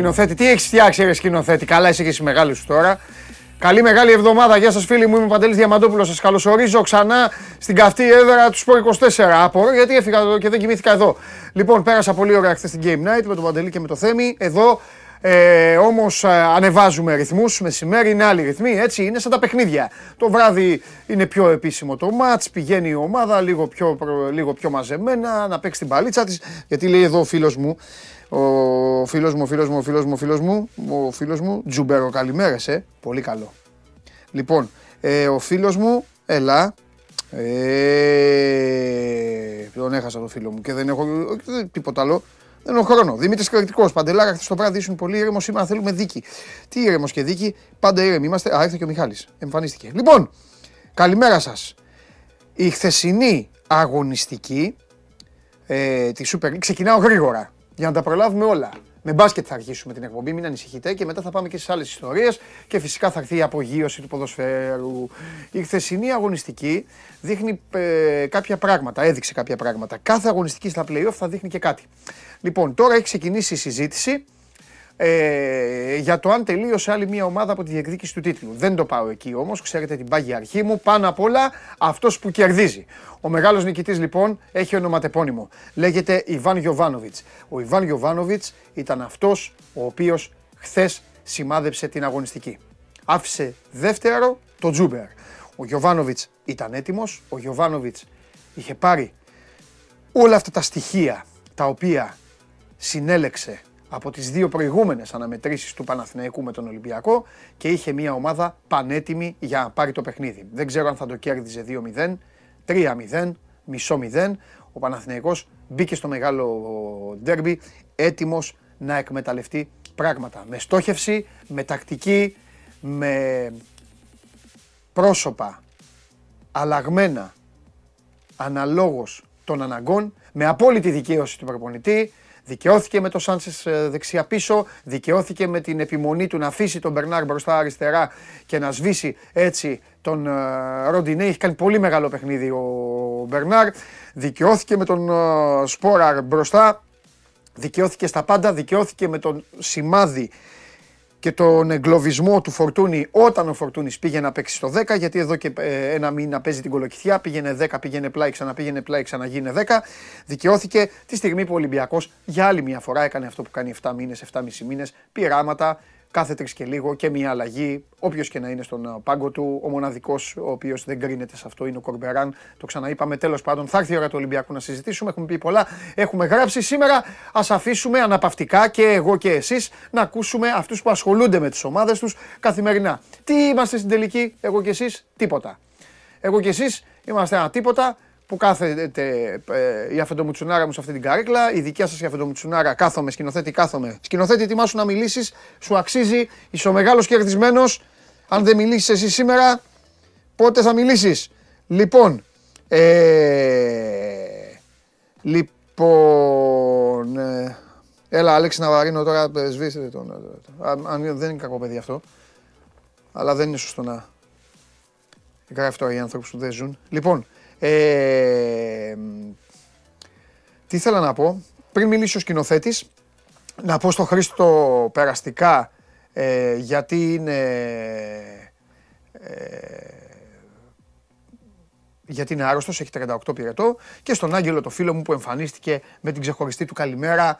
Φοβερό σκηνοθέτη. Τι έχεις φτιάξει, ρε σκηνοθέτη; Καλά, είσαι και εσύ μεγάλη σου τώρα. Καλή μεγάλη εβδομάδα. Γεια σας, φίλοι μου. Είμαι ο Παντελής Διαμαντόπουλος. Σας καλωσορίζω ξανά στην καυτή έδρα του Σπορ 24. Απορώ γιατί έφυγα εδώ και δεν κοιμήθηκα εδώ. Λοιπόν, πέρασα πολύ ωραία χθες στην Game Night με τον Παντελή και με το Θέμη. Εδώ ε, Όμως ανεβάζουμε ρυθμούς. Μεσημέρι είναι άλλοι ρυθμοί. Έτσι είναι σαν τα παιχνίδια. Το βράδυ είναι πιο επίσημο το ματ. Πηγαίνει η ομάδα λίγο πιο, λίγο πιο μαζεμένα να παίξει την παλίτσα της. Γιατί λέει εδώ ο φίλος μου, ο φίλος μου, ο φίλος μου, ο φίλος μου, ο φίλος μου, ο φίλος μου, Τζουμπέρο, καλημέρα, ε. Πολύ καλό. Λοιπόν, ε, ο φίλος μου, έλα. Ε, τον έχασα το φίλο μου και δεν έχω τίποτα άλλο. Δεν έχω χρόνο. Δημήτρης Κρητικό. Παντελάρα, χθες το βράδυ ήσουν πολύ ήρεμος. Σήμερα θέλουμε δίκη. Τι ήρεμος και δίκη. Πάντα ήρεμοι είμαστε. Α, ήρθε και ο Μιχάλης. Εμφανίστηκε. Λοιπόν, καλημέρα σας. Η χθεσινή αγωνιστική ε, τη Super League ξεκινάω γρήγορα για να τα προλάβουμε όλα. Με μπάσκετ θα αρχίσουμε την εκπομπή, μην ανησυχείτε και μετά θα πάμε και στις άλλες ιστορίες και φυσικά θα έρθει η απογείωση του ποδοσφαίρου. Η χθεσινή αγωνιστική δείχνει ε, κάποια πράγματα, έδειξε κάποια πράγματα. Κάθε αγωνιστική στα playoff θα δείχνει και κάτι. Λοιπόν, τώρα έχει ξεκινήσει η συζήτηση ε, για το αν τελείωσε άλλη μια ομάδα από τη διεκδίκηση του τίτλου. Δεν το πάω εκεί όμως, ξέρετε την πάγια αρχή μου. Πάνω απ' όλα αυτός που κερδίζει. Ο μεγάλος νικητής λοιπόν έχει ονοματεπώνυμο. Λέγεται Ιβάν Γιοβάνοβιτς. Ο Ιβάν Γιοβάνοβιτς ήταν αυτός ο οποίος χθες σημάδεψε την αγωνιστική. Άφησε δεύτερο το Τζούμπερ. Ο Γιοβάνοβιτς ήταν έτοιμος. Ο Γιοβάνοβιτς είχε πάρει όλα αυτά τα στοιχεία τα οποία συνέλεξε από τις δύο προηγούμενες αναμετρήσεις του Παναθηναϊκού με τον Ολυμπιακό και είχε μια ομάδα πανέτοιμη για να πάρει το παιχνίδι. Δεν ξέρω αν θα το κέρδιζε 2-0, 3-0, μισό 0. Ο Παναθηναϊκός μπήκε στο μεγάλο ντέρμπι έτοιμος να εκμεταλλευτεί πράγματα. Με στόχευση, με τακτική, με πρόσωπα αλλαγμένα αναλόγως των αναγκών, με απόλυτη δικαίωση του προπονητή, Δικαιώθηκε με το Σάντσες δεξιά πίσω, δικαιώθηκε με την επιμονή του να αφήσει τον Μπερνάρ μπροστά αριστερά και να σβήσει έτσι τον ε, Ροντινέ. Έχει κάνει πολύ μεγάλο παιχνίδι ο Μπερνάρ. Δικαιώθηκε με τον ε, Σπόραρ μπροστά. Δικαιώθηκε στα πάντα. Δικαιώθηκε με τον σημάδι και τον εγκλωβισμό του Φορτούνη όταν ο Φορτούνης πήγε να παίξει στο 10, γιατί εδώ και ε, ένα μήνα παίζει την κολοκυθιά, πήγαινε 10, πήγαινε πλάι, ξαναπήγαινε πλάι, ξαναγίνε 10. Δικαιώθηκε τη στιγμή που ο Ολυμπιακός για άλλη μια φορά έκανε αυτό που κάνει 7 μήνες, 7,5 μήνες, πειράματα, κάθε τρεις και λίγο και μια αλλαγή. Όποιος και να είναι στον ε, πάγκο του, ο μοναδικός ο οποίος δεν κρίνεται σε αυτό είναι ο Κορμπεράν. Το ξαναείπαμε. Τέλος πάντων, θα έρθει η ώρα του Ολυμπιακού να συζητήσουμε. Έχουμε πει πολλά. Έχουμε γράψει. Σήμερα ας αφήσουμε αναπαυτικά και εγώ και εσείς να ακούσουμε αυτούς που ασχολούνται με τις ομάδες τους καθημερινά. Τι είμαστε στην τελική, εγώ και εσείς, τίποτα. Εγώ και εσείς είμαστε ένα τίποτα που κάθεται ε, η αφεντομουτσουνάρα μου σε αυτή την καρέκλα, η δικιά σας η αφεντομουτσουνάρα κάθομαι, σκηνοθέτη κάθομαι. Σκηνοθέτη ετοιμάσου να μιλήσεις, σου αξίζει, είσαι ο μεγάλος κερδισμένος. Αν δεν μιλήσεις εσύ σήμερα, πότε θα μιλήσεις; Λοιπόν, ε, λοιπόν, ε, έλα Αλέξη Ναβαρίνο τώρα ε, σβήστε τον, ε, αν δεν είναι κακό παιδί αυτό, αλλά δεν είναι σωστό να γράφει τώρα οι άνθρωποι που δεν ζουν. Λοιπόν, ε, τι ήθελα να πω, πριν μιλήσει ο σκηνοθέτης, να πω στο Χρήστο περαστικά ε, γιατί είναι... Ε, γιατί είναι άρρωστος, έχει 38 πυρετό και στον Άγγελο το φίλο μου που εμφανίστηκε με την ξεχωριστή του καλημέρα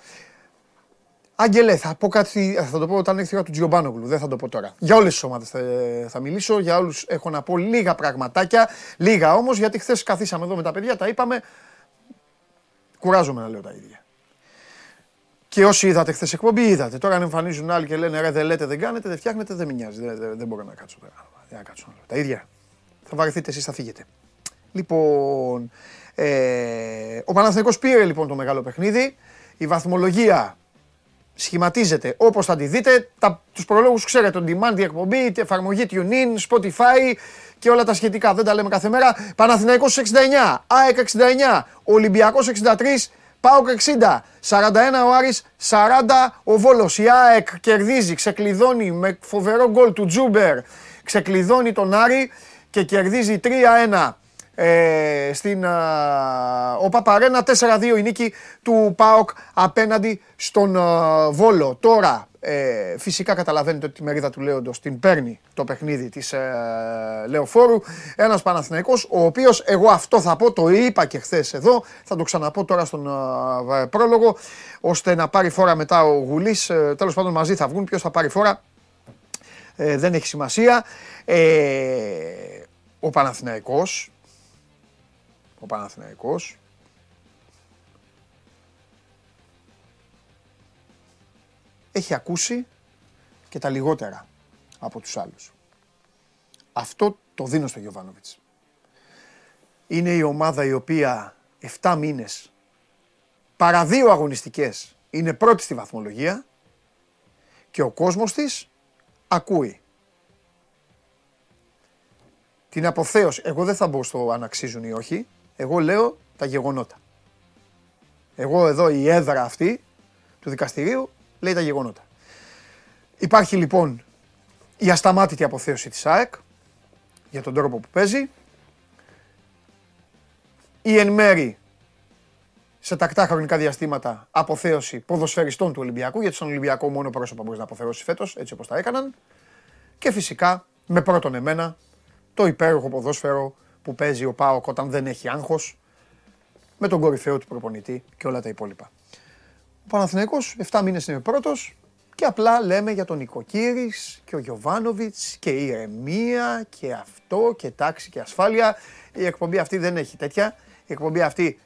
Άγγελε, θα πω κάτι, θα το πω όταν έρθει η ώρα του Τζιομπάνογλου, δεν θα το πω τώρα. Για όλες τις ομάδες θα, θα, μιλήσω, για όλους έχω να πω λίγα πραγματάκια. Λίγα όμως, γιατί χθες καθίσαμε εδώ με τα παιδιά, τα είπαμε. Κουράζομαι να λέω τα ίδια. Και όσοι είδατε χθες εκπομπή, είδατε. Τώρα αν εμφανίζουν άλλοι και λένε ρε, δεν λέτε, δεν κάνετε, δεν φτιάχνετε, δεν με νοιάζει. Δεν, δεν, δεν μπορώ να κάτσω τώρα. Δεν να κάτσω να λέω. Τα ίδια. Θα βαρεθείτε εσείς, θα φύγετε. Λοιπόν, ε, ο Παναθηναϊκός πήρε λοιπόν το μεγάλο παιχνίδι. Η βαθμολογία σχηματίζεται όπως θα τη δείτε. Τα, τους προλόγους ξέρετε, on demand, η εκπομπή, η εφαρμογή TuneIn, Spotify και όλα τα σχετικά. Δεν τα λέμε κάθε μέρα. Παναθηναϊκός 69, ΑΕΚ 69, Ολυμπιακός 63, ΠΑΟΚ 60, 41 ο Άρης, 40 ο Βόλος. Η ΑΕΚ κερδίζει, ξεκλειδώνει με φοβερό γκολ του Τζούμπερ, ξεκλειδώνει τον Άρη και κερδίζει 3-1 Ε, στην ο Παπαρένα 4-2 η νίκη του ΠΑΟΚ απέναντι στον Βόλο. Τώρα ε, φυσικά καταλαβαίνετε ότι τη μερίδα του Λέοντος την παίρνει το παιχνίδι της ε, Λεωφόρου. Ένας Παναθηναϊκός, ο οποίος εγώ αυτό θα πω, το είπα και χθες εδώ, θα το ξαναπώ τώρα στον ε, πρόλογο, ώστε να πάρει φόρα μετά ο Γουλής. Ε, τέλος πάντων μαζί θα βγουν, ποιος θα πάρει φόρα ε, δεν έχει σημασία. Ε, ο Παναθηναϊκός, ο Παναθηναϊκός, έχει ακούσει και τα λιγότερα από τους άλλους. Αυτό το δίνω στο Γιωβάνοβιτς. Είναι η ομάδα η οποία 7 μήνες παρά δύο αγωνιστικές είναι πρώτη στη βαθμολογία και ο κόσμος της ακούει. Την αποθέωση, εγώ δεν θα μπω στο αν αξίζουν ή όχι, εγώ λέω τα γεγονότα. Εγώ εδώ η έδρα αυτή του δικαστηρίου λέει τα γεγονότα. Υπάρχει λοιπόν η ασταμάτητη αποθέωση της ΑΕΚ για τον τρόπο που παίζει. Η εν μέρη σε τακτά χρονικά διαστήματα αποθέωση ποδοσφαιριστών του Ολυμπιακού, γιατί στον Ολυμπιακό μόνο πρόσωπα μπορείς να αποθεώσεις φέτος, έτσι όπως τα έκαναν. Και φυσικά με πρώτον εμένα το υπέροχο ποδόσφαιρο που παίζει ο Πάοκ όταν δεν έχει άγχος, με τον κορυφαίο του προπονητή και όλα τα υπόλοιπα. Ο Παναθηναίκος 7 μήνες είναι πρώτος και απλά λέμε για τον Νικοκύρης και ο Γιωβάνοβιτς και η ηρεμία και αυτό και τάξη και ασφάλεια. Η εκπομπή αυτή δεν έχει τέτοια. Η εκπομπή αυτή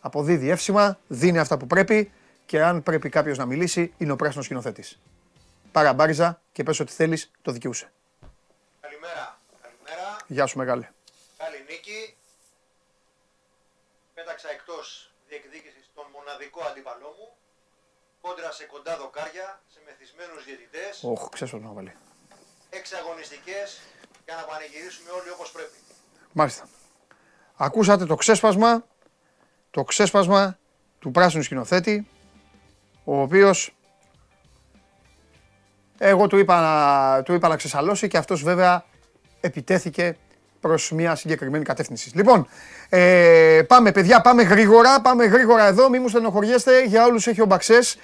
αποδίδει εύσημα, δίνει αυτά που πρέπει και αν πρέπει κάποιος να μιλήσει είναι ο πράσινος σκηνοθέτης. Παραμπάριζα και πες ό,τι θέλεις, το δικαιούσε. Καλημέρα. Καλημέρα. Γεια σου μεγάλε. Καλή νίκη. Πέταξα εκτός διεκδίκησης τον μοναδικό αντίπαλό μου κόντρα σε κοντά δοκάρια, σε μεθυσμένους διαιτητές. Όχι, ξέρω να βάλει. Έξι αγωνιστικές για να πανηγυρίσουμε όλοι όπως πρέπει. Μάλιστα. Ακούσατε το ξέσπασμα, το ξέσπασμα του πράσινου σκηνοθέτη, ο οποίος εγώ του είπα, να, του είπα να ξεσαλώσει και αυτός βέβαια επιτέθηκε προς μια συγκεκριμένη κατεύθυνση. Λοιπόν, ε, πάμε παιδιά, πάμε γρήγορα, πάμε γρήγορα εδώ, μην μου στενοχωριέστε, για όλους έχει ο Μπαξές,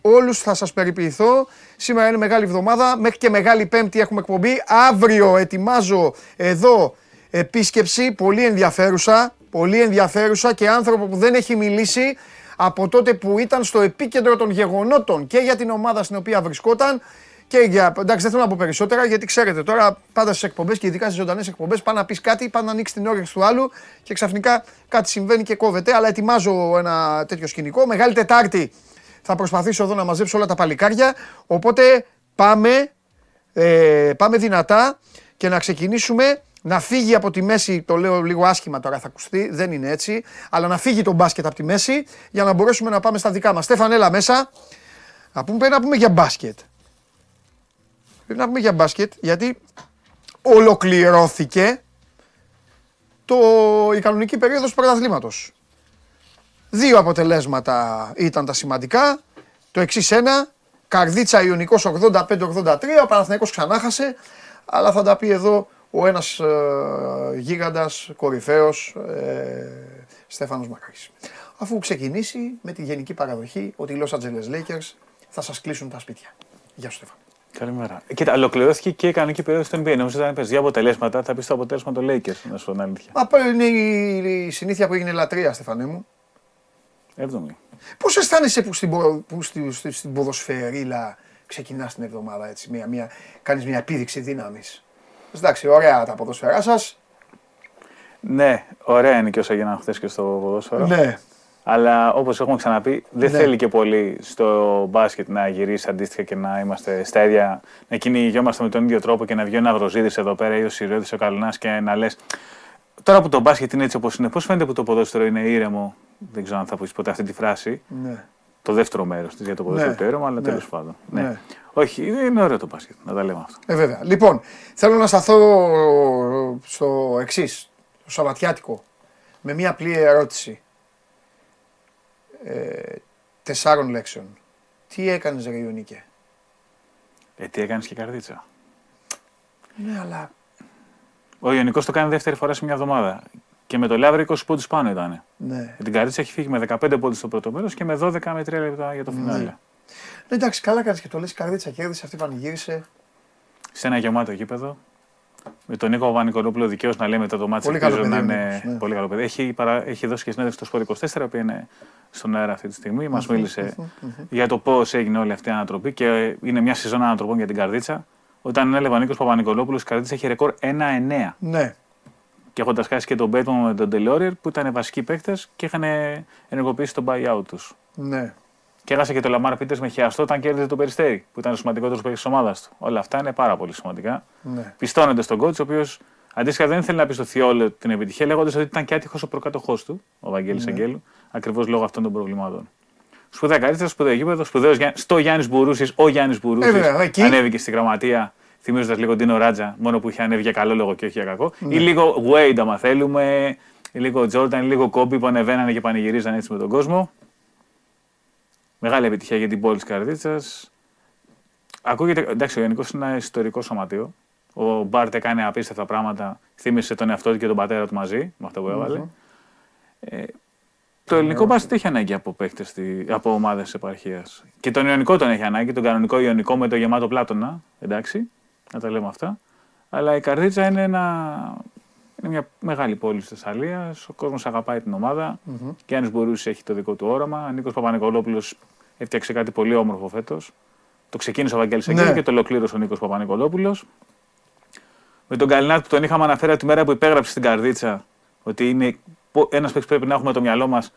όλους θα σας περιποιηθώ. Σήμερα είναι μεγάλη εβδομάδα, μέχρι και μεγάλη πέμπτη έχουμε εκπομπή. Αύριο ετοιμάζω εδώ επίσκεψη, πολύ ενδιαφέρουσα, πολύ ενδιαφέρουσα και άνθρωπο που δεν έχει μιλήσει από τότε που ήταν στο επίκεντρο των γεγονότων και για την ομάδα στην οποία βρισκόταν και για. Εντάξει, δεν θέλω να πω περισσότερα γιατί ξέρετε τώρα πάντα στις εκπομπές και ειδικά στις ζωντανές εκπομπές πάνε να πεις κάτι, πάνε να ανοίξεις την όρεξη του άλλου και ξαφνικά κάτι συμβαίνει και κόβεται. Αλλά ετοιμάζω ένα τέτοιο σκηνικό. Μεγάλη Τετάρτη θα προσπαθήσω εδώ να μαζέψω όλα τα παλικάρια. Οπότε πάμε, ε, πάμε δυνατά και να ξεκινήσουμε να φύγει από τη μέση, το λέω λίγο άσχημα τώρα θα ακουστεί, δεν είναι έτσι, αλλά να φύγει το μπάσκετ από τη μέση για να μπορέσουμε να πάμε στα δικά μας. Στέφαν, έλα μέσα. Να πούμε, να πούμε για μπάσκετ. Πρέπει να πούμε για μπάσκετ, γιατί ολοκληρώθηκε το, η κανονική περίοδος του πρωταθλήματος. Δύο αποτελέσματα ήταν τα σημαντικά. Το εξής ένα, Καρδίτσα Ιωνικός 85-83, ο Παναθηναϊκός ξανάχασε, αλλά θα τα πει εδώ ο ένας ε, γίγαντας, κορυφαίος, ε, Στέφανος Μακρύς. Αφού ξεκινήσει με τη γενική παραδοχή ότι οι Los Angeles Lakers θα σας κλείσουν τα σπίτια. Γεια σου Στέφανο. Καλημέρα. Κοίτα, ολοκληρώθηκε και η κανονική περίοδος στο NBA. Νομίζω ότι αν πες δύο αποτελέσματα, θα πεις το αποτέλεσμα των Lakers, να σου πω την αλήθεια. Μα είναι η, συνήθεια που έγινε λατρεία, Στεφανέ μου. Έβδομη. Πώς αισθάνεσαι που στην, που στη, στη, στην ποδοσφαιρίλα ξεκινάς την εβδομάδα έτσι, μια, μια, κάνεις μια επίδειξη δύναμης; Εντάξει, ωραία τα ποδοσφαιρά σας. Ναι, ωραία είναι και όσα έγιναν χθες και στο ποδόσφαιρο. Ναι. Αλλά όπως έχουμε ξαναπεί, δεν ναι. θέλει και πολύ στο μπάσκετ να γυρίσει αντίστοιχα και να είμαστε στα ίδια. να κυνηγιόμαστε με τον ίδιο τρόπο και να βγει ο Ναυροζίδης εδώ πέρα ή ο Σιρέδη ο Καλουνά και να λες. Τώρα που το μπάσκετ είναι έτσι όπως είναι, πώς φαίνεται που το ποδόσφαιρο είναι ήρεμο; Δεν ξέρω αν θα πεις ποτέ αυτή τη φράση. Ναι. Το δεύτερο μέρος της για το ποδόσφαιρο ναι. ήρεμο, αλλά ναι. τέλος πάντων. Ναι. ναι. Όχι, είναι ωραίο το μπάσκετ, να τα λέμε αυτό. Ε, βέβαια. Λοιπόν, θέλω να σταθώ στο εξής, το Σαββατιάτικο, με μια απλή ερώτηση ε, τεσσάρων λέξεων. Τι έκανες ρε Ιωνίκε; Ε, τι έκανες και καρδίτσα. Ναι, αλλά... Ο Ιωνικός το κάνει δεύτερη φορά σε μια εβδομάδα. Και με το Λαύριο 20 πόντους πάνω ήταν. Ναι. Με την Καρδίτσα έχει φύγει με 15 πόντους στο πρώτο μέρος και με 12 με 3 λεπτά για το φινάλε. Ναι, εντάξει, καλά κάνεις και το λες. Καρδίτσα κέρδισε, αυτή πανηγύρισε. Σε ένα γεμάτο γήπεδο. Με τον Νίκο Παπα-Νικολόπουλο δικαίως να λέει μετά το μάτι Πολύ ελπίζω καλό να παιδί ο είναι Νίκος, ναι. πολύ καλό παιδί. Έχει, παρα... έχει δώσει και συνέντευξη στο Σπορ 24 που είναι στον αέρα αυτή τη στιγμή. Μας μίλησε για το πώς έγινε όλη αυτή η ανατροπή και είναι μια σεζόν ανατροπών για την Καρδίτσα. Όταν έλεγε ο Νίκος Παπα-Νικολόπουλος, η Καρδίτσα έχει ρεκόρ 1-9. Ναι. Και έχοντας χάσει και τον Μπέτμον με τον Τελόριερ που ήταν βασικοί παίκτες και είχαν ενεργοποιήσει τον buyout τους. Ναι. Και έχασε και το Λαμάρ Πίτερς με χιαστό όταν κέρδιζε το Περιστέρι, που ήταν ο σημαντικότερος παίκτης της ομάδας του. Όλα αυτά είναι πάρα πολύ σημαντικά. ναι. Πιστώνεται στον coach, ο οποίος αντίστοιχα δεν ήθελε να πιστωθεί όλη την επιτυχία, λέγοντας ότι ήταν και άτυχος ο προκάτοχός του, ο Βαγγέλης Αγγέλου, ακριβώς λόγω αυτών των προβλημάτων. Σπουδαία Καρδίτσα, σπουδαίο γήπεδο, σπουδαίος στο Γιάννης Μπουρούσης. Ο Γιάννης Μπουρούσης Ε, βέβαια, εκεί. ανέβηκε στη γραμματεία, θυμίζοντας λίγο Ντίνο Ράτζα, μόνο που είχε ανέβει για καλό λόγο και όχι για κακό. Ή λίγο Wade, άμα θέλουμε, ή λίγο Jordan, ή λίγο Kobe που ανεβαίνανε και πανηγυρίζαν έτσι με τον κόσμο. Μεγάλη επιτυχία για την πόλη της Καρδίτσας. Ακούγεται, εντάξει, ο Γενικός είναι ένα ιστορικό σωματείο. Ο Μπάρτ έκανε απίστευτα πράγματα. Θύμισε τον εαυτό του και τον πατέρα του μαζί με αυτό που εβαλε Ε, το ελληνικό μπάσκετ έχει ανάγκη από παίκτες, από ομάδες επαρχίας. Και τον Ιωνικό τον έχει ανάγκη, τον κανονικό Ιωνικό με το γεμάτο πλάτωνα. Εντάξει, να τα λέμε αυτά. Αλλά η Καρδίτσα είναι, ένα, είναι μια μεγάλη πόλη τη Θεσσαλία. Ο κόσμος αγαπάει την ομάδα. Μμμ. Και αν Μπουρούση έχει το δικό του όραμα. Ο Νίκος Παπα-Νικολόπουλος έφτιαξε κάτι πολύ όμορφο φέτος. Το ξεκίνησε ο Βαγγέλης Αγγέλου Ναι. και το ολοκλήρωσε ο Νίκος Παπα-Νικολόπουλος. Με τον Καλινάτ που τον είχαμε αναφέρει από τη μέρα που υπέγραψε στην Καρδίτσα ότι είναι ένας παίκτης πρέπει να έχουμε το μυαλό μας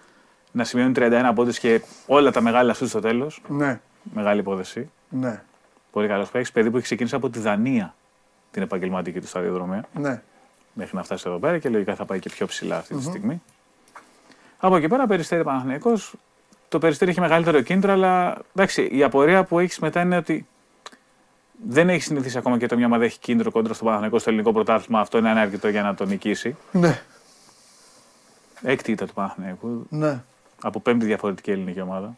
να σημειώνει 31 πόντους και όλα τα μεγάλα σου στο τέλος. Ναι. Μεγάλη υπόθεση. Ναι. Πολύ καλός παίκτης. Παιδί που έχει ξεκινήσει από τη Δανία την επαγγελματική του σταδιοδρομία Ναι. Μέχρι να φτάσει εδώ πέρα και λογικά θα πάει και πιο ψηλά αυτή τη στιγμή. Από εκεί πέρα, περιστέρι Παναθηναϊκός. Το περιστέρι έχει μεγαλύτερο κίνητρο, αλλά εντάξει, η απορία που έχεις μετά είναι ότι δεν έχεις συνηθίσει ακόμα και το μια ομάδα έχει κίνητρο κόντρα στο Παναθηναϊκό στο ελληνικό πρωτάθλημα. Αυτό είναι ανάρκητο για να το νικήσει. Ναι. Έκτη ήταν του Παναθηναϊκού Ναι. από πέμπτη διαφορετική ελληνική ομάδα.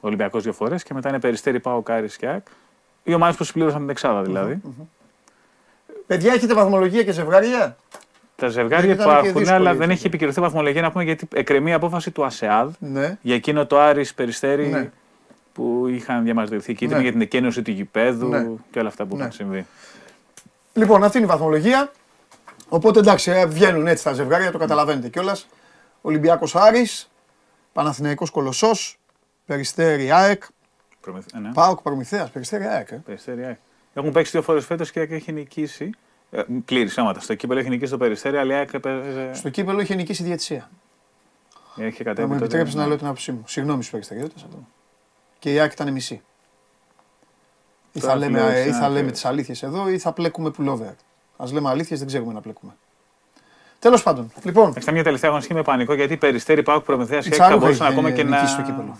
Ολυμπιακός δύο φορές και μετά είναι Περιστέρι, ΠΑΟΚ, Άρη και ΑΕΚ. Οι ομάδες που συμπλήρωσαν την εξάδα δηλαδή. Παιδιά, έχετε βαθμολογία και ζευγάρια; Τα ζευγάρια Δεν ήταν και υπάρχουν, δύσκολη αλλά η δεν έχει θέση. επικυρωθεί βαθμολογία να πούμε γιατί εκκρεμεί η απόφαση του ΑΣΕΑΔ Ναι. για εκείνο το Άρης Περιστέρι Ναι. που είχαν διαμαρτυρηθεί κίτρινοι Ναι. για την εκκένωση του γηπέδου Ναι. και όλα αυτά που Ναι. είχαν συμβεί. Λοιπόν, αυτή είναι η βαθμολογία. Οπότε εντάξει, ε, βγαίνουν έτσι τα ζευγάρια, το καταλαβαίνετε κιόλας. Ολυμπιάκο Άρης, Παναθηναϊκός Κολοσσός, Περιστέρι ΑΕΚ, Προμηθ- ε, ναι. Πάοκ Προμηθέας, Περιστέρι ΑΕΚ. ε. Περιστέρι ΑΕΚ. Έχουν παίξει δύο φορές φέτος και η ΑΕΚ έχει νικήσει. Ε, πλήρη σώματα. Στο κύπελο έχει νικήσει το Περιστέρι, αλλά η ΑΕΚ έπαιζε- Στο κύπελο είχε νικήσει η διαιτησία. έχει Θα κατέβει μου τότε, επιτρέψεις ναι. να λέω την άποψή μου. Συγγνώμη στους Περιστεριώτε. Και η ΑΕΚ ήταν μισή. Ή θα Τώρα λέμε, πλέον ή θα ξανά λέμε και- τις αλήθειες εδώ ή θα πλέκουμε πουλόβερ. Α λέμε αλήθειες, δεν ξέρουμε να πλέκουμε. Τέλος πάντων, λοιπόν, Εντάξει, Ήταν μια τελευταία αγωνιστική με πανικό γιατί Περιστέρι, Πάοκ, Προμηθέας και ΑΕΚ Τσάρου θα μπορούσαν είχε ακόμα και να.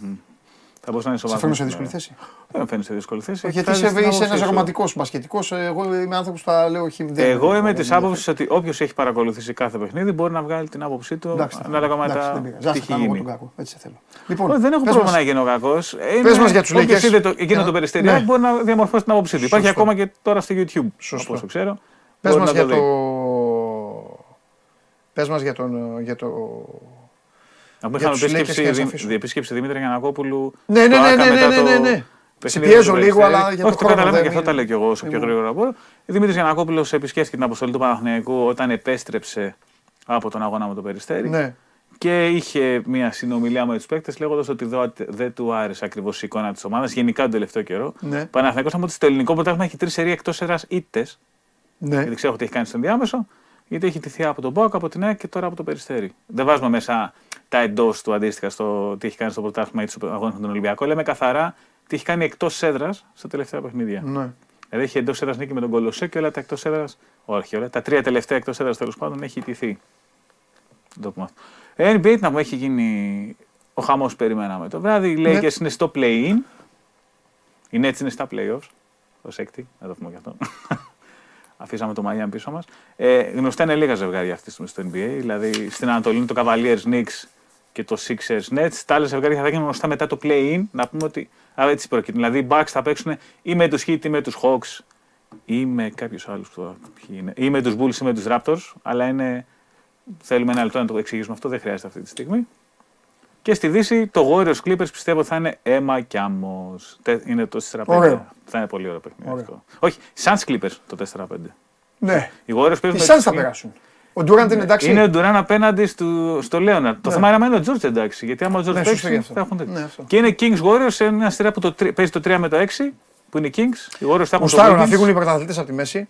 Θα μπορούσαν να είναι σε σοβαροί. φέρνω σε δύσκολη θέση. Δεν με φέρνει σε δύσκολη θέση. Γιατί Εκφράζεις είσαι, την είσαι άποψή ένας σου. ρομαντικό μπασκετικό. Εγώ είμαι άνθρωπος που θα λέω όχι. δεν- Εγώ είμαι δεν της με άποψης ότι όποιος έχει παρακολουθήσει κάθε παιχνίδι μπορεί να βγάλει την άποψή του Εντάξει, ανάλογα με εντάξει, τα δεν πειράζει. τι Ας έχει κάνω εγώ γίνει. τον κάκο. Έτσι σε θέλω. Λοιπόν, Όχι, δεν έχω πες πρόβλημα μας. να γίνω κακό. Πες μας για τους Lakers. είδε το, εκείνο Ναι. το περιστέρι, Ναι. μπορεί να διαμορφώσει την άποψή του. Υπάρχει Σωστό. ακόμα και τώρα στο YouTube. Σωστό. Όπω το ξέρω. Πες μπορεί μας να για δει. το... Πες μας για, τον, για το... Να πούμε, για είχαμε τους Lakers επίσκεψη, και να σε Δη- αφήσω. επίσκεψη Δημήτρη Γιανακόπουλου. Ναι, ναι, στο ναι, ΆΚΑ ναι, μετά ναι, το ναι, ναι. παιχνίδι Σε πιέζω με το λίγο, Περιστέρι. αλλά για το Όχι, το χρόνο καταλαβαίνω δεν και αυτό είναι. τα λέω κι εγώ όσο πιο Ήμουν- γρήγορα μπορώ. Ο Δημήτρης Γιανακόπουλο επισκέφθηκε την αποστολή του Παναθηναϊκού όταν επέστρεψε από τον αγώνα με το Περιστέρι. Ναι. Και είχε μια συνομιλία με τους παίκτες λέγοντας ότι εδώ δεν του άρεσε ακριβώς η εικόνα της ομάδας γενικά τον τελευταίο καιρό. Ναι. Παναθηναϊκός από ότι στο ελληνικό πρωτάθλημα έχει τρεις σερία εκτός έδρα ήττες. Ναι. Γιατί ξέρω τι έχει κάνει στον διάμεσο. Γιατί έχει τηθεί από τον Μπόκ, από την ΑΕΚ και τώρα από το Περιστέρι. Δεν βάζουμε μέσα τα εντός του αντίστοιχα στο τι έχει κάνει στο πρωτάθλημα ή τους αγώνες με τον Ολυμπιακό. Λέμε καθαρά τι έχει κάνει εκτός έδρας στα τελευταία παιχνίδια. Ναι. Δηλαδή έχει εντός έδρας νίκη με τον Κολοσσέ και όλα τα εκτός έδρας. Όχι, όλα. Τα τρία τελευταία εκτός έδρας τέλος πάντων έχει ιτηθεί. Δεν το πούμε αυτό. Ε, NBA να μου έχει γίνει ο χαμός που περιμέναμε. Το βράδυ οι Ναι. Lakers είναι στο play-in. Οι Nets είναι στα playoffs. Ω έκτη, να το πούμε και αυτό. Αφήσαμε το Miami πίσω μας. Ε, γνωστά είναι λίγα ζευγάρια αυτή τη στιγμή στο NBA. Δηλαδή στην Ανατολή είναι το Cavaliers Knicks και το Sixers Nets. Τα άλλα ζευγάρια θα γίνουν γνωστά μετά το play-in. Να πούμε ότι. Α, έτσι προκύπτει. Δηλαδή οι Bucks θα παίξουν ή με τους Heat ή με τους Hawks ή με κάποιους άλλους που τώρα ποιοι είναι. Ή με τους Bulls ή με τους Raptors. Αλλά είναι θέλουμε ένα λεπτό να το εξηγήσουμε αυτό, δεν χρειάζεται αυτή τη στιγμή. Και στη Δύση το Warriors Clippers πιστεύω θα είναι αίμα κι άμμος. Είναι το 4-5. Ωραίο. Θα είναι πολύ ωραίο παιχνίδι Ωραίο. αυτό. Όχι, Suns Clippers το 4-5. Ναι. Οι Warriors Οι παίζουν. Suns θα περάσουν. Ο Ντουράντ είναι εντάξει. Είναι ο Ντουράν απέναντι στο, στο Λέοναρντ. Το Ναι. θέμα είναι αν είναι ο Τζόρτζ εντάξει. Γιατί άμα ο Τζόρτζ Ναι, σωστό παίξει γι' αυτό. θα έχουν τέτοιο. Ναι, αυτό. Και είναι Kings Warriors σε μια σειρά που το, τρι- παίζει το 3 με το 6 που είναι οι Kings. Οι Warriors θα έχουν το Γουστάρω να Wiggins. φύγουν οι πρωταθλητές από τη μέση.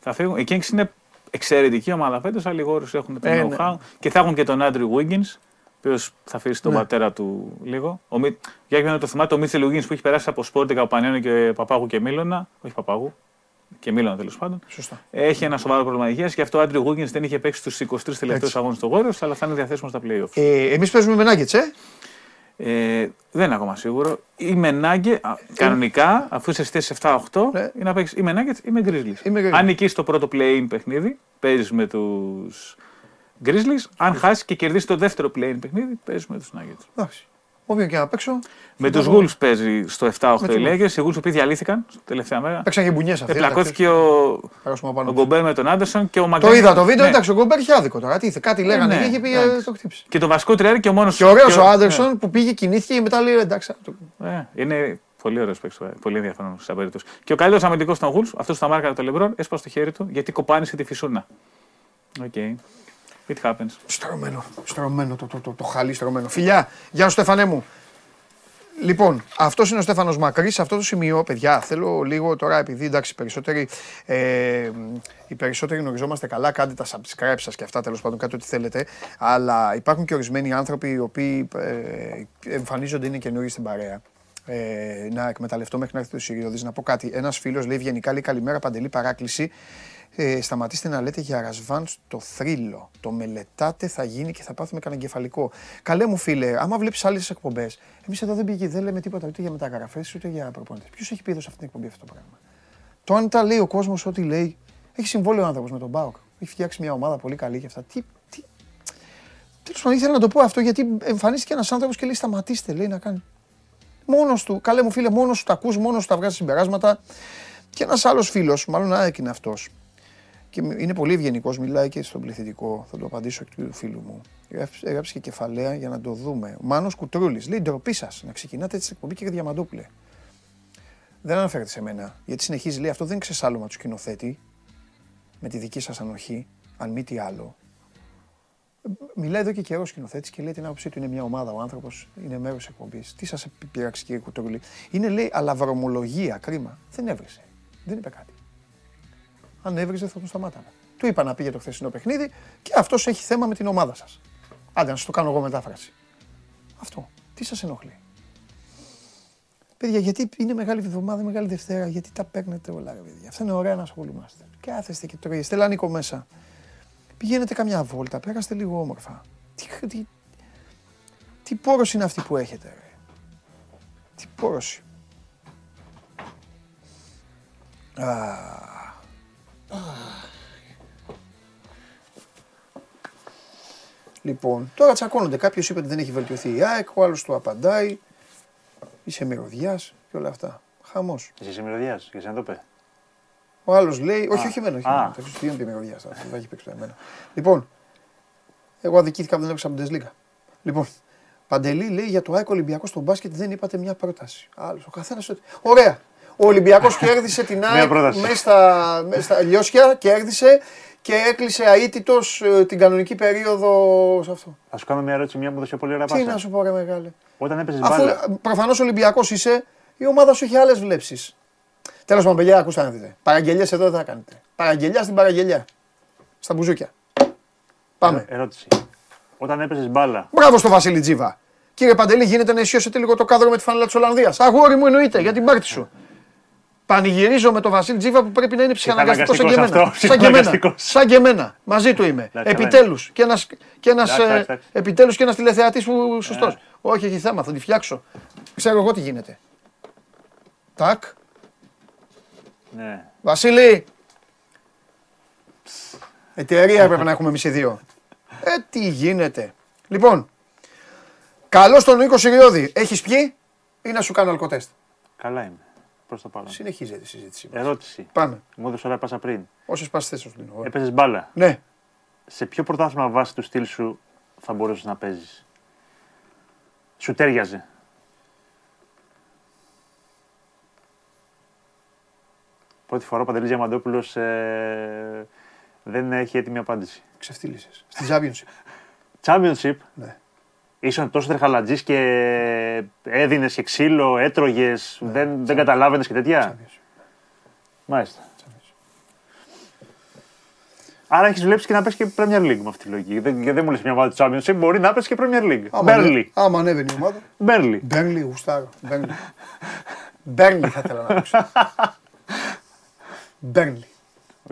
Θα φύγουν. Οι Kings είναι εξαιρετική ομάδα φέτος, αλλά οι Warriors έχουν το Ε, ναι. know-how και θα έχουν και τον Andrew Wiggins, ο οποίος θα αφήσει τον Ναι. πατέρα του λίγο. Ο, Μι- για όποιον δεν το θυμάται, ο Μίτσελ Wiggins που έχει περάσει από Σπόρτικα, από Πανένο και Παπάγου και Μίλωνα. Όχι Παπάγου, και Μίλωνα τέλος πάντων. Σωστά. Έχει ένα σοβαρό πρόβλημα υγείας και αυτό ο Andrew Wiggins δεν είχε παίξει στου 23 τελευταίους Έτσι. αγώνες του Warriors, αλλά θα είναι διαθέσιμος στα playoffs. Ε, Εμείς παίζουμε με Nuggets, ε; Ε, δεν είναι ακόμα σίγουρο. Είμαι Νάγκε, κανονικά, αφού είσαι στη θέση 7-8, Ναι. είναι να παίξεις είμαι Nuggets ή με Grizzlies. Είμαι Grizzlies. Αν νικήσεις το πρώτο play-in παιχνίδι, παίζεις με τους Grizzlies. Αν χάσεις και κερδίσεις το δεύτερο play-in παιχνίδι, παίζει με τους Nuggets. Εντάξει. Όποιον και να παίξω. Με θα τους το- Wolves παίζει στο 7-8 Με οι τους Lakers. Οι Wolves που διαλύθηκαν στην τελευταία μέρα. Παίξαν και μπουνιές αυτοί. Επλακώθηκε ο, Περάσουμε ο πάνω. Γκομπέρ με τον Άντερσον και ο Το Μαγκάνη. είδα το βίντεο, Ναι. εντάξει, ο Γκομπέρ είχε άδικο τώρα. Τι, ήθελε, κάτι λέγανε ναι, και είχε πει, εντάξει. ε, το χτύπησε. Και το βασικό τριάρι και ο μόνος. Και ωραίος ο Άντερσον που πήγε, κινήθηκε και μετά λέει εντάξει. α, το- Ε, είναι πολύ ωραίος παίκτης, πολύ ενδιαφέρον σε περίπτωση. Και ο καλύτερος αμυντικός των Wolves, αυτός που τα μάρκαρε το Λεμπρόν, έσπασε το χέρι του γιατί κοπάνισε τη φυσούνα. Ok. Okay. It happens. Στρωμένο, στρωμένο, το, το, το, το χαλί στρωμένο. Φιλιά, γεια σου Στέφανέ μου. Λοιπόν, αυτός είναι ο Στέφανος Μακρύς. Σε αυτό το σημείο, παιδιά, θέλω λίγο τώρα, επειδή εντάξει, οι περισσότεροι, ε, οι περισσότεροι γνωριζόμαστε καλά, κάντε τα subscribe σας και αυτά τέλος πάντων, κάντε ό,τι θέλετε. Αλλά υπάρχουν και ορισμένοι άνθρωποι οι οποίοι ε, εμφανίζονται, είναι καινούριοι στην παρέα. Ε, να εκμεταλλευτώ μέχρι να έρθει το Σιριώδης, να πω κάτι. Ένας φίλος λέει ευγενικά, λέει καλημέρα, Παντελή παράκληση. Ε, σταματήστε να λέτε για Ρασβάν στο θρύλο. Το μελετάτε, θα γίνει και θα πάθουμε κανένα εγκεφαλικό. Καλέ μου φίλε, άμα βλέπεις άλλες εκπομπές, εμείς εδώ δεν, πήγε, δεν λέμε τίποτα ούτε για μεταγραφές ούτε για προπονητές. Ποιος έχει πει εδώ σε αυτήν την εκπομπή αυτό το πράγμα; Το αν τα λέει ο κόσμος ό,τι λέει, έχει συμβόλαιο ο άνθρωπος με τον Μπάουκ. Έχει φτιάξει μια ομάδα πολύ καλή και αυτά. Τι, τι... Τέλος πάντων, ήθελα να το πω αυτό γιατί εμφανίστηκε ένας άνθρωπος και λέει: Σταματήστε, λέει να κάνει. Μόνος του, καλέ μου φίλε, μόνος σου τα ακούς, μόνος σου τα βγάζεις συμπεράσματα. Και ένας άλλος φίλος, μάλλον ΑΕΚ είναι αυτός, και είναι πολύ ευγενικός, μιλάει και στον πληθυντικό. Θα το απαντήσω και του φίλου μου. Έγραψε- Έγραψε και κεφαλαία για να το δούμε. Ο Μάνος Κουτρούλης λέει: Ντροπή σας να ξεκινάτε έτσι την εκπομπή και Διαμαντόπουλε. Δεν αναφέρεται σε μένα. Γιατί συνεχίζει, λέει: Αυτό δεν είναι ξεσάλωμα του σκηνοθέτη με τη δική σας ανοχή, αν μη τι άλλο. Μιλάει εδώ και καιρός ο σκηνοθέτης και λέει την άποψή του: Είναι μια ομάδα ο άνθρωπος, είναι μέρος τη εκπομπής. Τι σας πειράξει, κύριε Κουτρούλη. Είναι, λέει, αλαβρομολογία, κρίμα. Δεν έβρισε. Δεν είπε κάτι. Αν έβριζε θα τον σταμάταγα. Του είπα να πει για το χθεσινό παιχνίδι και αυτός έχει θέμα με την ομάδα σας. Άντε να σας το κάνω εγώ μετάφραση. Αυτό. Τι σας ενοχλεί; Παιδιά, γιατί είναι μεγάλη εβδομάδα, μεγάλη Δευτέρα, γιατί τα παίρνετε όλα, ρε παιδιά. Αυτά είναι ωραία να ασχολούμαστε. Κάθεστε και τρώγεστε. Στέλνει Νίκο μέσα. Πηγαίνετε καμιά βόλτα, πέραστε λίγο όμορφα. Τι, τι, τι πόρος είναι αυτή που έχετε, ρε. Τι πόρος. Α, Λοιπόν, τώρα τσακώνονται. Κάποιος είπε ότι δεν έχει βελτιωθεί η ΑΕΚ, ο άλλος του απαντάει. Είσαι μυρωδιάς και όλα αυτά. Χαμός. Εσύ είσαι μυρωδιάς, και εσύ να το πει. Ο άλλος λέει, όχι, όχι εμένα, όχι Α. εμένα. Θα πει τι μυρωδιάς, θα θα έχει παίξει το εμένα. Λοιπόν, εγώ αδικήθηκα που δεν έπαιξα Bundesliga. Λοιπόν, Παντελή λέει για το ΑΕΚ Ολυμπιακό στο μπάσκετ δεν είπατε μια πρόταση. Άλλος, ο καθένας. Ωραία. Ο Ολυμπιακός κέρδισε την Μια ΑΕΚ πρόταση. μέσα στα, μέσα στα λιώσια, κέρδισε και έκλεισε αίτητος την κανονική περίοδο σε αυτό. Θα σου κάνω μια ερώτηση, μια που δώσε πολύ ωραία Τι πάσα. να σου πω, ρε μεγάλε. Όταν έπαιζες Αφού μπάλα. προφανώς Ολυμπιακός είσαι, η ομάδα σου έχει άλλες βλέψεις. Τέλος πάντων, παιδιά, ακούστε να δείτε. Παραγγελίε εδώ δεν θα κάνετε. Παραγγελιά στην παραγγελιά. Στα μπουζούκια. Πάμε. Ε, Ερώτηση. Όταν έπαιζες μπάλα, Μπράβο στο Βασίλη Τζίβα. Κύριε Παντελή, γίνεται να ισιώσετε λίγο το κάδρο με τη φανέλα της Ολλανδίας. Αγόρι μου εννοείται για την πάρτι σου. Πανηγυρίζω με τον Βασίλη Τζίβα που πρέπει να είναι ψυχαναγκαστικός σαν και εμένα. Ψυχαναγκαστικός Σαν και εμένα. ψυχαναγκαστικός. Σαν και εμένα. Μαζί του είμαι. Εντάξει, Επιτέλους. Και ένα και ένας, Εντάξει, ε, εντάξει, εντάξει. επιτέλους και ένας τηλεθεατής που σωστός. Ναι. Όχι, έχει θέμα, θα τη φτιάξω. Ξέρω εγώ τι γίνεται. Τάκ. ναι. Βασίλη. Εταιρεία έπρεπε να έχουμε εμείς οι δύο. Ε, τι γίνεται. Λοιπόν, καλό τον Νίκο Σιριώδη. Έχεις πιει ή να σου κάνω αλκοτέστ; Καλά είμαι. Προς το παρόν. Συνεχίζεται η συζήτησή μας. Ερώτηση. Πάμε. Μου έδωσε ωραία πάσα πριν. Όσες πας θες θα σου δίνω. Ωραία. Έπαιζες μπάλα. Ναι. σε ποιο πρωτάθλημα βάσει του στυλ σου θα μπορούσες να παίζεις; Σου τέριαζε. Πρώτη φορά ο Παντελής Διαμαντόπουλος ε, δεν έχει έτοιμη απάντηση. Ξεφτύλισε. Στην Championship. Championship, ναι. Ήσουν τόσο τρεχαλατζής και έδινες και ξύλο, έτρωγες, δεν, δεν καταλάβαινες και τέτοια; Championship. Μάλιστα. Άρα έχεις δουλέψει και να πες και Premier League με αυτή τη λογική. Δεν, γιατί δεν μου λες μια ομάδα του Championship, μπορεί να πες και Premier League. Άμα ανέ- Μπέρλι. Άμα ανέβαινε η ομάδα. Μπέρλι. Μπέρλι, γουστάρω. Μπέρλι. Μπέρνλι θα ήθελα να παίξω. Μπέρλι.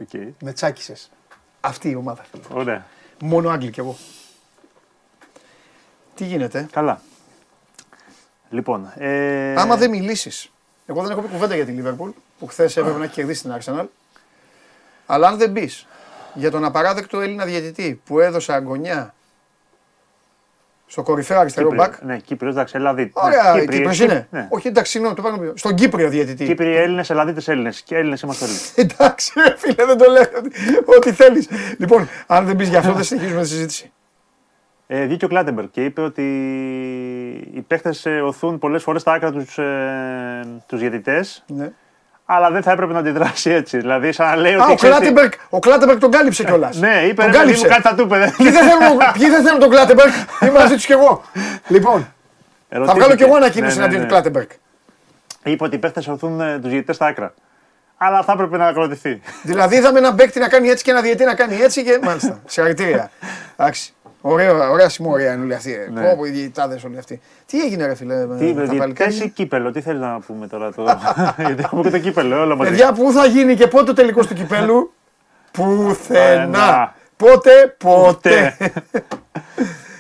Οκ. Με τσάκισες. Αυτή η ομάδα θέλω. Ωραία. Μόνο Άγγλοι κι εγώ. Τι γίνεται; Καλά. Λοιπόν. Ε... Άμα δεν μιλήσεις. Εγώ δεν έχω πει κουβέντα για τη Λίβερπουλ που χθες έπρεπε να έχει κερδίσει την Arsenal. Αλλά αν δεν μπεις για τον απαράδεκτο Έλληνα διαιτητή που έδωσε αγκωνιά στο κορυφαίο αριστερό Κύπριο. μπακ. Ναι, Κύπριος, εντάξει, Ελλαδίτη. Ωραία, ναι, η Κύπρος είναι. Ναι. Όχι, εντάξει, συγγνώμη, το πάνω. Στον Κύπριο διαιτητή. Κύπριοι Έλληνες, Ελλαδίτες Έλληνες. Και Έλληνες είμαστε όλοι. Εντάξει, ρε φίλε, δεν το λέω. Ό,τι θέλεις. Λοιπόν, αν δεν πει γι' αυτό, δεν συνεχίζουμε τη συζήτηση. Ε, βγήκε ο Κλάτεμπεργκ και είπε ότι οι παίχτες ωθούν πολλές φορές στα άκρα τους ε, τους διαιτητές, Ναι. αλλά δεν θα έπρεπε να αντιδράσει έτσι. Δηλαδή, σαν να λέει Α, ότι. ο ξέρεις τι- Κλάτεμπεργκ, ο Κλάτεμπεργκ τον κάλυψε κιόλας. Ναι, είπε τον ρε παιδί μου, κάλυψε. κάτι θα του είπε. Ποιοι δεν θέλουν, ποιοι δεν θέλουν τον Κλάτεμπεργκ, είμαι μαζί τους κι εγώ. Λοιπόν, θα βγάλω κι εγώ ανακοίνωση Ναι, ναι, εναντίον ναι. του Κλάτεμπεργκ. Είπε ότι οι παίχτε οθούν τους διαιτητές στα άκρα. Αλλά θα έπρεπε να ακροτηθεί. Δηλαδή είδαμε ένα παίκτη να κάνει έτσι και ένα διαιτή να κάνει έτσι και μάλιστα. Συγχαρητήρια. Εντάξει. Ωραία, ωραία συμμορία είναι όλοι αυτοί. Ναι. Ναι. Πω, οι διαιτητάδες όλοι αυτοί. Τι έγινε ρε φίλε με Τι είπε, τα διαιτητέ ή παλικάρια; κύπελο, τι θέλεις να πούμε τώρα. Το... Γιατί έχουμε και το κύπελο, όλα μαζί. Παιδιά, πού θα γίνει και πότε ο τελικός του κυπέλου; Πουθενά. Πουθενά. Πότε, πότε.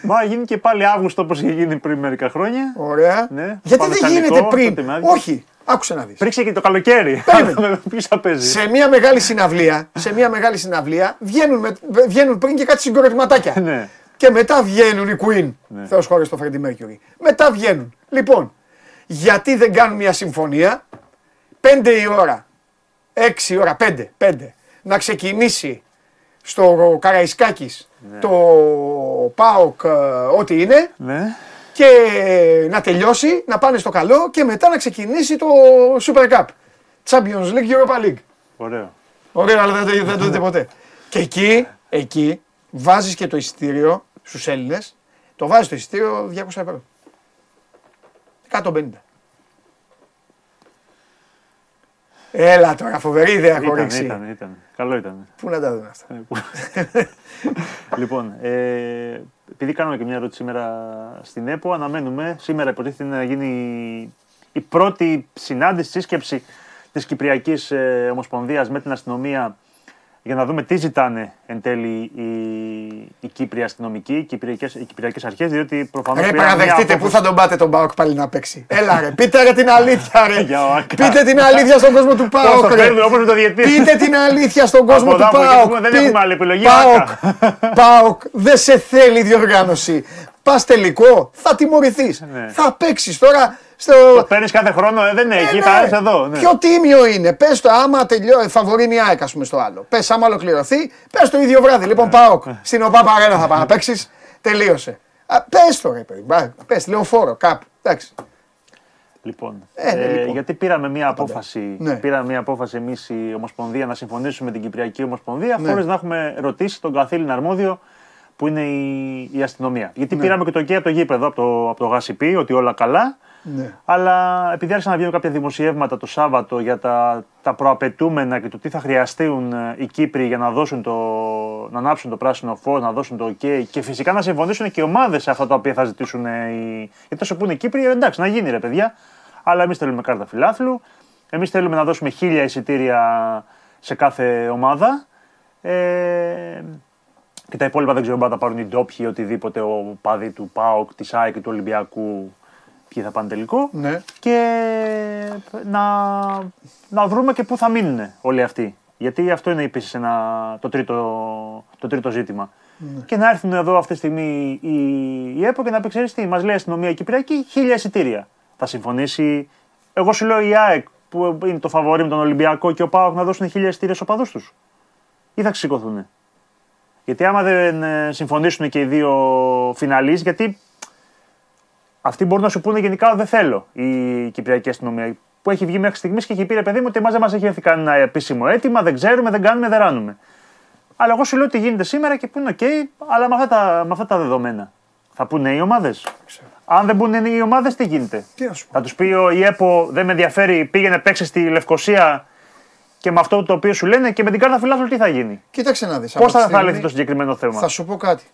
Μα γίνει και πάλι Αύγουστο όπως είχε γίνει πριν μερικά χρόνια. Ωραία. Ναι, Γιατί πάμε δεν στα γίνεται Νικό, πριν; τότε με άδεια. Όχι. Άκουσε να δεις. Πριν και το καλοκαίρι. Περίμενε. Ποιο θα παίζει. Σε μια μεγάλη συναυλία, σε μια μεγάλη συναυλία βγαίνουν, με, βγαίνουν πριν και κάτι συγκροτηματάκια. Ναι. Και μετά βγαίνουν οι Queen. Ναι. Θεός χώρες στο Freddie Mercury. Μετά βγαίνουν. Λοιπόν, γιατί δεν κάνουν μια συμφωνία, 5 η ώρα, 6 η ώρα, 5, 5, να ξεκινήσει στο Καραϊσκάκης το ΠΑΟΚ ε, ό,τι είναι Ναι. και να τελειώσει, να πάνε στο καλό και μετά να ξεκινήσει το Super Cup. Champions League, Europa League. Ωραίο. Ωραίο, αλλά δεν το, δεν το δείτε ποτέ. Και εκεί, εκεί βάζεις και το εισιτήριο στους Έλληνες, το βάζεις το εισιτήριο 200 ευρώ. 150. Έλα τώρα, φοβερή ιδέα Ήταν, κορίξη. ήταν, ήταν. Καλό ήταν. Πού να τα δουν αυτά; λοιπόν, ε, επειδή κάναμε και μια ερώτηση σήμερα στην ΕΠΟ, αναμένουμε σήμερα υποτίθεται να γίνει η πρώτη συνάντηση, σύσκεψη της Κυπριακής ε, Ομοσπονδίας με την αστυνομία για να δούμε τι ζητάνε εν τέλει οι, οι Κύπροι αστυνομικοί, οι Κυπριακές, οι Κυπριακές αρχές, διότι προφανώς Ρε πήραν μια παραδεχτείτε πού απόφαση- θα τον πάτε τον Πάοκ πάλι να παίξει. Έλα ρε, πείτε ρε την αλήθεια ρε. Για ο Άκα. Πείτε την αλήθεια στον κόσμο του Πώς το Πάοκ ρε. παίρνουμε, όπως με το διετή. Πείτε την αλήθεια στον κόσμο Από του εδώ, από εκεί, ΠΑΟΚ. δεν Πι- έχουμε άλλη επιλογή, ΠΑΟΚ, Άκα. ΠΑΟΚ, δεν σε θέλει διοργάνωση. Πας τελικό, θα τιμωρηθείς. Ναι. Θα παίξεις τώρα στο. Το παίρνεις κάθε χρόνο, ε, δεν έχει, Ε, θα ναι. έρθεις εδώ. Ναι. Πιο τίμιο είναι. Πες το άμα τελειώσει. Φαβορίνη ΑΕΚ, ας πούμε, στο άλλο. Πες άμα ολοκληρωθεί, πες το ίδιο βράδυ. Λοιπόν, ΠΑΟΚ, στην ΟΠΑΠ Αρένα θα πάει να παίξεις. Τελείωσε. Πες το ρε παιδί. Πες λεωφόρο κάπου. Εντάξει. Λοιπόν, Ε, ναι, ε, λοιπόν. γιατί πήραμε μια απόφαση, Ναι. πήραμε μια απόφαση εμείς η Ομοσπονδία να συμφωνήσουμε με την Κυπριακή Ομοσπονδία Ναι. χωρίς να έχουμε ρωτήσει τον καθήλυνα αρμόδιο που είναι η, η αστυνομία. Γιατί Ναι. πήραμε και το OK από το γήπεδο, από το, από το ΓΑΣΥΠΗ, ότι όλα καλά. Ναι. Αλλά επειδή άρχισαν να βγαίνουν κάποια δημοσιεύματα το Σάββατο για τα, τα προαπαιτούμενα και το τι θα χρειαστούν ε, οι Κύπροι για να, δώσουν το, να ανάψουν το πράσινο φως, να δώσουν το OK και φυσικά να συμφωνήσουν και οι ομάδες σε αυτά τα οποία θα ζητήσουν ε, οι. Γιατί τόσο που είναι οι Κύπροι, ε, εντάξει, να γίνει ρε παιδιά. Αλλά εμείς θέλουμε κάρτα φιλάθλου. Εμείς θέλουμε να δώσουμε χίλια εισιτήρια σε κάθε ομάδα. Ε, και τα υπόλοιπα δεν ξέρω αν θα τα πάρουν οι ντόπιοι, οτιδήποτε, ο παδί του ΠΑΟΚ, της ΑΕΚ και του Ολυμπιακού, ποιοι θα πάνε τελικό. Ναι. Και να, να βρούμε και πού θα μείνουν όλοι αυτοί. Γιατί αυτό είναι επίσης το, τρίτο, το τρίτο ζήτημα. Και να έρθουν εδώ αυτή τη στιγμή η, η ΕΠΟ και να πει: Ξέρεις τι, μας λέει η αστυνομία Κυπριακή, χίλια εισιτήρια. Θα συμφωνήσει. Εγώ σου λέω η ΑΕΚ που είναι το φαβορή με τον Ολυμπιακό και ο ΠΑΟΚ να δώσουν χίλια εισιτήρια στους οπαδούς τους. Ή θα ξεσηκωθούν. Γιατί άμα δεν ε, συμφωνήσουν και οι δύο φιναλείς, γιατί αυτοί μπορούν να σου πούνε γενικά δεν θέλω η Κυπριακή αστυνομία. Που έχει βγει μέχρι στιγμής και έχει πει ρε παιδί μου ότι εμάς δεν μας έχει έρθει κανένα επίσημο αίτημα, δεν ξέρουμε, δεν κάνουμε, δεν ράνουμε. Αλλά εγώ σου λέω ότι γίνεται σήμερα και που είναι οκ, αλλά με αυτά, τα, με αυτά τα δεδομένα. Θα πούνε οι ομάδες. Αν δεν πούνε οι ομάδες, τι γίνεται; Τι να σου πω. Θα τους πει ο η ΕΠΟ δεν με ενδιαφέρει, πήγαινε παίξει στη Λευκοσία και με αυτό το οποίο σου λένε και με την κάρτα φιλάθλου τι θα γίνει; Κοίταξε να δεις. Πώς θα, θα λυθεί το συγκεκριμένο θέμα; Θα σου πω κάτι.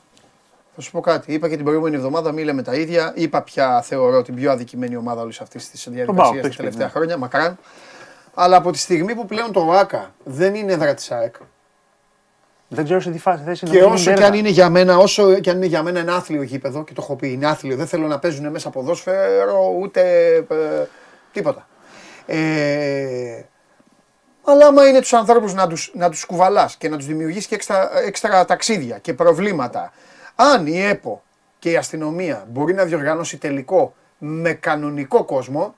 Θα σου πω κάτι. Είπα και την προηγούμενη εβδομάδα, μη λέμε τα ίδια. Είπα πια θεωρώ την πιο αδικημένη ομάδα όλης αυτής της Πάοκ, διαδικασίας το τα έχεις πει, τελευταία ναι. χρόνια. Μακράν. Αλλά από τη στιγμή που πλέον το ΆΚΑ δεν είναι έδρα της ΑΕΚ. Δεν ξέρω σε τι φάση θέση είναι. Και αυτή η όσο και Μπέρδα. αν είναι για μένα, όσο και αν είναι για μένα ένα άθλιο γήπεδο, και το έχω πει, είναι άθλιο, δεν θέλω να παίζουν μέσα ποδόσφαιρο ούτε ε, τίποτα. Ε, αλλά άμα είναι τους ανθρώπους να τους, να τους κουβαλάς και να τους δημιουργείς και έξτρα, έξτρα ταξίδια και προβλήματα, αν η ΕΠΟ και η αστυνομία μπορεί να διοργανώσει τελικό με κανονικό κόσμο,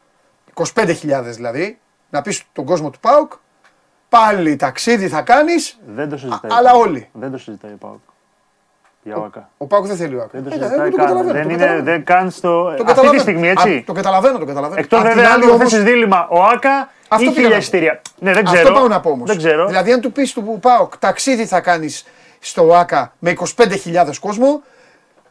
25.000 δηλαδή, να πεις τον κόσμο του ΠΑΟΚ, πάλι ταξίδι θα κάνεις, Δεν το συζητάει. Α, αλλά όλοι. Δεν το συζητάει ο Πάοκ. Για ΟΑΚΑ. Ο Πάουκ δεν θέλει ο Άκη. Δεν το Ε, συζητάει εγώ το καν. καταλαβαίνω, Δεν το είναι, καταλαβαίνω. δεν καν στο. Το Αυτή τη καταλαβαίνω. στιγμή, Α, έτσι. Το καταλαβαίνω, το καταλαβαίνω. Εκτός Απ' την βέβαια αν άλλη του όμως- θέσει δίλημα ο ΑΚΑ Αυτό ή πήγα να χίλια πω. εισιτήρια. Ναι, δεν Αυτό ξέρω. πάω να πω όμως. Δεν ξέρω. Δηλαδή, αν του πεις του Πάοκ ταξίδι θα κάνεις στο ΑΚΑ με 25.000 κόσμο,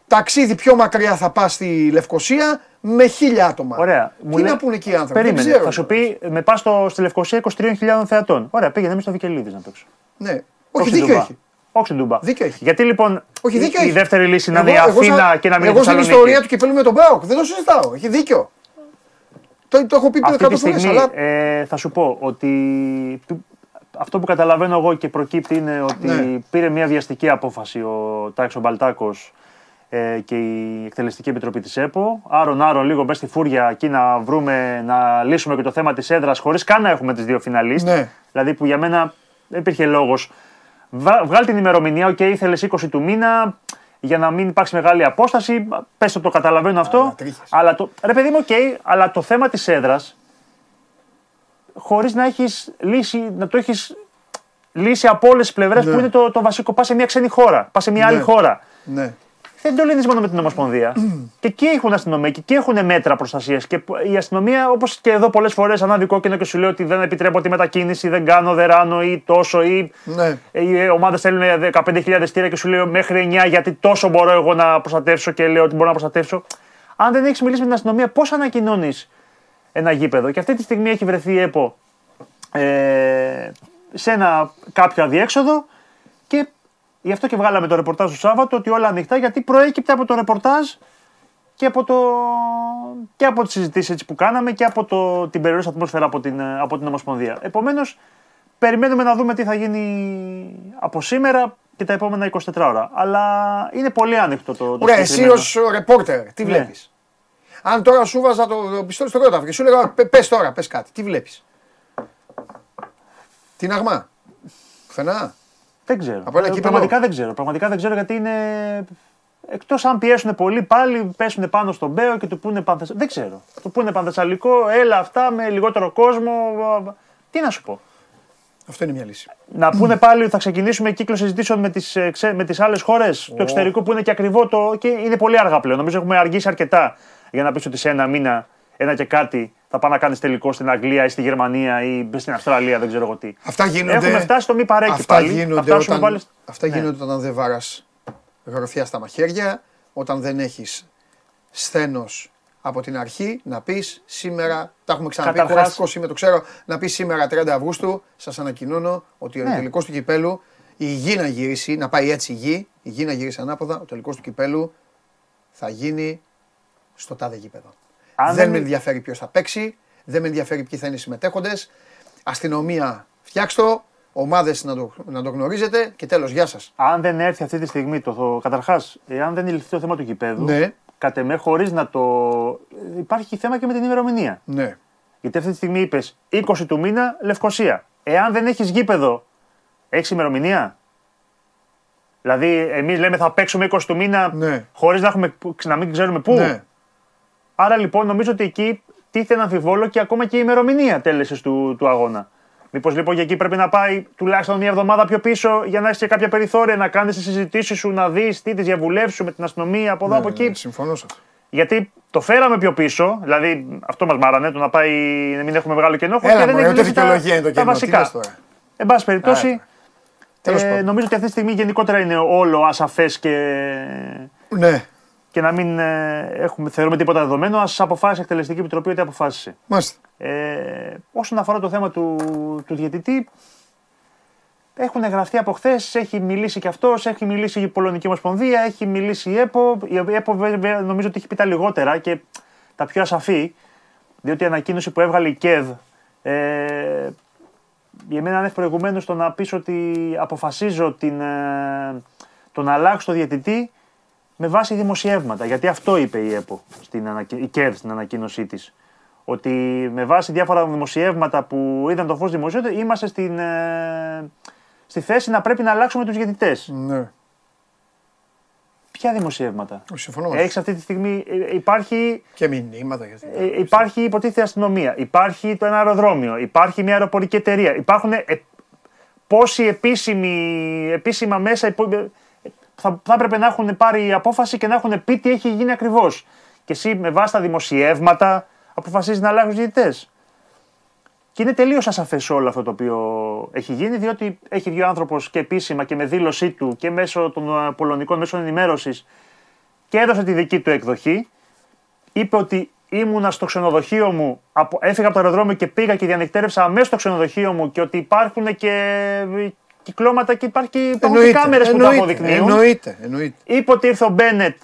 ταξίδι πιο μακριά θα πας στη Λευκοσία με 1.000 άτομα. Ωραία. Τι να πούνε εκεί οι άνθρωποι; δεν Περίμενε. ξέρω. θα σου πει με πας στη Λευκοσία 23.000 θεατών. Ωραία, πήγαινε με στο Βικελίδης να παίξω. Ναι. Όχι, στην δίκιο Τούμπα. έχει. Όχι στην Τούμπα. Δίκιο έχει. Γιατί λοιπόν Όχι, η- δίκιο η έχει. δεύτερη λύση να Εγώ- είναι η εγώ Αθήνα σαν- και να μην Εγώ είναι στην Θεσσαλονίκη. ιστορία του κυπέλου με τον Πάοκ δεν το συζητάω. Έχει δίκιο. Το, το έχω πει Αυτή 100 τη φορές, στιγμή αλλά ε, θα σου πω ότι αυτό που καταλαβαίνω εγώ και προκύπτει είναι ότι Ναι. πήρε μια βιαστική απόφαση ο Τάκης Μπαλτάκος ε, και η Εκτελεστική Επιτροπή της ΕΠΟ. Άρον άρον λίγο μπες στη φούρια εκεί να βρούμε, να λύσουμε και το θέμα της έδρας χωρίς καν να έχουμε τις δύο φιναλίστ. Ναι. Δηλαδή που για μένα δεν υπήρχε λόγος. Βα- Βγάλ την ημερομηνία, οκ, ήθελες 20 του μήνα για να μην υπάρξει μεγάλη απόσταση. Πες το, το καταλαβαίνω αυτό. Ανατρίχες. Αλλά το, ρε παιδί μου, οκ, αλλά το θέμα της έδρας χωρίς να έχεις λύσει, να το έχεις λύσει από όλες τις πλευρές Ναι. που είναι το, το βασικό. Πας σε μια ξένη χώρα, πας σε μια άλλη Ναι. χώρα. ναι. Δεν το λύνεις μόνο με την Ομοσπονδία. και εκεί έχουν αστυνομία και εκεί έχουν μέτρα προστασίας. Και η αστυνομία, όπως και εδώ πολλές φορές, ανάβει κόκκινο και σου λέει ότι δεν επιτρέπω τη μετακίνηση, δεν κάνω, δεν ράνω ή τόσο. Ή Ναι. οι ομάδες θέλουν 15.000 στήρα και σου λέω μέχρι 9 γιατί τόσο μπορώ εγώ να προστατεύσω και λέω ότι μπορώ να προστατεύσω. Αν δεν έχεις μιλήσει με την αστυνομία, πώς ανακοινώνεις ένα γήπεδο. Και αυτή τη στιγμή έχει βρεθεί η ΕΠΟ ε, σε ένα κάποιο αδιέξοδο και γι' αυτό και βγάλαμε το ρεπορτάζ του Σάββατο ότι όλα ανοιχτά γιατί προέκυπτε από το ρεπορτάζ και από, το, και από τις συζητήσεις έτσι που κάναμε και από το, την περιοριστική ατμόσφαιρα από την, ε, από την Ομοσπονδία. Επομένως, περιμένουμε να δούμε τι θα γίνει από σήμερα και τα επόμενα 24 ώρα. Αλλά είναι πολύ άνοιχτο το, το Ωραία, εσύ συγκεκριμένο. ως ρεπόρτερ, τι Ναι. Βλέπει. Αν τώρα σου βάζα το, το πιστόλι στο κρόταφο και σου λέγα πε τώρα, πες κάτι, τι βλέπεις. Την αγμά. Πουθενά. Δεν ξέρω. Από ένα Ε, κύπελλο. Πραγματικά δεν ξέρω. Πραγματικά δεν ξέρω γιατί είναι. Εκτός αν πιέσουν πολύ, πάλι πέσουν πάνω στον Μπέο και του πούνε πανθεσσαλικό. Δεν ξέρω. Του πούνε πανθεσσαλικό, έλα αυτά με λιγότερο κόσμο. Τι να σου πω. Αυτό είναι μια λύση. Να πούνε πάλι ότι θα ξεκινήσουμε κύκλο συζητήσεων με τις με τις άλλες χώρες του εξωτερικού που είναι και ακριβό το. και είναι πολύ αργά πλέον. Νομίζω έχουμε αργήσει αρκετά για να πεις ότι σε ένα μήνα, ένα και κάτι, θα πάει να κάνεις τελικό στην Αγγλία ή στη Γερμανία ή στην Αυστραλία, δεν ξέρω εγώ τι. Αυτά γίνονται. Έχουμε φτάσει στο μη παρέκει αυτά πάλι. γίνονται, θα φτάσουμε όταν, πάλι... αυτά Ναι. γίνονται όταν δεν βάρας γροθιά στα μαχαίρια, όταν δεν έχεις σθένος από την αρχή να πεις σήμερα, τα έχουμε ξαναπεί, Καταρχάς- κουραστικό είμαι, το ξέρω, να πεις σήμερα 30 Αυγούστου, σας ανακοινώνω ότι ο Ναι. τελικός του κυπέλου, η γη να γυρίσει, να πάει έτσι η γη, η γη να γυρίσει ανάποδα, ο τελικός του κυπέλου θα γίνει στο τάδε γήπεδο. Αν δεν δεν- με ενδιαφέρει ποιος θα παίξει, δεν με ενδιαφέρει ποιοι θα είναι οι συμμετέχοντες. Αστυνομία, φτιάξτε το, ομάδες να το, να το γνωρίζετε και τέλος, γεια σας. αν δεν έρθει αυτή τη στιγμή το. το Καταρχάς, εάν δεν λυθεί το θέμα του γηπέδου, Ναι. κατ' εμέ χωρίς να το. Υπάρχει θέμα και με την ημερομηνία. Ναι. Γιατί αυτή τη στιγμή είπες 20 του μήνα Λευκοσία. Εάν δεν έχεις γήπεδο, έχεις ημερομηνία; Δηλαδή, εμείς λέμε θα παίξουμε 20 του μήνα Ναι. χωρίς να, έχουμε, να μην ξέρουμε πού. ναι. Άρα λοιπόν νομίζω ότι εκεί τίθεται ένα αμφιβόλο και ακόμα και η ημερομηνία τέλεσης του, του αγώνα. Μήπως λοιπόν και εκεί πρέπει να πάει τουλάχιστον μια εβδομάδα πιο πίσω για να έχεις και κάποια περιθώρια να κάνεις τις συζητήσεις σου, να δεις τι τις διαβουλεύσεις με την αστυνομία από εδώ Ναι, από ναι, εκεί. Συμφωνώ σε αυτό. Γιατί το φέραμε πιο πίσω, δηλαδή αυτό μας μάρανε, το να πάει να μην έχουμε μεγάλο κενό. Έλα, και δεν μωρέ, έχει ούτε λύσει τα, δικαιολογία είναι το τα κενό. Τι βασικά. λες τώρα; Εν πάση περιπτώσει, Άρα. Τέλος ε, πάντων. νομίζω ότι αυτή τη στιγμή γενικότερα είναι όλο ασαφές και, Ναι, και να μην ε, έχουμε, θεωρούμε τίποτα δεδομένο. Α αποφάσισε η Εκτελεστική Επιτροπή ότι αποφάσισε. μάλιστα. Ε, όσον αφορά το θέμα του, του διαιτητή, έχουν γραφτεί από χθες, έχει μιλήσει και αυτός, έχει μιλήσει η Πολωνική Ομοσπονδία, έχει μιλήσει η ΕΠΟ. Η ΕΠΟ βέβαια νομίζω ότι έχει πει τα λιγότερα και τα πιο ασαφή, διότι η ανακοίνωση που έβγαλε η ΚΕΔ ε, για μένα είναι προηγουμένως το να πεις ότι αποφασίζω την, ε, το να αλλάξω το διαιτητή με βάση δημοσιεύματα. Γιατί αυτό είπε η ΕΠΟ, στην ανακοι... η ΚΕΔ στην ανακοίνωσή της. Ότι με βάση διάφορα δημοσιεύματα που είδαν το φως δημοσίου, είμαστε στην, ε, στη θέση να πρέπει να αλλάξουμε τους διαιτητές. Ναι. Ποια δημοσιεύματα; Συμφωνώ μαζί σου. Έχεις αυτή τη στιγμή, ε, υπάρχει Και μηνύματα για αυτή. ε, υπάρχει υποτίθεται αστυνομία, υπάρχει το ένα αεροδρόμιο, υπάρχει μια αεροπορική εταιρεία, υπάρχουν ε, πόσοι επίσημοι, επίσημα μέσα υπο- ε, θα, θα έπρεπε να έχουν πάρει απόφαση και να έχουν πει τι έχει γίνει ακριβώς. Και εσύ με βάση τα δημοσιεύματα αποφασίζεις να αλλάξεις διαιτητές. Και είναι τελείως ασαφές όλο αυτό το οποίο έχει γίνει, διότι έχει βγει ο άνθρωπος και επίσημα και με δήλωσή του και μέσω των ε, πολωνικών μέσων ενημέρωσης και έδωσε τη δική του εκδοχή είπε ότι ήμουνα στο ξενοδοχείο μου, απο- έφυγα από το αεροδρόμιο και πήγα και διανυκτέρευσα αμέσως στο ξενοδοχείο μου και ότι υπάρχουν και κυκλώματα και υπάρχει, υπάρχουν και κάμερες που το εννοείται, αποδεικνύουν. εννοείται, εννοείται. Είπε ότι ήρθε ο Μπένετ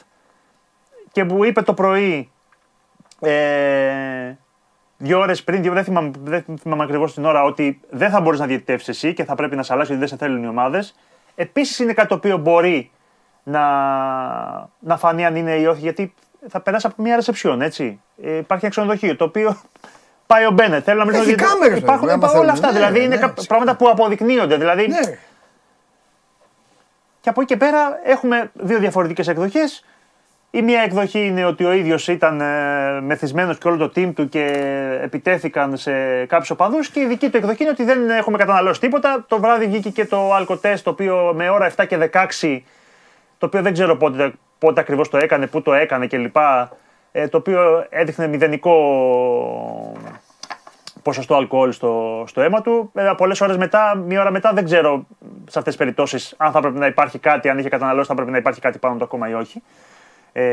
και μου είπε το πρωί, ε, δύο ώρες πριν, δύο, δεν θυμάμαι, δεν θυμάμαι ακριβώς την ώρα, ότι δεν θα μπορείς να διαιτητεύσεις εσύ και θα πρέπει να σε αλλάξει γιατί δεν σε θέλουν οι ομάδες. Επίσης είναι κάτι το οποίο μπορεί να, να φανεί αν είναι ή όχι, γιατί θα περάσει από μια ρεσεψιόν, έτσι. Ε, υπάρχει ένα ξενοδοχείο το οποίο πάει ο Μπένετ. Θέλω να μιλήσω Έχει για- κάμερες, Υπάρχουν βέβαια, άμα όλα θέλουν. αυτά. Ναι, δηλαδή είναι ναι, κα- φυσικά. πράγματα που αποδεικνύονται. Δηλαδή Ναι, ρε. και από εκεί και πέρα έχουμε δύο διαφορετικές εκδοχές. Η μία εκδοχή είναι ότι ο ίδιος ήταν ε, μεθυσμένος και όλο το team του και επιτέθηκαν σε κάποιους οπαδούς. Και η δική του εκδοχή είναι ότι δεν έχουμε καταναλώσει τίποτα. Το βράδυ βγήκε και το αλκοτέστ το οποίο με ώρα 7 και 16, το οποίο δεν ξέρω πότε, πότε ακριβώς το έκανε, πού το έκανε κλπ. Ε, το οποίο έδειχνε μηδενικό ποσοστό αλκοόλ στο, στο αίμα του. Βέβαια, πολλές ώρες μετά, μία ώρα μετά, δεν ξέρω σε αυτές τις περιπτώσεις αν θα πρέπει να υπάρχει κάτι, αν είχε καταναλώσει, θα πρέπει να υπάρχει κάτι πάνω το ακόμα ή όχι. Ε,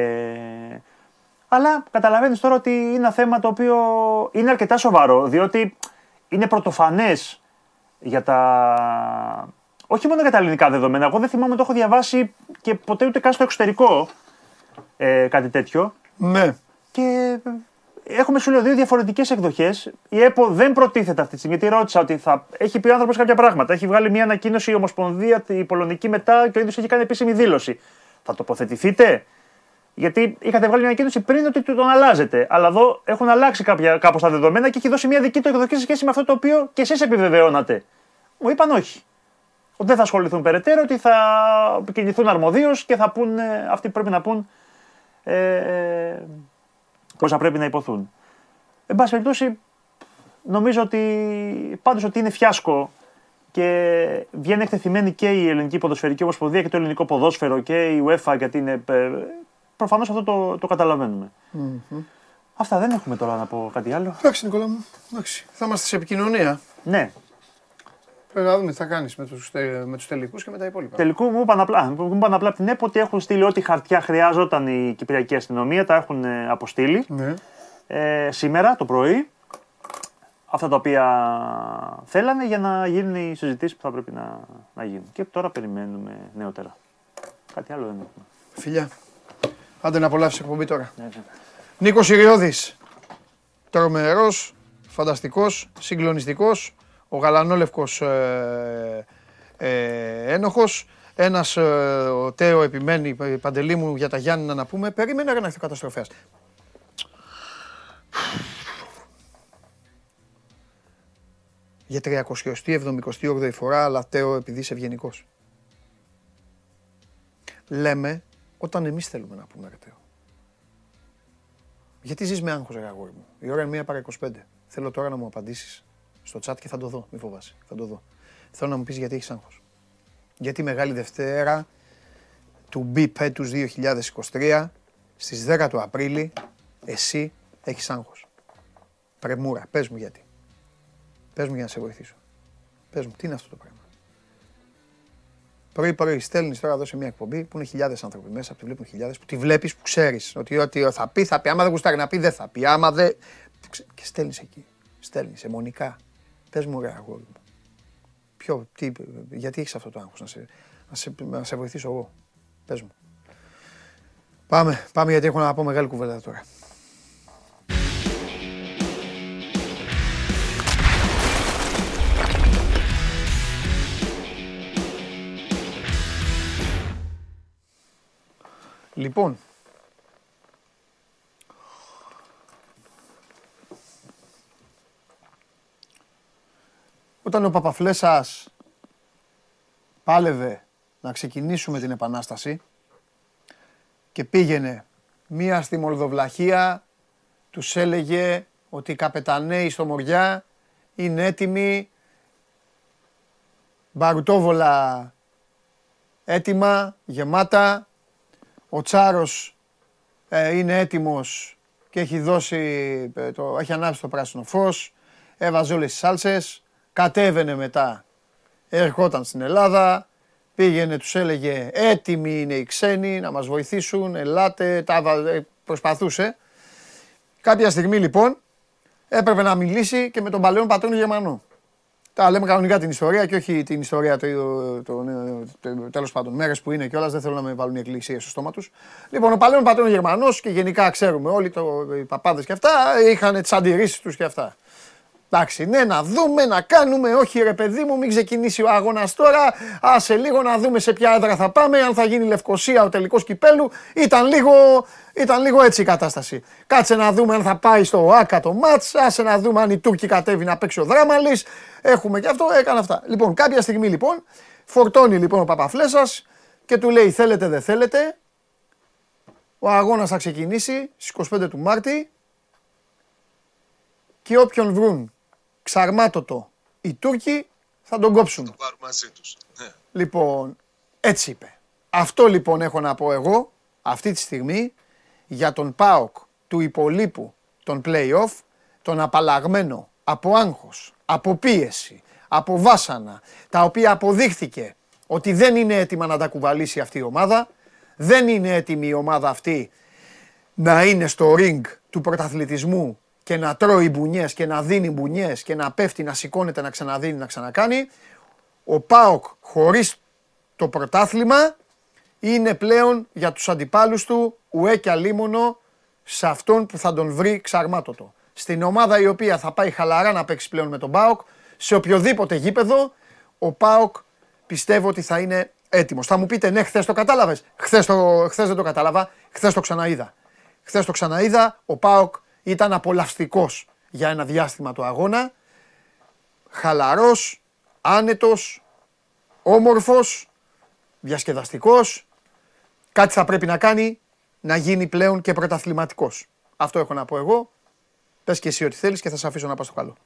αλλά καταλαβαίνεις τώρα ότι είναι ένα θέμα το οποίο είναι αρκετά σοβαρό, διότι είναι πρωτοφανές για τα. Όχι μόνο για τα ελληνικά δεδομένα. Εγώ δεν θυμάμαι, το έχω διαβάσει και ποτέ ούτε καν στο εξωτερικό ε, κάτι τέτοιο. Ναι. Και έχουμε σου λέω δύο διαφορετικές εκδοχές. Η ΕΠΟ δεν προτίθεται αυτή τη στιγμή. Γιατί ρώτησα ότι θα έχει πει ο άνθρωπος κάποια πράγματα. Έχει βγάλει μια ανακοίνωση η Ομοσπονδία, η Πολωνική μετά και ο ίδιος έχει κάνει επίσημη δήλωση. Θα τοποθετηθείτε; Γιατί είχατε βγάλει μια ανακοίνωση πριν ότι τον αλλάζετε. Αλλά εδώ έχουν αλλάξει κάπως τα δεδομένα και έχει δώσει μια δική του εκδοχή σε σχέση με αυτό το οποίο και εσείς επιβεβαιώνατε. Μου είπαν όχι. Ότι δεν θα ασχοληθούν περαιτέρω, ότι θα κινηθούν αρμοδίως και θα πούν, ε, αυτοί που πρέπει να πούν ε, ε, όσα πρέπει να υποθούν. Εν πάση περιπτώσει, νομίζω ότι πάντως ότι είναι φιάσκο και βγαίνει εκτεθειμένη και η Ελληνική Ποδοσφαιρική Ομοσπονδία και το Ελληνικό Ποδόσφαιρο και η UEFA γιατί είναι. ε, Προφανώς αυτό το, το καταλαβαίνουμε. Αυτά δεν έχουμε τώρα να πω κάτι άλλο. Εντάξει, Νικόλα μου. Εντάξει. Θα είμαστε σε επικοινωνία. Ναι, Πρέπει να δούμε τι θα κάνεις με τους με τους τελικούς και με τα υπόλοιπα. τελικού μου είπαν απλά, μου είπαν απλά από την ΕΠΟ ότι έχουν στείλει ό,τι χαρτιά χρειάζονταν η Κυπριακή Αστυνομία, τα έχουν ε, αποστείλει. Ναι. ε, σήμερα το πρωί αυτά τα οποία θέλανε για να γίνουν οι συζητήσεις που θα πρέπει να, να γίνουν. Και τώρα περιμένουμε νεότερα. Κάτι άλλο δεν έχουμε. Φιλιά. Άντε να απολαύσεις εκπομπή τώρα. Ναι, ναι. Νίκος Ιριώδης. Τρομερός, φανταστικός, συγκλονιστικός, ο γαλανόλευκος ε, ε, ένοχος. Ένας ε, ο Τέο επιμένει, ε, παντελή μου για τα Γιάννηνα να πούμε. Περίμενε ρε να έρθει ο καταστροφέας. Για 378η φορά, αλλά Τέο επειδή είσαι ευγενικός. Λέμε όταν εμείς θέλουμε να πούμε ρε Τέο. Γιατί ζεις με άγχος ρε αγόρι μου. Η ώρα είναι μία παρά 25. Θέλω τώρα να μου απαντήσεις. Στο chat και θα το δω. Μην φοβάσαι. Θα το δω. Θέλω να μου πεις γιατί έχεις άγχος. Γιατί Μεγάλη Δευτέρα του BIP έτους 2023 στις 10 του Απρίλη εσύ έχεις άγχος. Πρεμούρα. Πες μου γιατί. Πες μου για να σε βοηθήσω. Πες μου, τι είναι αυτό το πράγμα. Πρωί πρωί στέλνεις τώρα εδώ σε μια εκπομπή που είναι χιλιάδες άνθρωποι μέσα, που τη βλέπουν χιλιάδες, που τη βλέπεις, που ξέρεις ότι ό,τι θα πει, θα πει. Άμα δεν γουστάρει να πει, δεν θα πει. Άμα δεν. Και στέλνεις εκεί. Στέλνεις αιμονικά. Πες μου, ρε αγόρι μου. Ποιο, τι, γιατί έχεις αυτό το άγχος να σε, να, σε, να σε βοηθήσω εγώ. Πες μου. Πάμε, πάμε γιατί έχω να πω μεγάλη κουβέντα τώρα. Λοιπόν, όταν ο Παπαφλέσας πάλευε να ξεκινήσουμε την Επανάσταση και πήγαινε μία στη Μολδοβλαχία, τους έλεγε ότι οι καπεταναίοι στο Μοριά είναι έτοιμοι, μπαρουτόβολα έτοιμα, γεμάτα, ο Τσάρος ε, είναι έτοιμος και έχει δώσει, ε, το, έχει ανάψει το πράσινο φως, έβαζε όλες τις σάλσες, κατέβαινε μετά, ερχόταν στην Ελλάδα, πήγαινε, τους έλεγε έτοιμοι είναι οι ξένοι να μας βοηθήσουν, ελάτε, τα, ε, προσπαθούσε. Κάποια στιγμή λοιπόν έπρεπε να μιλήσει και με τον παλαιόν πατρόν Γερμανό. Τα λέμε κανονικά την ιστορία και όχι την ιστορία το, το, το, τέλος πάντων. Μέρες που είναι κιόλας, δεν θέλω να με βάλουν οι εκκλησίες στο στόμα τους. Λοιπόν, ο παλαιόν πατρόν Γερμανός και γενικά ξέρουμε όλοι, το, οι παπάδες και αυτά, είχαν τις αντιρρήσεις τους και αυτά. Εντάξει, ναι, να δούμε, να κάνουμε. Όχι, ρε παιδί μου, μην ξεκινήσει ο αγώνας τώρα. Άσε λίγο να δούμε σε ποια έδρα θα πάμε. Αν θα γίνει Λευκοσία ο τελικός κυπέλου. Ήταν λίγο, ήταν λίγο έτσι η κατάσταση. Κάτσε να δούμε αν θα πάει στο ΆΚΑ το μάτς. Άσε να δούμε αν η Τούρκη κατέβει να παίξει ο Δράμαλης. Έχουμε και αυτό, έκανα αυτά. Λοιπόν, κάποια στιγμή λοιπόν φορτώνει λοιπόν ο Παπαφλέσσα και του λέει: Θέλετε, δεν θέλετε. Ο αγώνας θα ξεκινήσει στις 25 του Μάρτη και όποιον βρουν ξαρμάτωτο οι Τούρκοι θα τον κόψουν. Το πάρουν μαζί τους. Ναι. Λοιπόν, έτσι είπε. Αυτό λοιπόν έχω να πω εγώ αυτή τη στιγμή για τον ΠΑΟΚ του υπολείπου των play-off, τον απαλλαγμένο από άγχος, από πίεση, από βάσανα, τα οποία αποδείχθηκε ότι δεν είναι έτοιμα να τα κουβαλήσει αυτή η ομάδα, δεν είναι έτοιμη η ομάδα αυτή να είναι στο ring του πρωταθλητισμού και να τρώει μπουνιές και να δίνει μπουνιές και να πέφτει, να σηκώνεται, να ξαναδίνει, να ξανακάνει. Ο Πάοκ χωρίς το πρωτάθλημα είναι πλέον για τους αντιπάλους του ουέ και αλίμονο σε αυτόν που θα τον βρει ξαρμάτωτο. Στην ομάδα η οποία θα πάει χαλαρά να παίξει πλέον με τον Πάοκ, σε οποιοδήποτε γήπεδο, ο Πάοκ πιστεύω ότι θα είναι έτοιμος. Θα μου πείτε, ναι, χθες το κατάλαβες. Χθες χθες δεν το κατάλαβα, χθες το ξαναείδα. Χθες το ξαναείδα, ο Πάοκ ήταν απολαυστικός για ένα διάστημα το αγώνα. Χαλαρός, άνετος, όμορφος, διασκεδαστικός. Κάτι θα πρέπει να κάνει να γίνει πλέον και πρωταθληματικός. Αυτό έχω να πω εγώ. Πες και εσύ ό,τι θέλεις και θα σε αφήσω να πας στο καλό.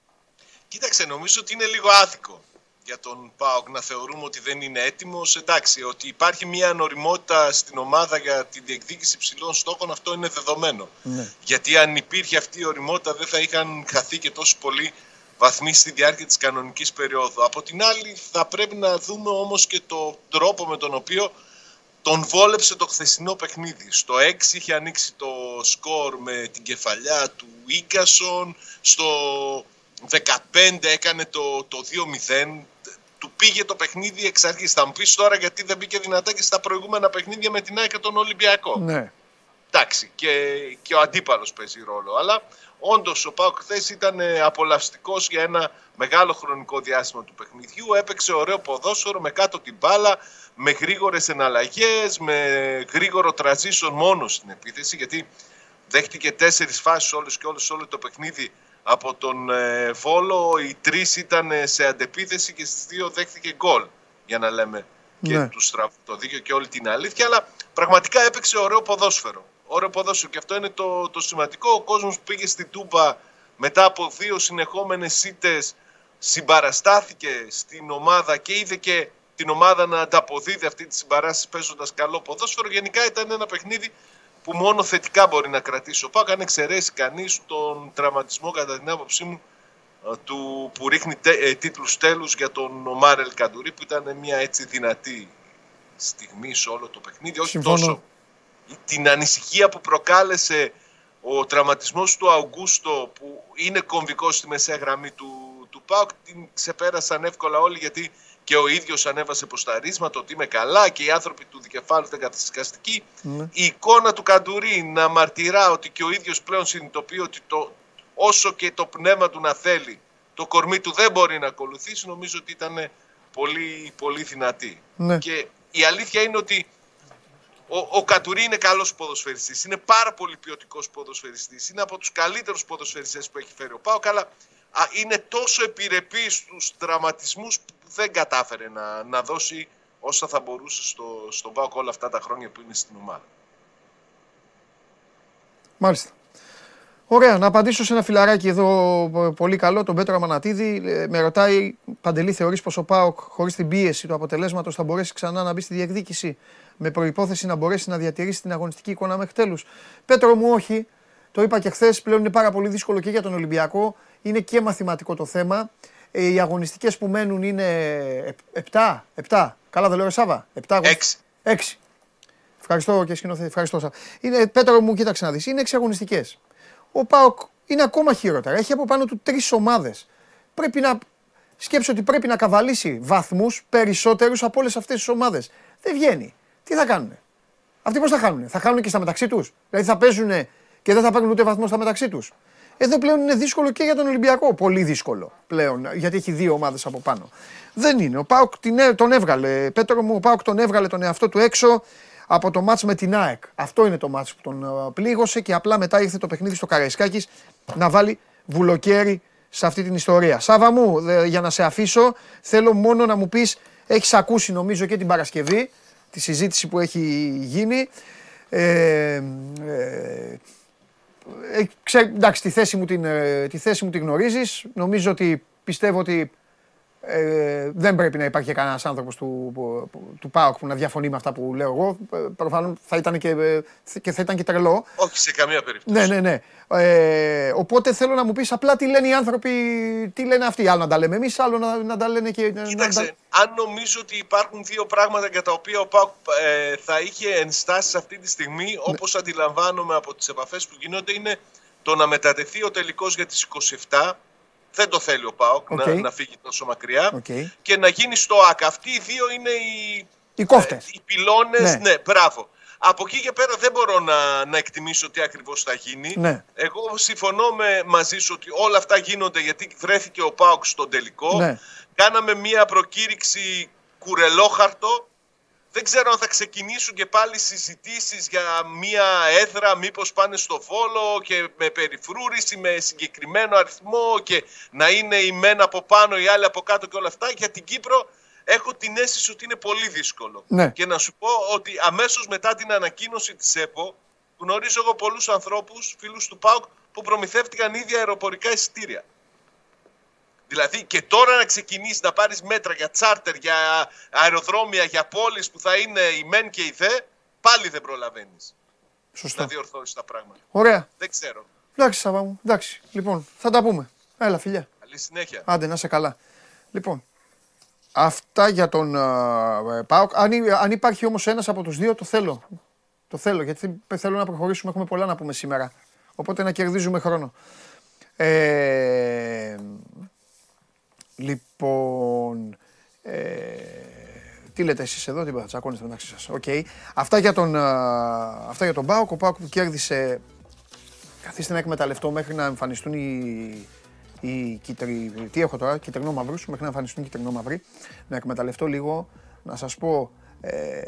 Κοίταξε, νομίζω ότι είναι λίγο άδικο για τον ΠΑΟΚ να θεωρούμε ότι δεν είναι έτοιμος. Εντάξει, ότι υπάρχει μια ανοριμότητα στην ομάδα για την διεκδίκηση ψηλών στόχων, αυτό είναι δεδομένο. Ναι. Γιατί αν υπήρχε αυτή η οριμότητα, δεν θα είχαν χαθεί και τόσο πολλοί βαθμοί στη διάρκεια της κανονικής περίοδου. Από την άλλη, θα πρέπει να δούμε όμως και το τρόπο με τον οποίο τον βόλεψε το χθεσινό παιχνίδι. Στο 6 είχε ανοίξει το σκορ με την κεφαλιά του Ίκασον, στο 15 έκανε το, το 2-0 του πήγε το παιχνίδι εξ αρχής. Θα μου πεις τώρα γιατί δεν μπήκε δυνατά και στα προηγούμενα παιχνίδια με την ΑΕΚ και τον Ολυμπιακό. Ναι. Εντάξει, και, και ο αντίπαλος παίζει ρόλο. Αλλά όντως ο Πάοκ χθες ήταν απολαυστικός για ένα μεγάλο χρονικό διάστημα του παιχνιδιού. Έπαιξε ωραίο ποδόσφαιρο με κάτω την μπάλα, με γρήγορες εναλλαγές, με γρήγορο transition μόνο στην επίθεση. Γιατί δέχτηκε τέσσερις φάσεις όλες και όλες όλο το παιχνίδι από τον ε, Βόλο. Οι τρεις ήταν ε, σε αντεπίθεση και στις δύο δέχτηκε γκολ. Για να λέμε και Ναι. του στραβ, το δίκιο και όλη την αλήθεια. Αλλά πραγματικά έπαιξε ωραίο ποδόσφαιρο. Ωραίο ποδόσφαιρο και αυτό είναι το, το σημαντικό. Ο κόσμος που πήγε στην Τούμπα μετά από δύο συνεχόμενες ήττε συμπαραστάθηκε στην ομάδα και είδε και την ομάδα να ανταποδίδει αυτή τη συμπαράσταση παίζοντας καλό ποδόσφαιρο. Γενικά ήταν ένα παιχνίδι που μόνο θετικά μπορεί να κρατήσει ο Πάοκ. Αν εξαιρέσει κανείς τον τραυματισμό, κατά την άποψή μου, ε, του, που ρίχνει τε, ε, τίτλους τέλους για τον Μάρελ Καντουρί που ήταν μια έτσι δυνατή στιγμή σε όλο το παιχνίδι. Όχι Συμφωνώ. τόσο την ανησυχία που προκάλεσε ο τραυματισμός του Αουγκούστο που είναι κομβικός στη μεσαία γραμμή του, του ΠΑΟΚ την ξεπέρασαν εύκολα όλοι γιατί και ο ίδιος ανέβασε ποσταρίσματα ότι είμαι καλά και οι άνθρωποι του δικεφάλου ήταν καθησυχαστικοί. Ναι. Η εικόνα του Καντουρί να μαρτυρά ότι και ο ίδιος πλέον συνειδητοποιεί ότι το, όσο και το πνεύμα του να θέλει το κορμί του δεν μπορεί να ακολουθήσει νομίζω ότι ήταν πολύ, πολύ δυνατή. Ναι. Και η αλήθεια είναι ότι ο, ο Κατουρί είναι καλός ποδοσφαιριστής, είναι πάρα πολύ ποιοτικός ποδοσφαιριστής, είναι από τους καλύτερους ποδοσφαιριστές που έχει φέρει ο Πάοκ, αλλά α, είναι τόσο επιρρεπής στους τραυματισμούς που δεν κατάφερε να, να δώσει όσα θα μπορούσε στο, στον Πάοκ όλα αυτά τα χρόνια που είναι στην ομάδα. Μάλιστα. Ωραία, να απαντήσω σε ένα φιλαράκι εδώ ε, πολύ καλό, τον Πέτρο Αμανατίδη. Ε, Με ρωτάει, Παντελή, θεωρείς πως ο ΠΑΟΚ χωρίς την πίεση του αποτελέσματος θα μπορέσει ξανά να μπει στη διεκδίκηση με προϋπόθεση να μπορέσει να διατηρήσει την αγωνιστική εικόνα μέχρι τέλους; Πέτρο μου όχι, το είπα και χθες, πλέον είναι πάρα πολύ δύσκολο και για τον Ολυμπιακό. Είναι και μαθηματικό το θέμα. Ε, Οι αγωνιστικές που μένουν είναι 7, 7. Καλά δεν λέω ρε Σάβα, 7 Έξι. 6. Ευχαριστώ και σκηνοθέτη. Ευχαριστώ. Σα. Είναι, Πέτρο μου, κοίταξε να δεις. Είναι έξι αγωνιστικές. Ο Πάοκ είναι ακόμα χειρότερα. Έχει από πάνω του τρεις ομάδες. Πρέπει να. Σκέψω ότι πρέπει να καβαλήσει βαθμούς περισσότερους από όλες αυτές τις ομάδες. Δεν βγαίνει. Τι θα κάνουν. Αυτοί πώς θα κάνουν. Θα κάνουν και στα μεταξύ τους; Δηλαδή θα παίζουν και δεν θα παίρνουν ούτε βαθμό στα μεταξύ τους; Εδώ πλέον είναι δύσκολο και για τον Ολυμπιακό. Πολύ δύσκολο πλέον. Γιατί έχει δύο ομάδες από πάνω. Δεν είναι. Ο Πάοκ την έ- τον έβγαλε. Πέτρο μου, ο Πάοκ τον έβγαλε τον εαυτό του έξω από το μάτς με την ΑΕΚ. Αυτό είναι το μάτς που τον ε, πλήγωσε και απλά μετά ήρθε το παιχνίδι στο Καραϊσκάκης να βάλει βουλοκαίρι σε αυτή την ιστορία. Σάβα μου, δε- για να σε αφήσω, θέλω μόνο να μου πεις, έχεις ακούσει νομίζω και την Παρασκευή, τη συζήτηση που έχει γίνει. Ε, ε, ε, ξέ, εντάξει, τη θέση, μου την, ε, τη θέση μου την γνωρίζεις. Νομίζω ότι πιστεύω ότι ε, δεν πρέπει να υπάρχει κανένας άνθρωπος του, που- που- του ΠΑΟΚ που να διαφωνεί με αυτά που λέω εγώ. Προφανώς θα ήταν και, ε, και θα ήταν και τρελό. Όχι σε καμία περίπτωση. Ναι, ναι, ναι. Ε, οπότε θέλω να μου πεις απλά τι λένε οι άνθρωποι, τι λένε αυτοί. Άλλο να τα λέμε εμείς, άλλο να, να τα λένε και. να- να Κοίταξε, τα- αν νομίζω ότι υπάρχουν δύο πράγματα για τα οποία ο ΠΑΟΚ ε, θα είχε ενστάσεις αυτή τη στιγμή, Ναι. όπως αντιλαμβάνομαι από τις επαφές που γίνονται, είναι το να μετατεθεί ο τελικός για τις 27. Δεν το θέλει ο ΠΑΟΚ Οκ. να, να φύγει τόσο μακριά. Οκ. Και να γίνει στο ΟΑΚΑ. Αυτοί οι δύο είναι οι, Οι κόφτες. ε, οι πυλώνες. Ναι. Ναι. μπράβο. Από εκεί και πέρα δεν μπορώ να, να εκτιμήσω τι ακριβώς θα γίνει. Ναι. Εγώ συμφωνώ με, μαζί σου ότι όλα αυτά γίνονται γιατί βρέθηκε ο ΠΑΟΚ στον τελικό. Ναι. Κάναμε μία προκήρυξη κουρελόχαρτο. Δεν ξέρω αν θα ξεκινήσουν και πάλι συζητήσεις για μία έδρα, μήπως πάνε στο Βόλο και με περιφρούρηση, με συγκεκριμένο αριθμό και να είναι η μένα από πάνω, η άλλη από κάτω και όλα αυτά. Για την Κύπρο έχω την αίσθηση ότι είναι πολύ δύσκολο. Ναι. Και να σου πω ότι αμέσως μετά την ανακοίνωση της ΕΠΟ γνωρίζω εγώ πολλούς ανθρώπους, φίλους του ΠΑΟΚ, που προμηθεύτηκαν ίδια αεροπορικά εισιτήρια. Δηλαδή και τώρα να ξεκινήσεις να πάρεις μέτρα για τσάρτερ, για αεροδρόμια, για πόλεις που θα είναι η μεν και η δε, πάλι δεν προλαβαίνεις Σωστό. να διορθώσεις τα πράγματα. Ωραία. Δεν ξέρω. Εντάξει, Σάβα μου. Εντάξει. Λοιπόν, θα τα πούμε. Έλα, φιλιά. Καλή συνέχεια. Άντε, να είσαι καλά. Λοιπόν, αυτά για τον uh, ΠΑΟΚ. Αν, υ- αν υπάρχει όμως ένας από τους δύο, το θέλω. Το θέλω, γιατί θέλω να προχωρήσουμε. Έχουμε πολλά να πούμε σήμερα. Οπότε να κερδίζουμε χρόνο. Ε, λοιπόν, ε, τι λέτε εσείς εδώ, τίποτα, τσακώνεστε μεταξύ σας. Οκ. Αυτά για τον, α, αυτά για τον ΠΑΟΚ. Ο ΠΑΟΚ που κέρδισε Καθίστε να εκμεταλλευτώ μέχρι να εμφανιστούν οι, οι κίτρι... Τι έχω τώρα, κιτρινόμαυρους, μέχρι να εμφανιστούν κιτρινόμαυροι. Να εκμεταλλευτώ λίγο, να σας πω ε,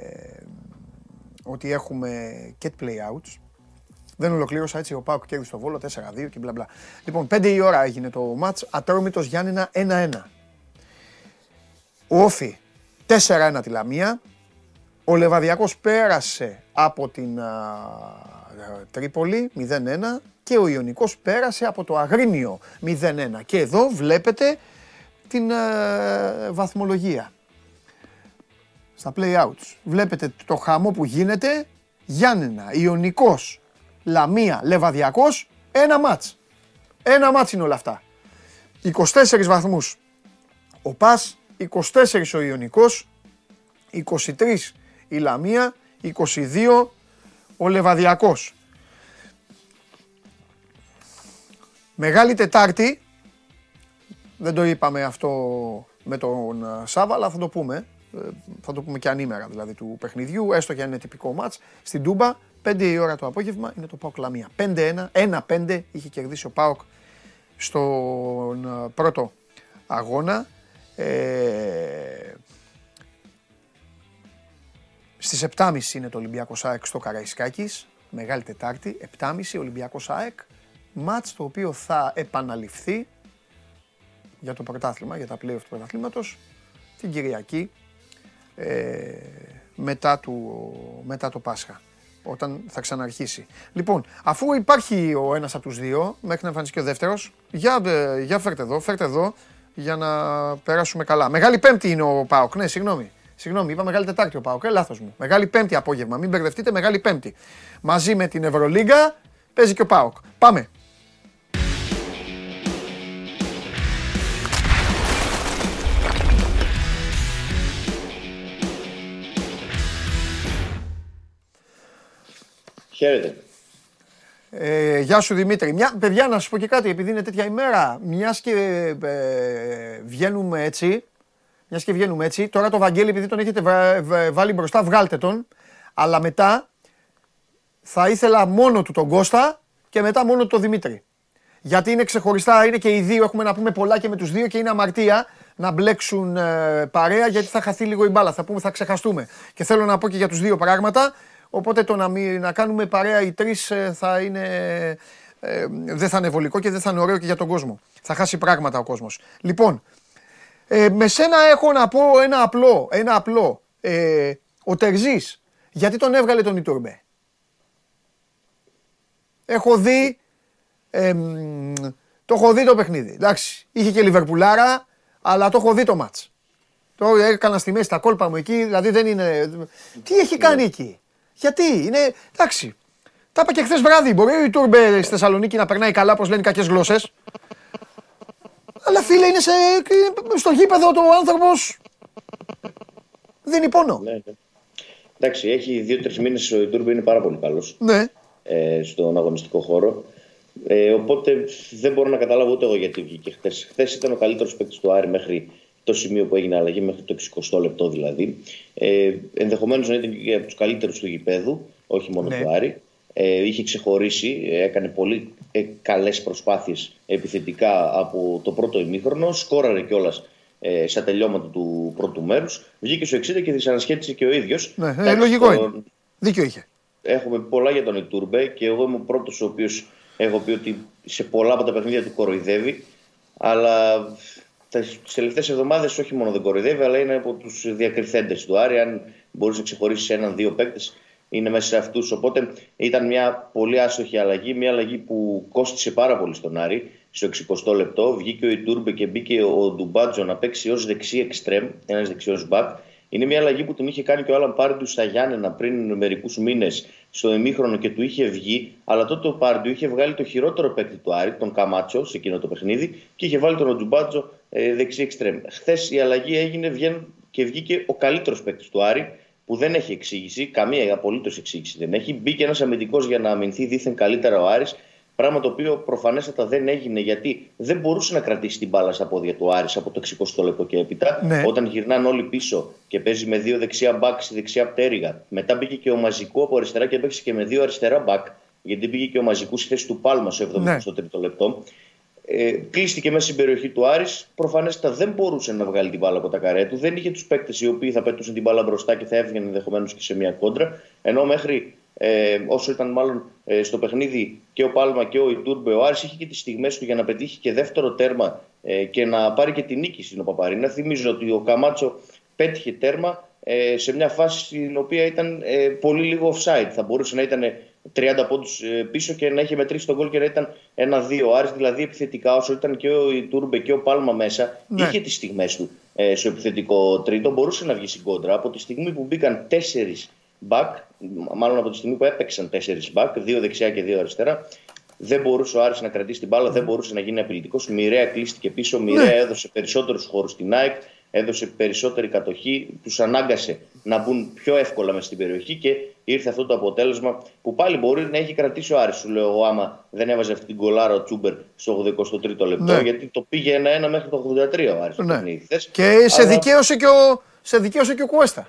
ότι έχουμε get play-outs. Δεν ολοκλήρωσα έτσι, ο Πάουκ κέρδισε το Βόλο 4-2 και μπλα μπλα. Λοιπόν, 5 η ώρα έγινε το μάτς, ατρόμητος Γιάννηνα 1-1. Ο Όφη 4-1 τη Λαμία, ο Λεβαδιακός πέρασε από την α, Τρίπολη 0-1 και ο Ιωνικός πέρασε από το Αγρίνιο 0-1. Και εδώ βλέπετε την ε, βαθμολογία. Στα play-outs. Βλέπετε το χαμό που γίνεται. Γιάννενα, Ιωνικός, Λαμία, Λεβαδιακός, ένα μάτς. Ένα μάτς είναι όλα αυτά. 24 βαθμούς ο Πας, 24 ο Ιωνικός, 23 η Λαμία, 22 ο Λεβαδιακός. Μεγάλη Τετάρτη, δεν το είπαμε αυτό με τον ε, Σάβα, αλλά θα το πούμε. Ε, θα το πούμε και ανήμερα δηλαδή του παιχνιδιού, έστω και αν είναι τυπικό μάτς. Στην Τούμπα, 5 η ώρα το απόγευμα, είναι το ΠΑΟΚ Λαμία. 5-1, 1-5 είχε κερδίσει ο ΠΑΟΚ στον ε, πρώτο αγώνα. Ε, στις 7.30 είναι το Ολυμπιακός ΑΕΚ στο Καραϊσκάκης, Μεγάλη Τετάρτη, 7.30 Ολυμπιακός ΑΕΚ, μάτς το οποίο θα επαναληφθεί για το πρωτάθλημα, για τα πλέον του πρωταθλήματος, την Κυριακή ε, μετά, του, μετά το Πάσχα, όταν θα ξαναρχίσει. Λοιπόν, αφού υπάρχει ο ένας από τους δύο, μέχρι να εμφανιστεί και ο δεύτερος, για, ε, για φέρτε εδώ, φέρτε εδώ, για να περάσουμε καλά. Μεγάλη Πέμπτη είναι ο Πάοκ, ναι, συγγνώμη. Συγγνώμη, είπα Μεγάλη Τετάρτη ο Πάοκ, ε, λάθος μου. Μεγάλη Πέμπτη απόγευμα, μην μπερδευτείτε, Μεγάλη Πέμπτη. Μαζί με την Ευρωλίγκα παίζει και ο Πάοκ. Πάμε. Χαίρετε. Ε, γεια σου Δημήτρη. Μια, παιδιά, να σα πω και κάτι, επειδή είναι τέτοια ημέρα, μιας και ε, βγαίνουμε έτσι. Μιας και βγαίνουμε έτσι. Τώρα το Βαγγέλη, επειδή τον έχετε βα- βα- βάλει μπροστά, βγάλτε τον. Αλλά μετά θα ήθελα μόνο του τον Κώστα και μετά μόνο του τον Δημήτρη. Γιατί είναι ξεχωριστά, είναι και οι δύο, έχουμε να πούμε πολλά και με τους δύο και είναι αμαρτία να μπλέξουν ε, παρέα γιατί θα χαθεί λίγο η μπάλα, θα πούμε, θα ξεχαστούμε. Και θέλω να πω και για τους δύο πράγματα, οπότε το να, μη- να κάνουμε παρέα οι τρεις ε, θα είναι, ε, δεν θα είναι βολικό και δεν θα είναι ωραίο και για τον κόσμο. Θα χάσει πράγματα ο κόσμος. Λοιπόν, ε, με σένα έχω να πω ένα απλό, ένα απλό. Ε, ο Τερζής, γιατί τον έβγαλε τον Ιτούρμπε. Έχω δει, εμ, το έχω δει το παιχνίδι. Εντάξει, είχε και Λιβερπουλάρα, αλλά το έχω δει το μάτς. Το έκανα στη μέση τα κόλπα μου εκεί, δηλαδή δεν είναι... Τι έχει κάνει εκεί; Γιατί, είναι, εντάξει. Τα είπα και χθες βράδυ. Μπορεί ο Ιτούρμπε στη Θεσσαλονίκη να περνάει καλά, όπως λένε κακές γλώσσες. Αλλά φίλε, είναι σε, στο γήπεδο του άνθρωπος. Δίνει πόνο. Ναι, ναι. Εντάξει, έχει δύο-τρεις μήνες ο Ιτούρμπε είναι πάρα πολύ καλός Ναι. ε, στον αγωνιστικό χώρο. Ε, οπότε δεν μπορώ να καταλάβω ούτε εγώ γιατί βγήκε χθες. Χθες ήταν ο καλύτερος παίκτης του Άρη μέχρι το σημείο που έγινε αλλαγή, μέχρι το 60 λεπτό δηλαδή. Ε, Ενδεχομένως να ήταν και από τους καλύτερους του γηπέδου, όχι μόνο Ναι. του Άρη. Ε, είχε ξεχωρίσει, ε, έκανε πολύ ε, καλές προσπάθειες επιθετικά από το πρώτο ημίχρονο. Σκόραρε κιόλας ε, στα τελειώματα του πρώτου μέρους. Βγήκε στο 60 και δυσανασχέτησε και ο ίδιος. Ναι, ε, λογικό είναι. Δίκιο είχε. Έχουμε πολλά για τον Ιτούρμπε και εγώ είμαι ο πρώτος ο οποίος έχω πει ότι σε πολλά από τα παιχνίδια του κοροϊδεύει. Αλλά τις τελευταίες εβδομάδες όχι μόνο δεν κοροϊδεύει, αλλά είναι από τους διακριθέντες του Άρη. Αν μπορείς να ξεχωρίσεις έναν-δύο παίκτες, είναι μέσα σε αυτούς. Οπότε ήταν μια πολύ άστοχη αλλαγή. Μια αλλαγή που κόστησε πάρα πολύ στον Άρη στο 60 λεπτό. Βγήκε ο Ιτούρμπε και μπήκε ο Ντουμπάτζο να παίξει ως δεξί εξτρέμ, ένας δεξιός μπακ. Είναι μια αλλαγή που την είχε κάνει και ο Άλαν Πάρντιους στα Γιάννενα πριν μερικούς μήνες στο ημίχρονο και του είχε βγει. Αλλά τότε ο Πάρντιου είχε βγάλει το χειρότερο παίκτη του Άρη, τον Καμάτσο, σε εκείνο το παιχνίδι και είχε βάλει τον Οτζουμπάτζο ε, δεξί εξτρέμ. Χθες η αλλαγή έγινε βγαίνουν και βγήκε ο καλύτερος παίκτης του Άρη, που δεν έχει εξήγηση, καμία απολύτως εξήγηση δεν έχει. Μπήκε ένας αμυντικός για να αμυνθεί δίθεν καλύτερα ο Άρης, Πράγμα το οποίο προφανέστατα δεν έγινε γιατί δεν μπορούσε να κρατήσει την μπάλα στα πόδια του Άρης από το 60 λεπτό και έπειτα. Ναι. Όταν γυρνάνε όλοι πίσω και παίζει με δύο δεξιά μπακς στη δεξιά πτέρυγα. Μετά μπήκε και ο Μαζικού από αριστερά και παίξει και με δύο αριστερά μπακ. Γιατί πήγε και ο Μαζικού στη θέση του Πάλμας στο 73ο λεπτό. Ε, κλείστηκε μέσα στην περιοχή του Άρης. Προφανέστατα δεν μπορούσε να βγάλει την μπάλα από τα καρέ του. Δεν είχε τους παίκτες οι οποίοι θα πετούσαν την μπάλα μπροστά και θα έβγαινε ενδεχομένως και σε μια κόντρα. Ενώ μέχρι ε, όσο ήταν μάλλον ε, στο παιχνίδι και ο Πάλμα και ο Ιτούρμπε, ο Άρης είχε και τις στιγμές του για να πετύχει και δεύτερο τέρμα ε, και να πάρει και τη νίκη στην Παπαρίνα. Θυμίζω ότι ο Καμάτσο πέτυχε τέρμα ε, σε μια φάση στην οποία ήταν ε, πολύ λίγο offside. Θα μπορούσε να ήταν 30 πόντους πίσω και να είχε μετρήσει τον γκολ και να ήταν ένα-δύο. Ο Άρης δηλαδή επιθετικά, όσο ήταν και ο Τούρμπε και ο Πάλμα μέσα, Ναι. είχε τις στιγμές του ε, στο επιθετικό τρίτο, μπορούσε να βγει στην κόντρα. Από τη στιγμή που μπήκαν τέσσερις μπακ, μάλλον από τη στιγμή που έπαιξαν τέσσερις μπακ, δύο δεξιά και δύο αριστερά, δεν μπορούσε ο Άρης να κρατήσει την μπάλα, δεν μπορούσε να γίνει απειλητικός. Μοιραία κλείστηκε πίσω, μοιραία Ναι. έδωσε περισσότερους χώρους στην ΑΕΚ, έδωσε περισσότερη κατοχή, τους ανάγκασε να μπουν πιο εύκολα μες στην περιοχή και ήρθε αυτό το αποτέλεσμα που πάλι μπορεί να έχει κρατήσει ο Άρης. Σου λέω εγώ, άμα δεν έβαζε αυτή την κολάρα ο Τσούμπερ στο 83ο λεπτό, Ναι. γιατί το πήγε ένα-ένα μέχρι το 83 ο Άρης. το Ναι. παιχνίδι χθες. Και σε Αλλά- δικαίωσε και ο, σε δικαίωσε και ο Κουέστα.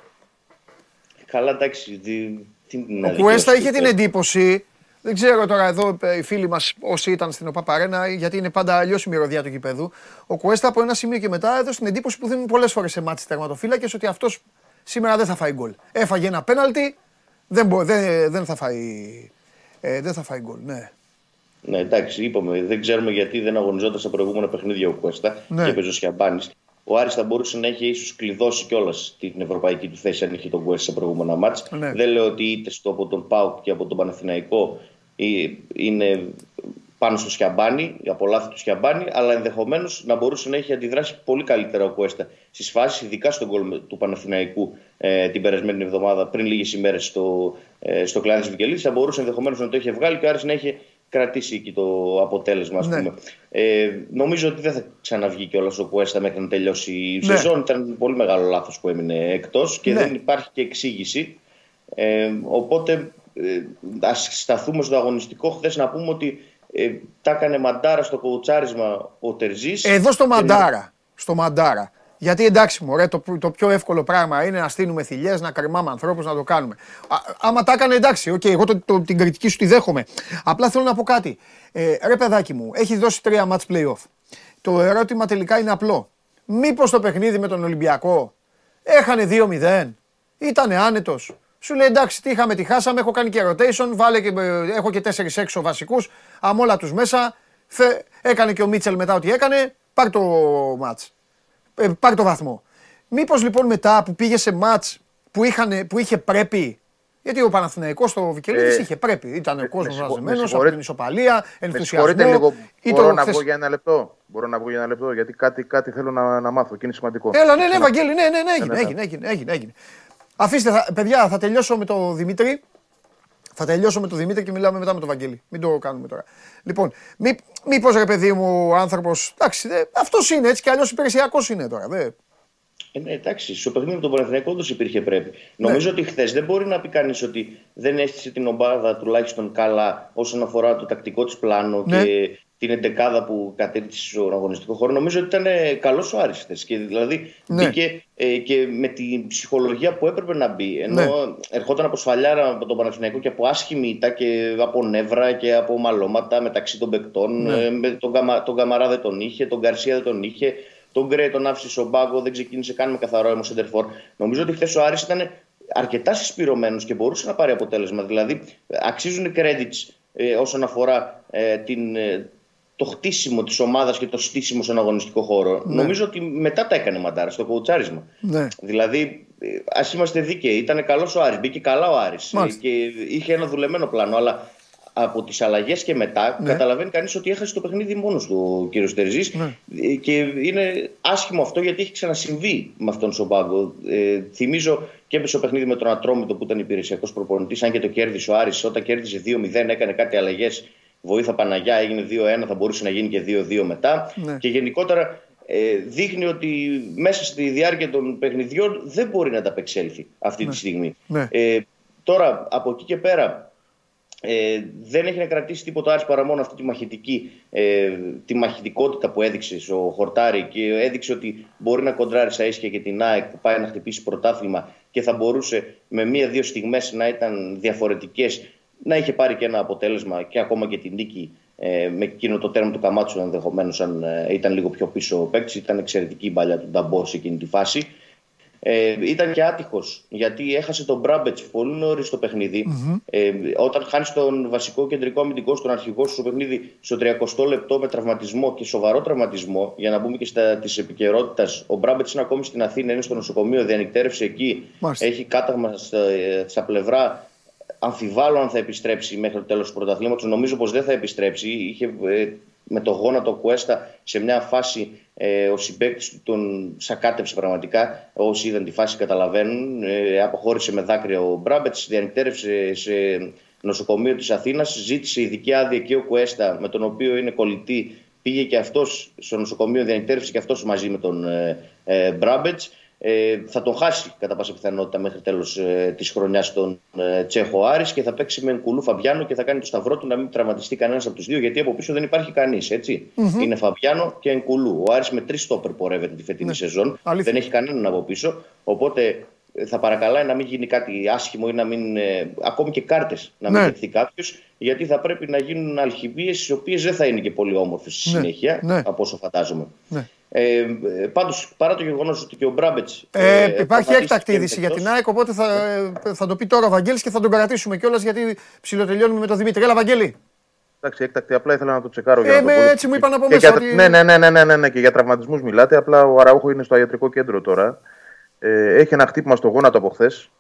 Καλά, εντάξει. τι- τι να Ο δικαιώσει Κουέστα είχε το- την εντύπωση. Δεν ξέρω τώρα εδώ ε, οι φίλοι μας όσοι ήταν στην ΟΠΑΠΑΡΕΝΑ, γιατί είναι πάντα αλλιώς η μυρωδιά του γηπέδου. Ο Κουέστα από ένα σημείο και μετά έδωσε την εντύπωση που δίνουν πολλές φορές σε μάτς τερματοφύλακες ότι αυτός σήμερα δεν θα φάει γκολ. Έφαγε ένα πέναλτι, δεν, μπο- δεν, δεν θα φάει. Ε, δεν θα φάει γκολ, ναι. Ναι, εντάξει, είπαμε. Δεν ξέρουμε γιατί δεν αγωνιζόταν στα προηγούμενα παιχνίδια ο Κουέστα Ναι. και παίζει ο Σιαμπάνη. Ο Άρης θα μπορούσε να έχει ίσως κλειδώσει κιόλας την ευρωπαϊκή του θέση αν είχε τον Κουέστα στα προηγούμενα μάτς. Ναι. Δεν λέω ότι είτε στο από τον Πάουκ και από τον Παναθηναϊκό ε, είναι πάνω στο Σιαμπάνη, από λάθη του Σιαμπάνη, αλλά ενδεχομένως να μπορούσε να έχει αντιδράσει πολύ καλύτερα ο Κουέστα στις φάσεις, ειδικά στον γκολ του Παναθηναϊκού ε, την περασμένη εβδομάδα, πριν λίγες ημέρες στο, ε, στο κλάδις τη Βικελίδης. Θα μπορούσε ενδεχομένως να το είχε βγάλει και ο Άρης να είχε κρατήσει εκεί το αποτέλεσμα, ας Ναι. πούμε. Ε, νομίζω ότι δεν θα ξαναβγεί κιόλας ο Κουέστα μέχρι να τελειώσει η Ναι. σεζόν. Ήταν πολύ μεγάλο λάθος που έμεινε εκτός και Ναι. δεν υπάρχει και εξήγηση. Ε, οπότε ε, ας σταθούμε στο αγωνιστικό χθες να πούμε ότι ε, τα έκανε μαντάρα στο κοουτσάρισμα ο Τερζής. Εδώ στο Και- Μαντάρα. Στο Μαντάρα. Γιατί εντάξει, μωρέ, το, το πιο εύκολο πράγμα είναι να στείλουμε θηλιές, να κρεμάμε ανθρώπους, να το κάνουμε. Α, άμα τα έκανε, εντάξει, οκ, εγώ το, το- την κριτική σου τη δέχομαι. Απλά θέλω να πω κάτι. Ε, ρε παιδάκι μου, έχει δώσει τρία match playoff. Το ερώτημα τελικά είναι απλό. Μήπως το παιχνίδι με τον Ολυμπιακό έχανε 2-0, ήτανε άνετος. Σου λέει εντάξει, τι είχαμε, τι χάσαμε, έχω κάνει και rotation, βάλε και, ε, έχω και 4 έξω βασικούς, αμόλα τους μέσα. Θε, έκανε και ο Μίτσελ μετά ό,τι έκανε, πάρ το μάτς ε, πάρει το βαθμό. Μήπως λοιπόν μετά που πήγε σε ματ που, είχαν, που είχε πρέπει. Γιατί ο Παναθηναϊκός στο Βικελίδης Ε, είχε πρέπει. Ήταν ο με κόσμος συγχω- μαζεμένο με από συγχωρείτε- την ισοπαλία, Με ενθουσιασμό. συγχωρείτε λίγο. Ή Μπορώ το να χθες- βγω για ένα λεπτό; Μπορώ να βγω για ένα λεπτό γιατί κάτι, κάτι θέλω να, να μάθω και είναι σημαντικό. Έλα, ναι, ναι, Ξανα- Βαγγέλη, ναι, ναι, ναι, έγινε, ναι. έγινε, έγινε, έγινε, έγινε. Αφήστε, θα, παιδιά, θα τελειώσω με το Δημήτρη. Θα τελειώσω με το Δημήτρη και μιλάμε μετά με τον Βαγγέλη. Μην το κάνουμε τώρα. Λοιπόν, μή, μήπως ρε παιδί μου ο άνθρωπος, εντάξει, δε, αυτός είναι έτσι κι αλλιώς υπηρεσιακός είναι τώρα. Δε. Ε, ναι, εντάξει, στο παιχνίδι με τον Παναθηναϊκό όντως υπήρχε πρέπει. Ναι. Νομίζω ότι χθες δεν μπορεί να πει κανείς ότι δεν έστησε την ομάδα τουλάχιστον καλά όσον αφορά το τακτικό της πλάνο Ναι. και την εντεκάδα που κατέληξε στον αγωνιστικό χώρο. Νομίζω ότι ήταν καλός ο Άρης χθες και δηλαδή Ναι. μπήκε ε, και με την ψυχολογία που έπρεπε να μπει. Ενώ Ναι. ερχόταν από σφαλιάρα από τον Παναθηναϊκό και από άσχημη ήττα και από νεύρα και από μαλώματα μεταξύ των παικτών. Ναι. Ε, με τον, Καμα, τον Καμαρά δεν τον είχε, τον Γκαρσία δεν τον είχε. Τον Γκρέι τον άφησε στον πάγκο, δεν ξεκίνησε καν με καθαρό αίμα σεντερφόρ. Νομίζω ότι χθες ο Άρης ήταν αρκετά συσπηρωμένος και μπορούσε να πάρει αποτέλεσμα. Δηλαδή, αξίζουν credits ε, όσον αφορά ε, την, ε, το χτίσιμο της ομάδας και το στήσιμο στον αγωνιστικό χώρο. Νομίζω ότι μετά τα έκανε μαντάρας στο κοουτσάρισμα. Ναι. Δηλαδή, ας είμαστε δίκαιοι, ήταν καλός ο Άρης, μπήκε καλά ο Άρης Μάλιστα. ε, και είχε ένα δουλεμένο πλάνο. Αλλά από τις αλλαγές και μετά Ναι. καταλαβαίνει κανείς ότι έχασε το παιχνίδι μόνος του ο κύριος Τερζής. Ναι. Και είναι άσχημο αυτό γιατί έχει ξανασυμβεί με αυτόν στον πάγκο. Ε, θυμίζω και στο παιχνίδι με τον Ατρόμητο που ήταν υπηρεσιακός προπονητής, αν και το κέρδισε ο Άρης, όταν κέρδισε 2-0, έκανε κάτι αλλαγές. Βοήθα Παναγιά, έγινε 2-1, θα μπορούσε να γίνει και 2-2 μετά. Ναι. Και γενικότερα ε, δείχνει ότι μέσα στη διάρκεια των παιχνιδιών δεν μπορεί να ανταπεξέλθει αυτή τη στιγμή. Ναι. Ε, τώρα, από εκεί και πέρα, ε, δεν έχει να κρατήσει τίποτα άλλο παρά μόνο αυτή τη, μαχητική, ε, τη μαχητικότητα που έδειξε στο Χορτάρι και έδειξε ότι μπορεί να κοντράρει στα ίσια και την ΑΕΚ που πάει να χτυπήσει πρωτάθλημα και θα μπορούσε με μία-δύο στιγμές να ήταν διαφορετικές να είχε πάρει και ένα αποτέλεσμα και ακόμα και την νίκη ε, με εκείνο το τέρμα του Καμάτσου ενδεχομένως αν ε, ήταν λίγο πιο πίσω ο παίκτης. Ήταν εξαιρετική η παλιά του Νταμπό σε εκείνη τη φάση. Ε, ήταν και άτυχος γιατί έχασε τον Μπράμπετς πολύ νωρίς στο παιχνιδι Ε, όταν χάνεις τον βασικό κεντρικό αμυντικό, στον αρχηγό σου στο παιχνίδι, στο 30 λεπτό με τραυματισμό και σοβαρό τραυματισμό, για να μπούμε και στα της επικαιρότητας, ο Μπράμπετς είναι ακόμη στην Αθήνα, είναι στο νοσοκομείο, διανυκτέρευσε εκεί, Μάλιστα. έχει κάταγμα στα, στα πλευρά. Αμφιβάλλω αν θα επιστρέψει μέχρι το τέλος του πρωταθλήματος. Νομίζω πως δεν θα επιστρέψει. Είχε ε, με το γόνατο Κουέστα σε μια φάση ε, ο συμπέκτη του τον σακάτεψε πραγματικά. Όσοι είδαν τη φάση καταλαβαίνουν. Ε, αποχώρησε με δάκρυα ο Μπράμπετς, διανυκτέρευσε σε νοσοκομείο της Αθήνας. Ζήτησε ειδική άδεια και ο Κουέστα, με τον οποίο είναι κολλητή. Πήγε και αυτός στο νοσοκομείο, διανυκτέρευσε και αυτός μαζί με τον ε, ε, Μπράμπετς ε, θα τον χάσει κατά πάσα πιθανότητα μέχρι τέλος ε, της χρονιάς τον ε, Τσέχο Άρης και θα παίξει με Κουλού Φαμπιάνο και θα κάνει το σταυρό του να μην τραυματιστεί κανένας από τους δύο, γιατί από πίσω δεν υπάρχει κανείς. Είναι Φαμπιάνο και Ενκουλού. Ο Άρης με τρεις στόπερ πορεύεται τη φετινή ναι. σεζόν. Δεν έχει κανέναν από πίσω. Οπότε ε, θα παρακαλάει να μην γίνει κάτι άσχημο ή να μην. Ε, ακόμη και κάρτες να μην ναι. δεχθεί κάποιος, γιατί θα πρέπει να γίνουν αλχημίες οι οποίες δεν θα είναι και πολύ όμορφες στη ναι. συνέχεια, ναι. από όσο φαντάζομαι. Ναι. Ε, Πάντως, παρά το γεγονός ότι και ο Μπράμπετς. Ε, ε, υπάρχει έκτακτη είδηση για την ΑΕΚ, οπότε θα, θα το πει τώρα ο Βαγγέλης και θα τον κρατήσουμε κιόλας γιατί ψιλοτελειώνουμε με τον Δημήτρη. Έλα, Βαγγέλη. Εντάξει, έκτακτη, απλά ήθελα να το τσεκάρω. Ε, για να έτσι μου είπαν από μέσα. Για... Ότι... Ναι, ναι, ναι, ναι, ναι, ναι, ναι, και για τραυματισμούς μιλάτε. Απλά ο Αραούχο είναι στο ιατρικό κέντρο τώρα. Ε, έχει ένα χτύπημα στο γόνατο από χθες.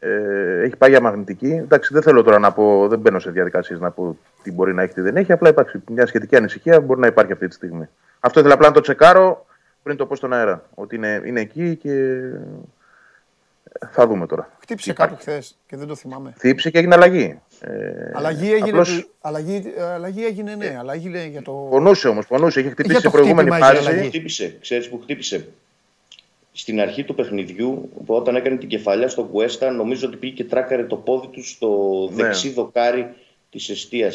Ε, έχει πάει για μαγνητική. Εντάξει, δεν θέλω τώρα να πω, δεν μπαίνω σε διαδικασίες να πω τι μπορεί να έχει, τι δεν έχει. Απλά υπάρχει μια σχετική ανησυχία μπορεί να υπάρχει αυτή τη στιγμή. Αυτό ήθελα απλά να το τσεκάρω πριν το πω στον αέρα. Ότι είναι, είναι εκεί και θα δούμε τώρα. Χτύπησε κάπου χθες και δεν το θυμάμαι. Χτύπησε και έγινε αλλαγή. Ε, αλλαγή, έγινε, απλώς... αλλαγή, αλλαγή έγινε, ναι. Αλλαγή για το... Πονούσε όμως, πονούσε. Είχε χτυπήσει σε προηγούμενη φάση. Χτύπησε, ξέρεις που χτύπησε στην αρχή του παιχνιδιού, όταν έκανε την κεφαλιά στον Κουέστα, νομίζω ότι πήγε και τράκαρε το πόδι του στο ναι. δεξί δοκάρι της αιστεία.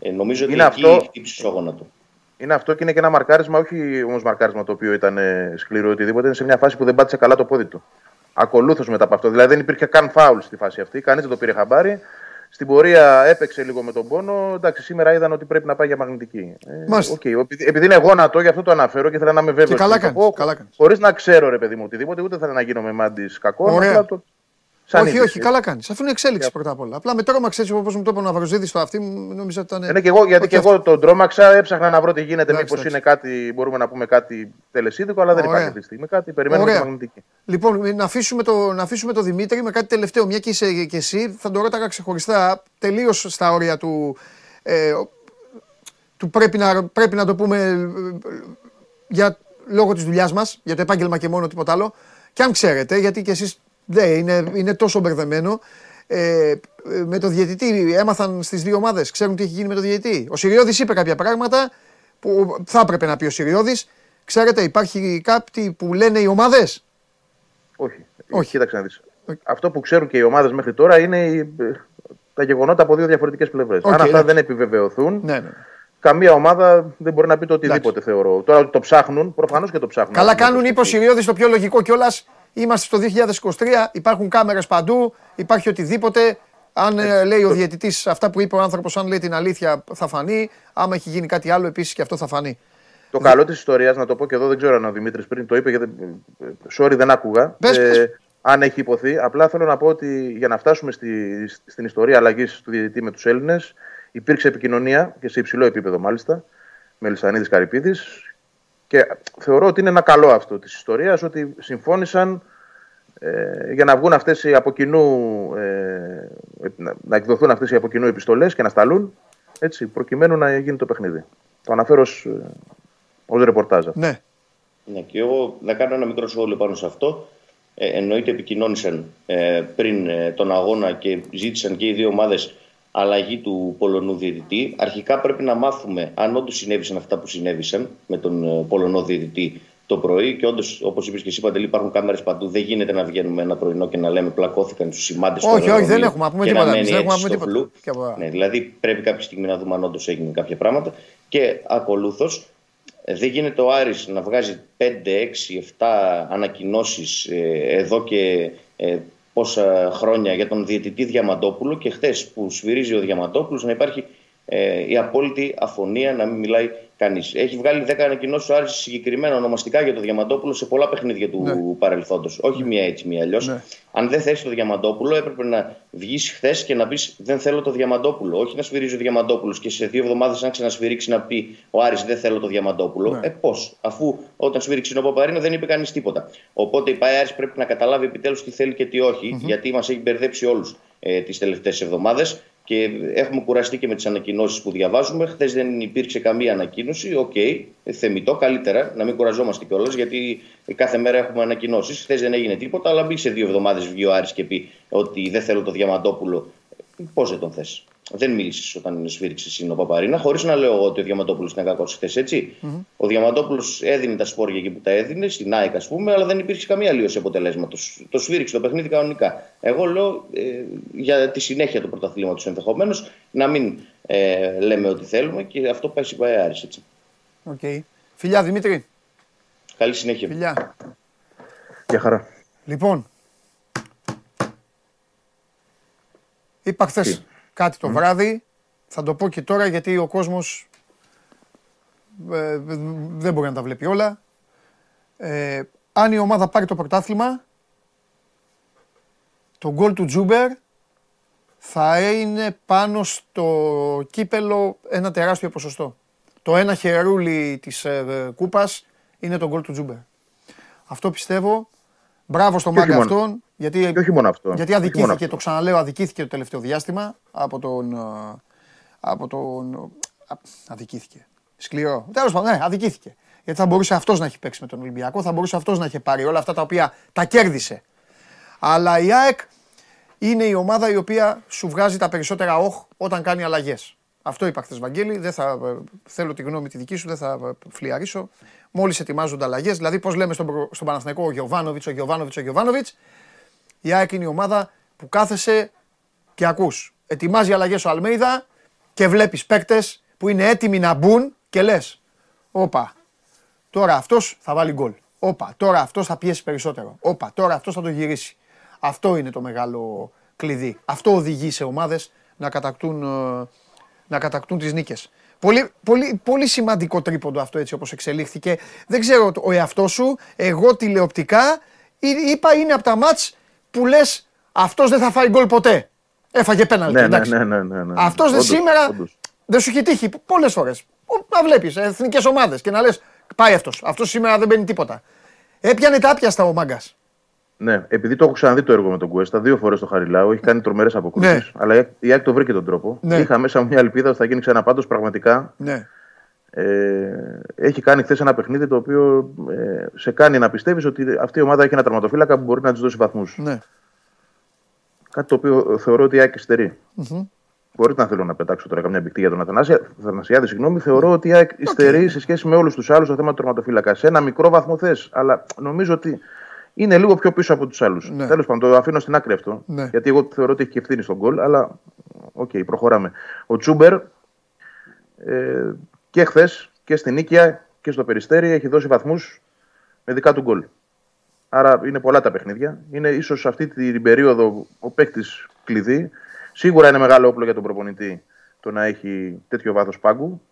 Ε, νομίζω ότι είναι εκεί αυτό... χτύπησε του. Είναι αυτό και είναι και ένα μαρκάρισμα, όχι όμως μαρκάρισμα το οποίο ήταν ε, σκληρό οτιδήποτε. Είναι σε μια φάση που δεν πάτησε καλά το πόδι του. Ακολούθως μετά από αυτό. Δηλαδή δεν υπήρχε καν φάουλ στη φάση αυτή. Κανείς δεν το πήρε χαμπάρι. Στην πορεία έπαιξε λίγο με τον πόνο. Εντάξει, σήμερα είδαν ότι πρέπει να πάει για μαγνητική. Ε, okay. Επειδή είναι γόνατο, γι' αυτό το αναφέρω και ήθελα να είμαι βέβαιος. Καλά κάνεις. Χωρίς να ξέρω, ρε παιδί μου, οτιδήποτε, ούτε θέλω να γίνω με μάντη κακό. Ωραία. Το... Σαν όχι, όχι, καλά κάνεις. Αφού είναι εξέλιξη πρώτα απ' όλα. Απλά με τρόμαξε έτσι όπως μου το είπε ο Ναυροζίδη στο αυτή, νόμιζα ότι ήταν. Ναι, και εγώ, γιατί και εγώ τον τρόμαξα, έψαχνα να βρω τι γίνεται. Μήπως είναι κάτι, μπορούμε να πούμε κάτι τελεσίδικο, αλλά δεν υπάρχει αυτή τη στιγμή. Κάτι περιμένουμε τη μαγνητική. Λοιπόν, να αφήσουμε, το, να αφήσουμε το Δημήτρη με κάτι τελευταίο. Μια και είσαι και εσύ, θα το ρώταγα ξεχωριστά, τελείως στα όρια του. Ε, του πρέπει να, πρέπει να το πούμε ε, για λόγω της δουλειάς μας, για το επάγγελμα και μόνο τίποτα άλλο. Και αν ξέρετε, γιατί και εσείς δεν είναι, είναι τόσο μπερδεμένο. Ε, με το διαιτητή έμαθαν στις δύο ομάδες. Ξέρουν τι έχει γίνει με το διαιτητή. Ο Σιριώδη είπε κάποια πράγματα που θα έπρεπε να πει ο Σιριώδη. Ξέρετε, υπάρχει κάτι που λένε οι ομάδες; Όχι. Όχι. Κοίταξε να δεις. Αυτό που ξέρουν και οι ομάδες μέχρι τώρα είναι τα γεγονότα από δύο διαφορετικές πλευρές. Αν αυτά δεν επιβεβαιωθούν, ναι, ναι. Καμία ομάδα δεν μπορεί να πει το οτιδήποτε θεωρώ. Τώρα το ψάχνουν, προφανώς και το ψάχνουν. Καλά κάνουν, είπε ο Σιριώδης το πιο λογικό κιόλας Είμαστε στο 2023, υπάρχουν κάμερες παντού, υπάρχει οτιδήποτε. Αν ε, λέει ο διαιτητής αυτά που είπε ο άνθρωπος, αν λέει την αλήθεια, θα φανεί. Άμα έχει γίνει κάτι άλλο, επίσης και αυτό θα φανεί. Το καλό της ιστορίας, να το πω και εδώ, δεν ξέρω αν ο Δημήτρης πριν το είπε, γιατί. Sorry, δεν άκουγα. ε, αν έχει υποθεί. Απλά θέλω να πω ότι για να φτάσουμε στη, στην ιστορία αλλαγής του διαιτητή με τους Έλληνες, υπήρξε επικοινωνία και σε υψηλό επίπεδο μάλιστα με Λισανίδη Καρυπίδης και θεωρώ ότι είναι ένα καλό αυτό της ιστορίας, ότι συμφώνησαν ε, για να βγουν αυτές οι από κοινού, ε, να εκδοθούν αυτές οι από κοινού επιστολές και να σταλούν, έτσι, προκειμένου να γίνει το παιχνίδι. Το αναφέρω ως, ε, ως ρεπορτάζ. Ναι. ναι. Και εγώ να κάνω ένα μικρό σχόλιο πάνω σε αυτό. Ε, εννοείται επικοινώνησαν ε, πριν ε, τον αγώνα και ζήτησαν και οι δύο ομάδες αλλαγή του Πολωνού διαιτητή. Αρχικά πρέπει να μάθουμε αν όντως συνέβησαν αυτά που συνέβησαν με τον ε, Πολωνό διαιτητή το πρωί. Και όντως, όπως είπες και εσύ, Παντελή, υπάρχουν κάμερες παντού. Δεν γίνεται να βγαίνουμε ένα πρωινό και να λέμε πλακώθηκαν στους σημάντες του Όχι, όχι, δεν έχουμε να πούμε τίποτα. Δεν έχουμε τίποτα. Ναι, δηλαδή πρέπει κάποια στιγμή να δούμε αν όντως έγινε κάποια πράγματα. Και ακολούθως δεν γίνεται ο Άρης να βγάζει 5, 6, 7 ανακοινώσεις ε, εδώ και ε, πόσα χρόνια για τον διαιτητή Διαμαντόπουλο και χθες που σφυρίζει ο Διαμαντόπουλος να υπάρχει ε, η απόλυτη αφωνία να μην μιλάει κανείς. Έχει βγάλει 10 ανακοινώσεις ο Άρης συγκεκριμένα ονομαστικά για το Διαμαντόπουλο σε πολλά παιχνίδια του ναι. παρελθόντος. Όχι μία έτσι, μία αλλιώς. Ναι. Αν δεν θέσει το Διαμαντόπουλο, έπρεπε να βγεις χθες και να πεις Δεν θέλω το Διαμαντόπουλο. Όχι να σφυρίζει ο Διαμαντόπουλος και σε δύο εβδομάδες, αν ξανασφυρίξει, να πει Ο Άρης δεν θέλω το Διαμαντόπουλο. Ναι. Ε, πώς, αφού όταν σφυρίξει ο Παπαρίνο δεν είπε κανείς τίποτα. Οπότε η ΠΑΕ πρέπει να καταλάβει επιτέλους τι θέλει και τι οχι γιατί μας έχει μπερδέψει όλους. ε, τις τελευταίες εβδομάδες. Και έχουμε κουραστεί και με τις ανακοινώσεις που διαβάζουμε. Χθες δεν υπήρξε καμία ανακοίνωση. OK, okay, θεμιτό, καλύτερα να μην κουραζόμαστε κιόλας, γιατί κάθε μέρα έχουμε ανακοινώσεις. Χθες δεν έγινε τίποτα, αλλά μπήκε σε δύο εβδομάδες βγει ο Άρης και πει ότι δεν θέλω το Διαμαντόπουλο. Πώς δεν τον θες; Δεν μίλησες όταν σφίριξε εσύ ο Παπαρίνα, χωρίς να λέω ότι ο Διαμαντόπουλος ήταν κακός χθες, έτσι. Mm-hmm. Ο Διαμαντόπουλος έδινε τα σπόρια εκεί που τα έδινε, στην ΑΕΚ ας πούμε, αλλά δεν υπήρχε καμία αλλοίωση αποτελέσματος. Το σφίριξε το παιχνίδι κανονικά. Εγώ λέω ε, για τη συνέχεια του πρωταθλήματος ενδεχομένως να μην ε, λέμε ότι θέλουμε και αυτό πάει στην Παεάρη, έτσι. Okay. Φιλιά Δημήτρη. Καλή συνέχεια. Φιλιά. Γεια χαρά. Λοιπόν, είπα χθες κάτι το βράδυ. Θα το πω και τώρα γιατί ο κόσμος ε, δεν μπορεί να τα βλέπει όλα. Ε, αν η ομάδα πάρει το πρωτάθλημα, το γκολ του Τσούμπερ θα είναι πάνω στο κύπελο ένα τεράστιο ποσοστό. Το ένα χερούλι της ε, κούπας είναι το γκολ του Τσούμπερ. Αυτό πιστεύω. Μπράβο στο μάγκα αυτόν. Γιατί, και όχι μόνο αυτό. Γιατί αδικήθηκε, το ξαναλέω, αδικήθηκε το τελευταίο διάστημα από τον. Ε, από τον αδικήθηκε. Σκληρό. Τέλος πάντων, ναι, αδικήθηκε. Γιατί θα μπορούσε αυτός να έχει παίξει με τον Ολυμπιακό, θα μπορούσε αυτός να έχει πάρει όλα αυτά τα οποία τα κέρδισε. Αλλά η ΑΕΚ είναι η ομάδα η οποία σου βγάζει τα περισσότερα όχ όταν κάνει αλλαγές. Αυτό είπα χθες, Βαγγέλη. Δεν θα, ε, θέλω τη γνώμη τη δική σου, δεν θα ε, φλιαρίσω. Μόλις ετοιμάζονται αλλαγές, δηλαδή πώς λέμε στον, στον Παναθηναϊκό ο Γιωβάνοβιτς, ο Γιωβάνοβιτς, ο Γιωβάνοβιτς, η ΑΕΚ είναι η ομάδα που κάθεσαι και ακούς. Ετοιμάζει αλλαγές ο Αλμέιδα και βλέπεις παίκτες που είναι έτοιμοι να μπουν και λες. Όπα, τώρα αυτός θα βάλει γκολ. Όπα, τώρα αυτός θα πιέσει περισσότερο. Όπα, τώρα αυτός θα το γυρίσει. Αυτό είναι το μεγάλο κλειδί. Αυτό οδηγεί σε ομάδες να κατακτούν, ε, να κατακτούν τις νίκες. Πολύ, πολύ, πολύ σημαντικό τρίποντο αυτό έτσι όπως εξελίχθηκε. Δεν ξέρω ο εαυτός σου, εγώ τηλεοπτικά είπα είναι από τα μάτς που λες αυτός δεν θα φάει γκολ ποτέ. Έφαγε πέναλτι. Ναι, ναι, ναι, ναι, ναι, ναι. Αυτός δεν σήμερα δεν σου έχει τύχει πολλές φορές. Να βλέπεις εθνικές ομάδες και να λες πάει αυτός. Αυτός σήμερα δεν μπαίνει τίποτα. Έπιανε τα άπιαστα ο μάγκα. Ναι, επειδή το έχω ξαναδεί το έργο με τον Κουέστα, δύο φορές το Χαριλάου, έχει κάνει τρομερές αποκρούσεις. Ναι. Αλλά η Άκη το βρήκε τον τρόπο. Ναι. Είχα μέσα μια ελπίδα ότι θα γίνει ξανά πάντως πραγματικά. Ναι. Ε, έχει κάνει χθες ένα παιχνίδι το οποίο ε, σε κάνει να πιστεύεις ότι αυτή η ομάδα έχει ένα τραυματοφύλακα που μπορεί να της δώσει βαθμούς. Ναι. Κάτι το οποίο θεωρώ ότι η ΑΕΚ υστερεί. Mm-hmm. Μπορείτε να θέλω να πετάξω τώρα καμιά μπηχτή για τον Αθανασιάδη, συγγνώμη. Θεωρώ ότι η ΑΕΚ okay. σε σχέση με όλους τους άλλους το θέμα του τερματοφύλακα. Σε ένα μικρό βαθμό θες, αλλά νομίζω ότι είναι λίγο πιο πίσω από τους άλλους. Ναι. Τέλος πάντων, το αφήνω στην άκρη αυτό. Ναι. Γιατί εγώ θεωρώ ότι έχει και ευθύνη στο γκολ, αλλά OK, okay, προχωράμε. Ο Τσούμπερ ε, και χθες και στην Νίκαια και στο Περιστέρι έχει δώσει βαθμούς με δικά του γκολ. Άρα είναι πολλά τα παιχνίδια. Είναι ίσως αυτή την περίοδο ο παίκτης κλειδί. Σίγουρα είναι μεγάλο όπλο για τον προπονητή το να έχει τέτοιο βάθος πάγκου.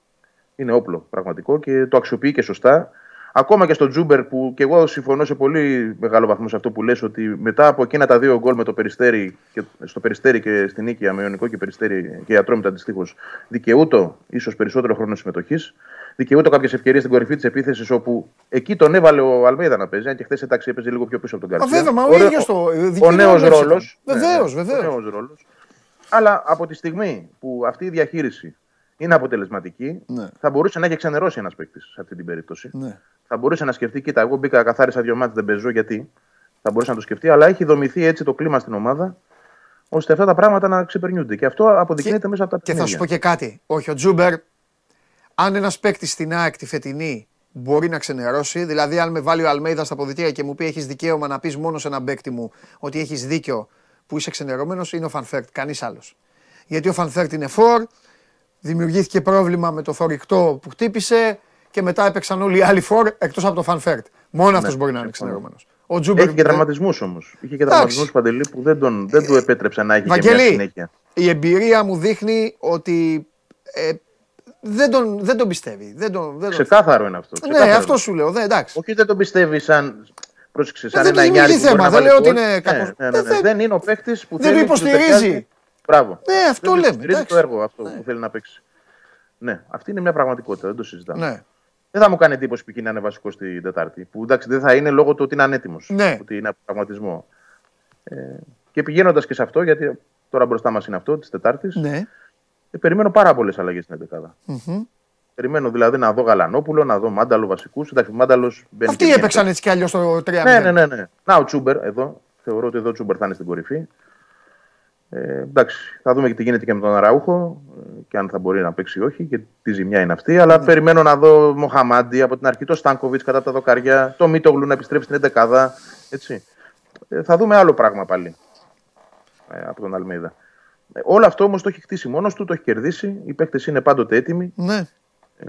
Είναι όπλο πραγματικό και το αξιοποιεί και σωστά. Ακόμα και στο Τζούμπερ που και εγώ συμφωνώ σε πολύ μεγάλο βαθμό σε αυτό που λες ότι μετά από εκείνα τα δύο γκολ με το Περιστέρι και, στο Περιστέρι και στην Νίκη, με Ιωνικό και Περιστέρι και Ατρόμητα αντιστοίχως, δικαιούτο ίσως περισσότερο χρόνο συμμετοχής. Δικαιούτο κάποιες ευκαιρίες στην κορυφή της επίθεσης όπου εκεί τον έβαλε ο Αλμέιδα να παίζει. Αν και χθες εντάξει έπαιζε λίγο πιο πίσω από τον Καρσία. Βέβαια, μα ο ίδιος το. Ο νέος ρόλος. Βεβαίως, βεβαίως. Αλλά από τη στιγμή που αυτή η διαχείριση είναι αποτελεσματική, ναι. θα μπορούσε να έχει ξενερώσει ένας παίκτης σε αυτή την περίπτωση. Ναι. Θα μπορούσε να σκεφτεί, κοίτα, εγώ μπήκα καθάρισα δύο μάτια, δεν παίζω γιατί. Θα μπορούσε να το σκεφτεί, αλλά έχει δομηθεί έτσι το κλίμα στην ομάδα, ώστε αυτά τα πράγματα να ξεπερνιούνται. Και αυτό αποδεικνύεται και, μέσα από τα παιχνίδια. Και θα σου πω και κάτι. Όχι, ο Τζούμπερ, αν ένας παίκτης στην ΑΕΚ τη φετινή μπορεί να ξενερώσει, δηλαδή αν με βάλει ο Αλμέιδα στα αποδυτήρια και μου πει έχεις δικαίωμα να πεις μόνο σε έναν παίκτη μου ότι έχεις δίκιο που είσαι ξενερωμένος, είναι ο Φαν Βέερτ, κανείς άλλος. Γιατί ο Φαν Βέερτ είναι φορ, δημιουργήθηκε πρόβλημα με το θορυκτό που χτύπησε και μετά έπαιξαν όλοι οι άλλοι φορ εκτός από το Φαν Βέερτ. Μόνο ναι, αυτός μπορεί να είναι ξενερωμένος. Ο Τσούμπερ... Έχει και τραυματισμούς όμως. Είχε και τραυματισμούς Παντελή που δεν, τον, δεν του επέτρεψε να έχει Βαγγελή, και μια συνέχεια. Η εμπειρία μου δείχνει ότι ε, δεν τον, δεν τον πιστεύει. Δεν τον, δεν Ξεκάθαρο είναι αυτό. Ναι, Ξεκάθαρο. Ναι, αυτό σου λέω. Δεν, εντάξει. Όχι, δεν τον πιστεύει σαν. Πρόσεξε, σαν δεν ένα εννιάρι. Δεν θέμα. Δεν λέω ότι είναι κακός. Ναι, ναι, ναι, δεν είναι ο παίχτη που δεν το υποστηρίζει. Μπράβο. Ναι, αυτό δεν λέμε. Υποστηρίζει το έργο αυτό που θέλει να παίξει. Ναι, αυτή είναι μια πραγματικότητα, δεν το συζητάμε. Ναι. Δεν θα μου κάνει εντύπωση που να είναι βασικό στην Τετάρτη. Που εντάξει δεν θα είναι λόγω του ότι είναι ανέτοιμος. Ναι. Ότι είναι από πραγματισμό. Ε, και πηγαίνοντας και σε αυτό, γιατί Τώρα μπροστά μας είναι αυτό της Τετάρτης. Ναι. Ε, περιμένω πάρα πολλές αλλαγές στην 11 Περιμένω δηλαδή να δω Γαλανόπουλο, να δω Μάνταλο βασικούς. Εντάξει, Μάνταλος μπαίνει. Αυτοί έπαιξαν έτσι κι αλλιώς το 3 Ναι, ναι, ναι, ναι. Να ο Τσούμπερ εδώ. Θεωρώ ότι εδώ ο Τσούμπερ θα είναι στην κορυφή. Ε, εντάξει, θα δούμε και τι γίνεται και με τον Αραούχο ε, και αν θα μπορεί να παίξει ή όχι και τι ζημιά είναι αυτή. Αλλά ναι. περιμένω να δω Μοχαμάντι από την αρχή, το Στάνκοβιτς κατά τα δοκάρια, το Μίτογλου να επιστρέψει στην 11 έτσι. Ε, θα δούμε άλλο πράγμα πάλι ε, από τον Αλμίδα. Ε, όλο αυτό όμως το έχει χτίσει μόνος του, το έχει κερδίσει. Οι παίκτες είναι πάντοτε έτοιμοι. Ναι. Ε,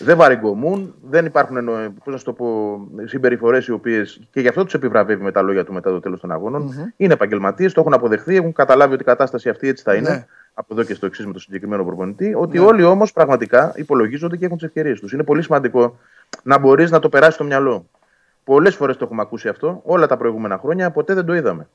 δεν βαριγκομούν, δεν υπάρχουν πώς να το πω, συμπεριφορές οι οποίε και γι' αυτό τους επιβραβεύει με τα λόγια του μετά το τέλος των αγώνων. Mm-hmm. Είναι επαγγελματίες, το έχουν αποδεχθεί, έχουν καταλάβει ότι η κατάσταση αυτή έτσι θα είναι. Ναι. Από εδώ και στο εξής με το συγκεκριμένο προπονητή. Ότι ναι. όλοι όμως πραγματικά υπολογίζονται και έχουν τις ευκαιρίες τους. Είναι πολύ σημαντικό να μπορείς να το περάσεις στο μυαλό. Πολλές φορές το έχουμε ακούσει αυτό, όλα τα προηγούμενα χρόνια, ποτέ δεν το είδαμε.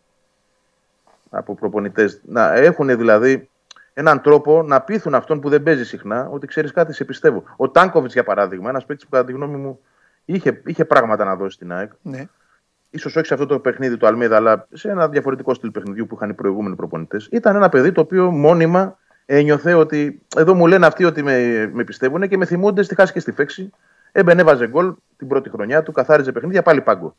Από προπονητές. Να έχουν δηλαδή έναν τρόπο να πείθουν αυτόν που δεν παίζει συχνά ότι ξέρεις κάτι, σε πιστεύω. Ο Τάνκοβιτς, για παράδειγμα, ένας παίκτης που κατά τη γνώμη μου είχε, είχε πράγματα να δώσει στην ΑΕΚ. Ναι. σω όχι σε αυτό το παιχνίδι του Αλμίδα, αλλά σε ένα διαφορετικό στυλ παιχνιδιού που είχαν οι προηγούμενοι προπονητές. Ήταν ένα παιδί το οποίο μόνιμα ένιωθε ότι εδώ μου λένε αυτοί ότι με, με πιστεύουν και με θυμούνται στη χάση και στη φέξη. Έμπαινε, έβαζε γκολ την πρώτη χρονιά του, καθάριζε παιχνίδια, πάλι πάγκο.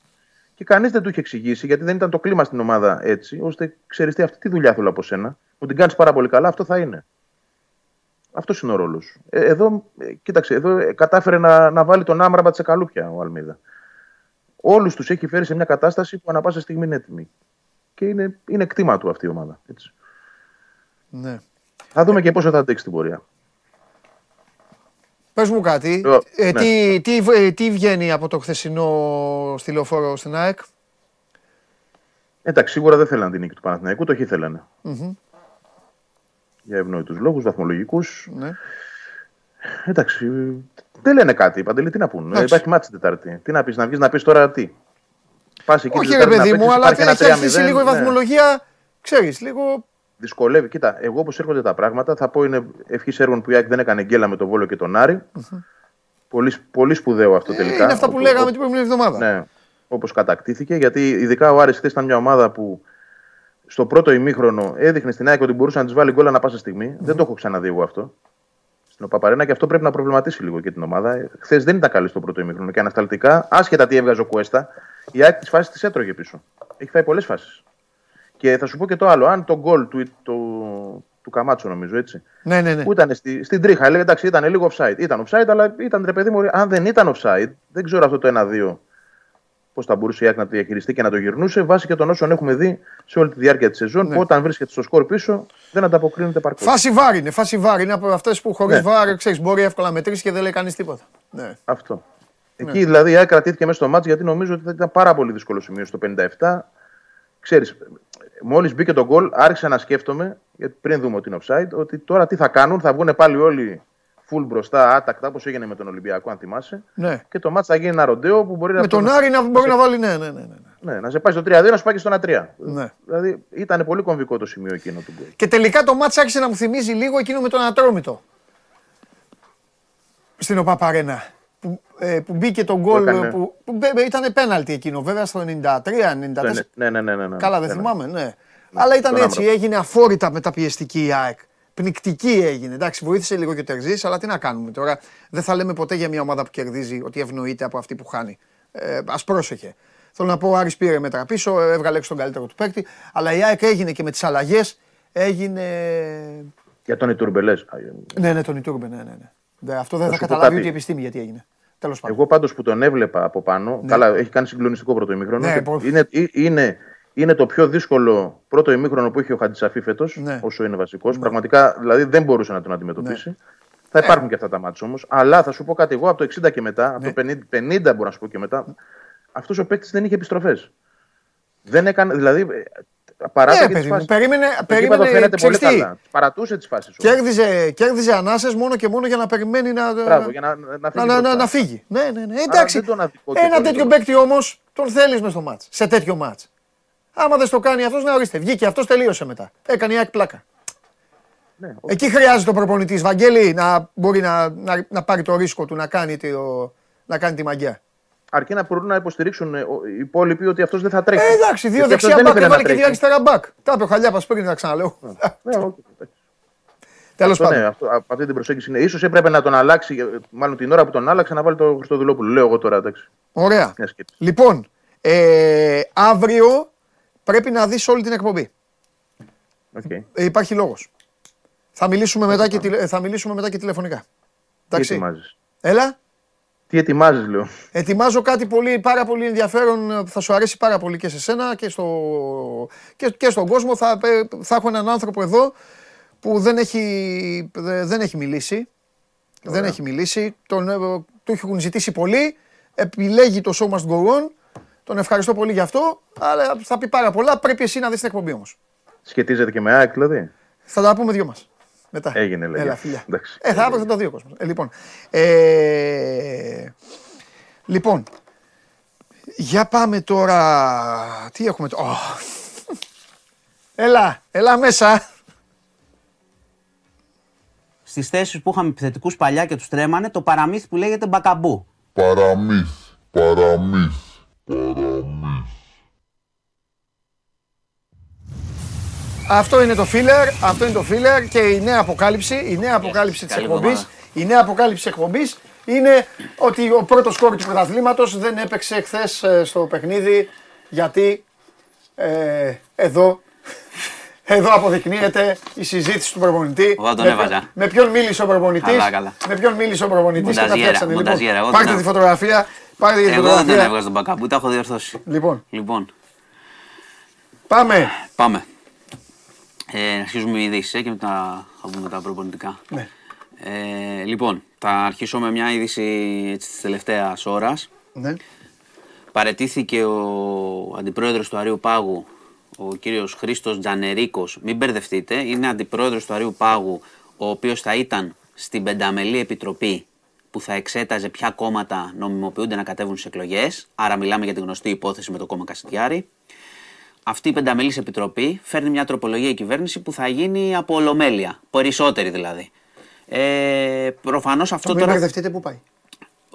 Και κανείς δεν του είχε εξηγήσει, γιατί δεν ήταν το κλίμα στην ομάδα έτσι, ώστε ξέρεις τι, αυτή τη δουλειά θέλω από σένα, μου την κάνεις πάρα πολύ καλά, αυτό θα είναι. Αυτός είναι ο ρόλος. Ε, εδώ, ε, κοίταξε, εδώ ε, κατάφερε να, να βάλει τον Άμραμπα τσεκαλούπια ο Αλμίδα. Όλους τους έχει φέρει σε μια κατάσταση που ανα πάσα στιγμή είναι έτοιμη. Και είναι, είναι κτήμα του αυτή η ομάδα. Έτσι. Ναι. Θα δούμε και πόσο θα αντέξει την πορεία. Πες μου κάτι, ε, ναι. τι, τι, ε, τι βγαίνει από το χθεσινό στυλοφόρο στην ΑΕΚ; Εντάξει, σίγουρα δεν θέλανε την νίκη του Παναθηναϊκού, το έχει θέλανε. Mm-hmm. Για ευνόητους λόγους, βαθμολογικούς. Ναι. Εντάξει, δεν λένε κάτι, Παντελή, τι να πούνε. Υπάρχει μάτι την Τετάρτη. Τι να πεις, να βγεις να πεις τώρα τι. Πας εκεί Όχι ρε παιδί μου, αλλά έχει αρχίσει λίγο η ναι. βαθμολογία, ξέρεις, λίγο δυσκολεύει. Κοίτα, εγώ όπως έρχονται τα πράγματα, θα πω είναι ευχής έργων που η ΑΕΚ δεν έκανε γκέλα με τον Βόλο και τον Άρη. Mm-hmm. Πολύ, πολύ σπουδαίο αυτό ε, τελικά. Είναι αυτά που λέγαμε την προηγούμενη εβδομάδα. Ναι, όπως κατακτήθηκε. Γιατί ειδικά ο Άρης χθες ήταν μια ομάδα που στο πρώτο ημίχρονο έδειχνε στην ΑΕΚ ότι μπορούσε να της βάλει γκολ ανα πάσα στιγμή. Mm-hmm. Δεν το έχω ξαναδεί εγώ αυτό. Στην Οπαπαρένα και αυτό πρέπει να προβληματίσει λίγο και την ομάδα. Χθες δεν ήταν καλή στο πρώτο ημίχρονο και ανασταλτικά, άσχετα τι έβγαζε ο Κουέστα, η ΑΕΚ τη φάση τη έτρωγε πίσω. Έχει φάει πολλές φάσεις. Και θα σου πω και το άλλο. Αν το γκολ του, του, του Καμάτσο, νομίζω έτσι. Ναι, ναι, ναι. Που ήταν στη, στην τρίχα, έλεγε εντάξει, ήταν λίγο offside. Ήταν offside, αλλά ήταν ρε παιδί μου, αν δεν ήταν offside, δεν ξέρω αυτό το 1-2 πώς θα μπορούσε η ΑΕΚ να το διαχειριστεί και να το γυρνούσε, βάσει και των όσων έχουμε δει σε όλη τη διάρκεια της σεζόν. Ναι. Που όταν βρίσκεται στο σκορ πίσω, δεν ανταποκρίνεται παρκώς. Φάση βάρη είναι, φάση βάρη είναι από αυτές που χωρίς ναι. βάρη ξέρεις, μπορεί εύκολα να μετρήσει και δεν λέει κανείς τίποτα. Ναι. Αυτό. Ναι. Εκεί δηλαδή η ΑΕΚ κρατήθηκε μέσα στο μάτσο γιατί νομίζω ότι θα ήταν πάρα πολύ δύσκολο σημείο στο 57. Ξέρεις, μόλις μπήκε το γκολ, άρχισα να σκέφτομαι, γιατί πριν δούμε ότι είναι offside, ότι τώρα τι θα κάνουν, θα βγουν πάλι όλοι full μπροστά, άτακτα, όπως έγινε με τον Ολυμπιακό, αν θυμάσαι. Ναι. Και το μάτσα θα γίνει ένα ροντέο που μπορεί με να. Με τον Άρη να μπορεί να βάλει, ναι, ναι, ναι. ναι. ναι να σε πάει στο 3-2, να σου πάει και στο 1-3. Ναι. Δηλαδή ήταν πολύ κομβικό το σημείο εκείνο του γκολ. Και τελικά το μάτσα άρχισε να μου θυμίζει λίγο εκείνο με τον Ατρόμητο. Στην ΟΠΑΠΑΡΕΝΑ που, ε, που μπήκε το γκολ που, που, που ήταν πέναλτι εκείνο βέβαια στο 93-94. Ναι, ναι, ναι, ναι, ναι, Καλά δεν ναι, θυμάμαι, ναι. Αλλά ήταν έτσι, έγινε αφόρητα μεταπιεστική η ΑΕΚ. Πνικτική έγινε. Εντάξει, βοήθησε λίγο και ο Τερζής, αλλά τι να κάνουμε τώρα. Δεν θα λέμε ποτέ για μια ομάδα που κερδίζει ότι ευνοείται από αυτή που χάνει. Ε, Α πρόσεχε. Θέλω να πω, ο Άρης πήρε μέτρα πίσω, έβγαλε έξω τον καλύτερο του παίκτη. Αλλά η ΑΕΚ έγινε και με τις αλλαγές. Έγινε. Για τον Ιτούρμπε, λες. Ναι, ναι, τον Ιτούρμπε, ναι, ναι. ναι. Αυτό δεν θα, θα καταλάβει ούτε η επιστήμη γιατί έγινε. Τέλος πάντων. Εγώ πάντως που τον έβλεπα από πάνω. Ναι. Καλά, έχει κάνει συγκλονιστικό πρώτο ημίχρονο. Ναι, είναι, είναι είναι το πιο δύσκολο πρώτο ημίχρονο που έχει ο Χατζησαφή φέτος, ναι. όσο είναι βασικός. Ναι. Πραγματικά δηλαδή δεν μπορούσε να τον αντιμετωπίσει. Ναι. Θα υπάρχουν και αυτά τα μάτια όμως. Αλλά θα σου πω κάτι εγώ από το 60 και μετά, από το 50, 50 μπορώ να σου πω και μετά, αυτός ο παίκτης δεν είχε επιστροφές. Δεν έκανε, δηλαδή παράταγε ναι, τις φάσεις. Περίμενε, περίμενε φαίνεται πολύ καλά. Παρατούσε τις φάσεις. Κέρδιζε, κέρδιζε ανάσες μόνο και μόνο για να περιμένει να, Μπράβο, για να, να, φύγει. Να, να, να, φύγει. Ναι, ναι, ναι. Εντάξει. Ένα τέτοιο παίκτη όμως τον θέλεις μες στο μάτς. Σε τέτοιο μάτς. Άμα δεν στο κάνει αυτός, να ορίστε. Βγήκε αυτός, τελείωσε μετά. Έκανε η ΑΕΚ πλάκα. Ναι, Εκεί χρειάζεται ο προπονητής Βαγγέλη να μπορεί να, να, να πάρει το ρίσκο του να κάνει, το, να κάνει τη μαγιά. Αρκεί να μπορούν να υποστηρίξουν ε, ο- οι υπόλοιποι ότι αυτός δεν θα τρέχει. Ε, εντάξει, δύο Γιατί αυτός δεξιά δεν μπακ ήθελε να έβαλε και δύο τρέχει. αριστερά μπακ. Τα είπε ο Χαλιάπα πριν, να ξαναλέω. Ναι, οκ, εντάξει. Τέλος Αυτό, ναι, πάντων. αυτό, α- αυτή την προσέγγιση είναι. ίσως έπρεπε να τον αλλάξει, ε, μάλλον την ώρα που τον άλλαξε, να βάλει τον Χριστοδουλόπουλο. Λέω εγώ τώρα, εντάξει. Ωραία. Μια σκέψη. Λοιπόν, ε, αύριο πρέπει να δεις όλη την εκπομπή. Οκ. Ε, υπάρχει λόγος. Θα, μιλήσουμε μετά και τηλε- θα μιλήσουμε μετά και τηλεφωνικά. Τι Εντάξει. ετοιμάζεις; Έλα. Τι ετοιμάζεις, λέω. Ετοιμάζω κάτι πολύ, πάρα πολύ ενδιαφέρον ε, που θα σου αρέσει πάρα πολύ και σε σένα και, στο, και, και στον κόσμο. Θα, ε, θα έχω έναν άνθρωπο εδώ που δεν έχει, δε- δεν έχει μιλήσει. Δεν έχει μιλήσει. Τον, ε, του έχουν ζητήσει πολύ. Επιλέγει το show must go on. Τον ευχαριστώ πολύ γι' αυτό. Αλλά θα πει πάρα πολλά. Πρέπει εσύ να δεις την εκπομπή όμως. Σχετίζεται και με ΑΕΚ, δηλαδή. Θα τα πούμε δυο μας. Μετά. Έγινε, λέγε. Έλα, φιλιά. Εντάξει. Ε, θα θα το δει ο κόσμος. Ε, λοιπόν, ε, λοιπόν, για πάμε τώρα. Τι έχουμε τώρα. Ω. Έλα, έλα μέσα. Στις θέσεις που είχαμε επιθετικούς παλιά και τους τρέμανε, το παραμύθι που λέγεται μπακαμπού. Παραμύθ, παραμύθ, παραμύθ. Αυτό είναι το filler, αυτό είναι το filler και η νέα αποκάλυψη, η νέα αποκάλυψη της καλή εκπομπής, εβδομάδα. η νέα αποκάλυψη της εκπομπής είναι ότι ο πρώτος κόρη του πρωταθλήματος δεν έπαιξε χθες στο παιχνίδι γιατί ε, εδώ, εδώ αποδεικνύεται η συζήτηση του προπονητή. Εγώ τον με, έβαζα. με ποιον μίλησε ο προπονητής, Καλά, καλά. με ποιον μίλησε ο προπονητής και τα Μονταζιέρα, φτιάξανε. Λοιπόν, μονταζιέρα, εγώ πάρτε τον τη έβαζα. φωτογραφία, πάρτε τη Εγώ δεν τον φωτογραφία. έβγαζα τον μπακαμπού, τα έχω διορθώσει. Λοιπόν, Λοιπόν, πάμε. πάμε. Ε, αρχίζουμε με ειδήσει και μετά θα πούμε τα προπονητικά. Ναι. Ε, λοιπόν, θα αρχίσω με μια είδηση έτσι, της τελευταίας ώρας. Ναι. Παρετήθηκε ο αντιπρόεδρος του Αρίου Πάγου, ο κύριος Χρήστος Τζανερίκος. Μην μπερδευτείτε, είναι αντιπρόεδρος του Αρίου Πάγου, ο οποίος θα ήταν στην πενταμελή επιτροπή που θα εξέταζε ποια κόμματα νομιμοποιούνται να κατέβουν στις εκλογές. Άρα μιλάμε για τη γνωστή υπόθεση με το κόμμα Κασιτιάρη. Αυτή η πενταμελής επιτροπή φέρνει μια τροπολογία η κυβέρνηση που θα γίνει από ολομέλεια, περισσότερη δηλαδή. Ε, προφανώς αυτό Μην τώρα... μπερδευτείτε πού πάει;